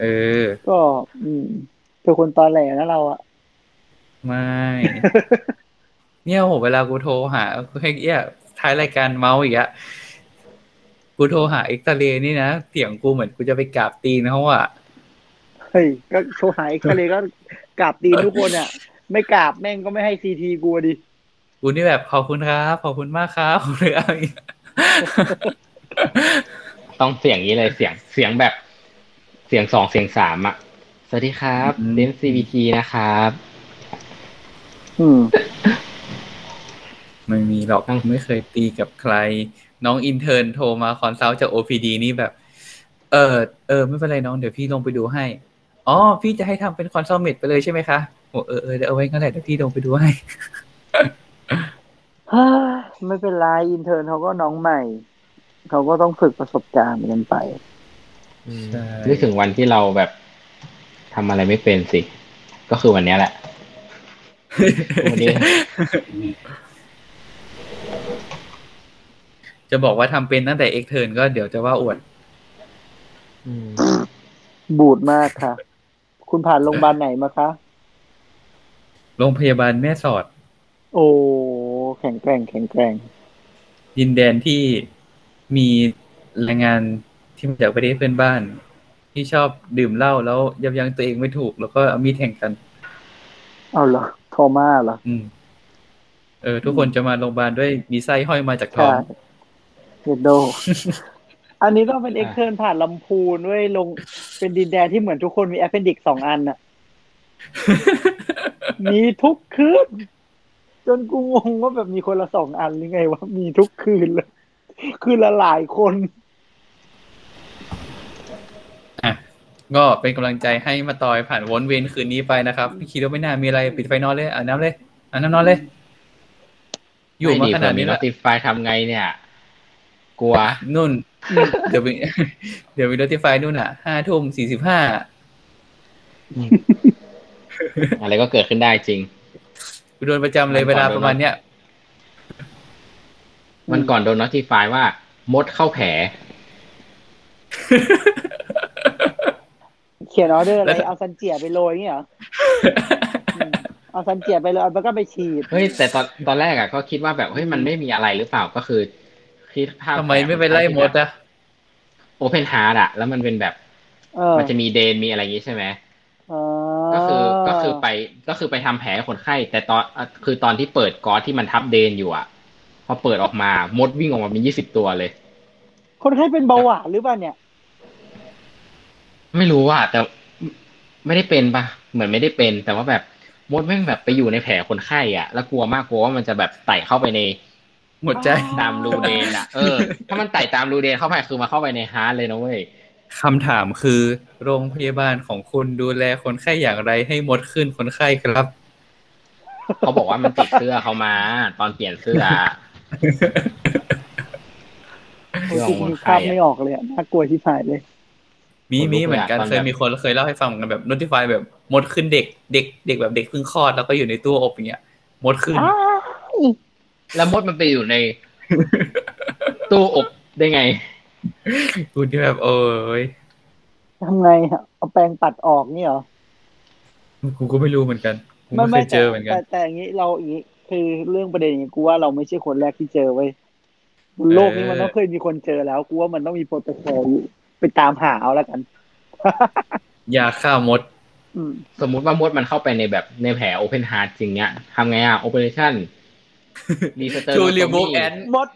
เออ ก็ อืมเป็นคนตอนแหลนะเราอะไม่ เนี่ยโหเวลากูโทรหาให้เอี้ยท้ายรายการเมาส์อีกอะ กูโทรหาเอ็กซเรย์นี่นะเสียงกูเหมือนกูจะไปกราบตีนเขาอะเฮ้ยก็โชว์หายทะเลก็กราบตีนทุกคนอะไม่กราบแม่งก็ไม่ให้ซีทีกูอะดิกูนี่แบบขอบคุณครับขอบคุณมากครับหรืออะไรอย่างเงี้ยต้องเสียงนี้เลยเสียงเสียงแบบ เสียงสองเสียงสามอะ สวัสดีครับเดน CVT นะครับ อืมไม่มีหรอกไม่เคยตีกับใคร น้อง intern โทรมา consult จาก OPD นี่แบบ เออเออไม่เป็นไรน้องเดี๋ยวพี่ลงไปดูให้ อ๋อ พี่จะให้ทำเป็น consult med ไปเลยใช่ไหมคะโอ้เออเออเดี๋ยวเอาไว้งั้นแหละเดี๋ยวพี่ลงไปดูให้ฮ่าไม่เป็นไร intern เขาก็น้องใหม่ เขาก็ต้องฝึกประสบการณ์กันไปใช่นึกถึงวันที่เราแบบทำอะไรไม่เป็นสิ ก็คือวันเนี้ยแหละวันนี้ จะบอกว่าทำเป็นตั้งแต่ extern ก็เดี๋ยวจะว่าอวดบูดมากค่ะ คุณผ่านโรงพยาบาลไหนมาคะ โรงพยาบาลแม่สอด โอ้ แข็งแกร่ง แข็งแกร่ง ดินแดนที่มีแรงงานที่มาจากประเทศเพื่อนบ้าน ที่ชอบดื่มเหล้าแล้วยับยั้งตัวเองไม่ถูก แล้วก็เอามีดแทงกัน เอาเหรอโทรมาเหรอ อืม เออ ทุกคนจะมาโรงพยาบาลด้วยมีไส้ห้อยมาจากท้องใช่ เฮดโด อันนี้ต้องเป็น extern ผ่านลำพูนด้วยลงเป็นดินแดนที่เหมือนทุกคนมี appendix สองอันน่ะมีทุกคืน จนกูงงว่าแบบมีคนละสองอันหรือไงวะมีทุกคืนเลยคืนละหลายคน อะ ก็เป็นกำลังใจให้มาตอยผ่านวนเวียนคืนนี้ไปนะครับคิดว่าไม่น่ามีอะไรปิดไฟนอนเลยอาบน้ำเลยอ่านน้ำนอนเลย อยู่มาขนาดนี้แล้แล้ววติฟายทำไงเนี่ย กลัวนุ่น เดี๋ยวมีเดี๋ยวมีโน้ติฟายนู่นอะห้าทุ่มสี่สิบห้าอะไรก็เกิดขึ้นได้จริงกูโดนประจำเลยเวลาประมาณเนี้ยมันก่อนโดน notify ว่า มดเข้าแผล เขียนออเดอร์อะไรแล้วถ้าเอาซันเจียไปโรยอย่างเงี้ยเหรออืมเอาซันเจียไปเลยเอาแล้วก็ไปฉีด เฮ้ยแต่ตอนตอนแรกอะก็คิดว่าแบบเฮ้ยมันไม่มีอะไรหรือเปล่าก็คือ คิดภาพทำไมไม่ไปไล่มดอะ open heart อะแล้วมันเป็นแบบเออมันจะมี drain มีอะไรอย่างงี้ใช่ไหมอ๋อก็คือก็คือไปก็คือไปทำแผลให้คนไข้ แต่ตอนอะคือตอนที่เปิดก๊อซที่มันทับ drain อยู่อะพอเปิดออกมามดวิ่งออกมาเป็นยี่สิบตัวเลย คนไข้เป็นเบาหวานหรือเปล่าเนี่ย ไม่รู้ว่าแต่ไม่ได้เป็นปะเหมือนไม่ได้เป็น แต่ว่าแบบมดแม่งแบบไปอยู่ในแผลคนไข้อะ แล้วกลัวมากกลัวว่ามันจะแบบไต่เข้าไปใน หมดใจตามรูเดนอะเออถ้ามันไต่ตามรูเดนเข้าไปคือมาเข้าไปในฮาร์ดเลยนะเว้ยคำถามคือ โรงพยาบาลของคุณดูแลคนไข้อย่างไรให้มดขึ้นคนไข้ครับ เขาบอกว่ามันติดเสื้อเขามา ตอนเปลี่ยนเสื้อโอ้ยจริงๆภาพไม่ออกเลยอะน่ากลัวที่ผ่ายเลย มีคนลุกมีเหมือนกันเลยอะตอนเคยแบบมีคนเคยเล่าให้ฟังเหมือนกันแบบ notify แบบมดขึ้นเด็ก เด็ก เด็กแบบเด็กเพิ่งคลอดแล้วก็อยู่ในตู้อบอย่างเงี้ยมดขึ้นอ้าว แล้วมดมันไปอยู่ใน ตู้อบได้ไงกูที่แบบเอ้ยทำไงอะเอาแปรงปัดออกนี่เหรอกูก็ไม่รู้เหมือนกันกูไม่เคยเจอเหมือนกันแต่แต่อย่างนี้เราอย่างนี้คือเรื่องประเด็นอย่างนี้กูว่าเราไม่ใช่คนแรกที่เจอเว้ยบนโลกนี้มันต้องเคยมีคนเจอแล้วกูว่ามันต้องมีโปรโตคอลอยู่ไปตามหาเอาแล้วกันยาฆ่ามดอืมสมมุติว่ามดมันเข้าไปในแบบในแผลโอเพนฮาร์ดจริงเนี้ยทำไงอะโอเปอเรชั่น ดีสเตอร์ To remove ant มด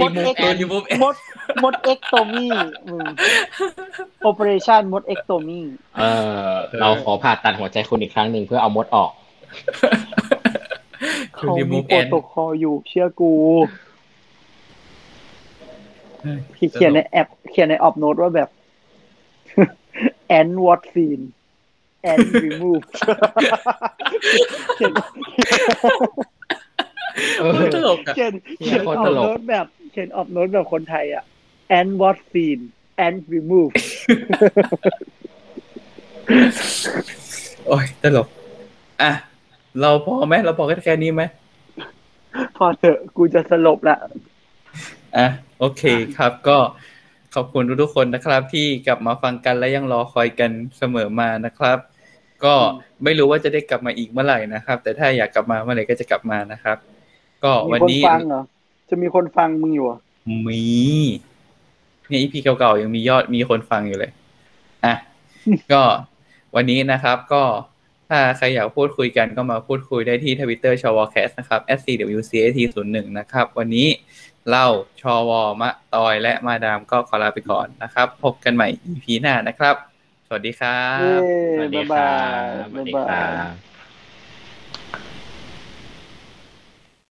มด remove เอ็ก ant remove ant มดมดเอ็กโตมีโอเปอเรชั่นมดเอ็กโตมีเออเราขอผ่าตัดหัวใจคุณอีกครั้งหนึ่งเพื่อเอามดออก To เขามี remove โปร ant โตคอลอยู่เชื่อกูพี่เขียนในแอปเขียนในออฟโนตว่าแบบ and what scene and remove เขียนเออ ตลกอะเขียนเหี้เขียยนโคอตอรฟตลกโนตแบบเขียนออฟโนตแบบคนไทยอะ and what scene and remove โอ้ยตลก อะ เราพอไหมเราพอแค่นี้ไหมพอเถอะกูจะสลบละอะโอเคครับก็ขอบคุณทุกๆคนนะครับ ที่กลับมาฟังกันและยังรอคอยกันเสมอมานะครับ ก็ไม่รู้ว่าจะได้กลับมาอีกเมื่อไหร่นะครับ แต่ถ้าอยากกลับมาเมื่อไหร่ก็จะกลับมานะครับ ก็มีวันคนนี้ฟังเหรอจะมีคนฟังมึงอยู่เหรอมีเนี่ย EP เก่าๆยังมียอดมีคนฟังอยู่เลยอะก็วันนี้นะครับ ก็ถ้าใครอยากพูดคุยกันก็มาพูดคุยได้ที่ทวิตเตอร์ชวแคสนะครับ @cwcat01 นะครับ วันนี้เราชวมะตอยและมาดามก็ขอลาไปก่อนนะครับ พบกันใหม่ EP หน้านะครับ สวัสดีครับเย้สวัสดีบ๊ายครับาบยสวัสดีบ๊ายคบารัยบ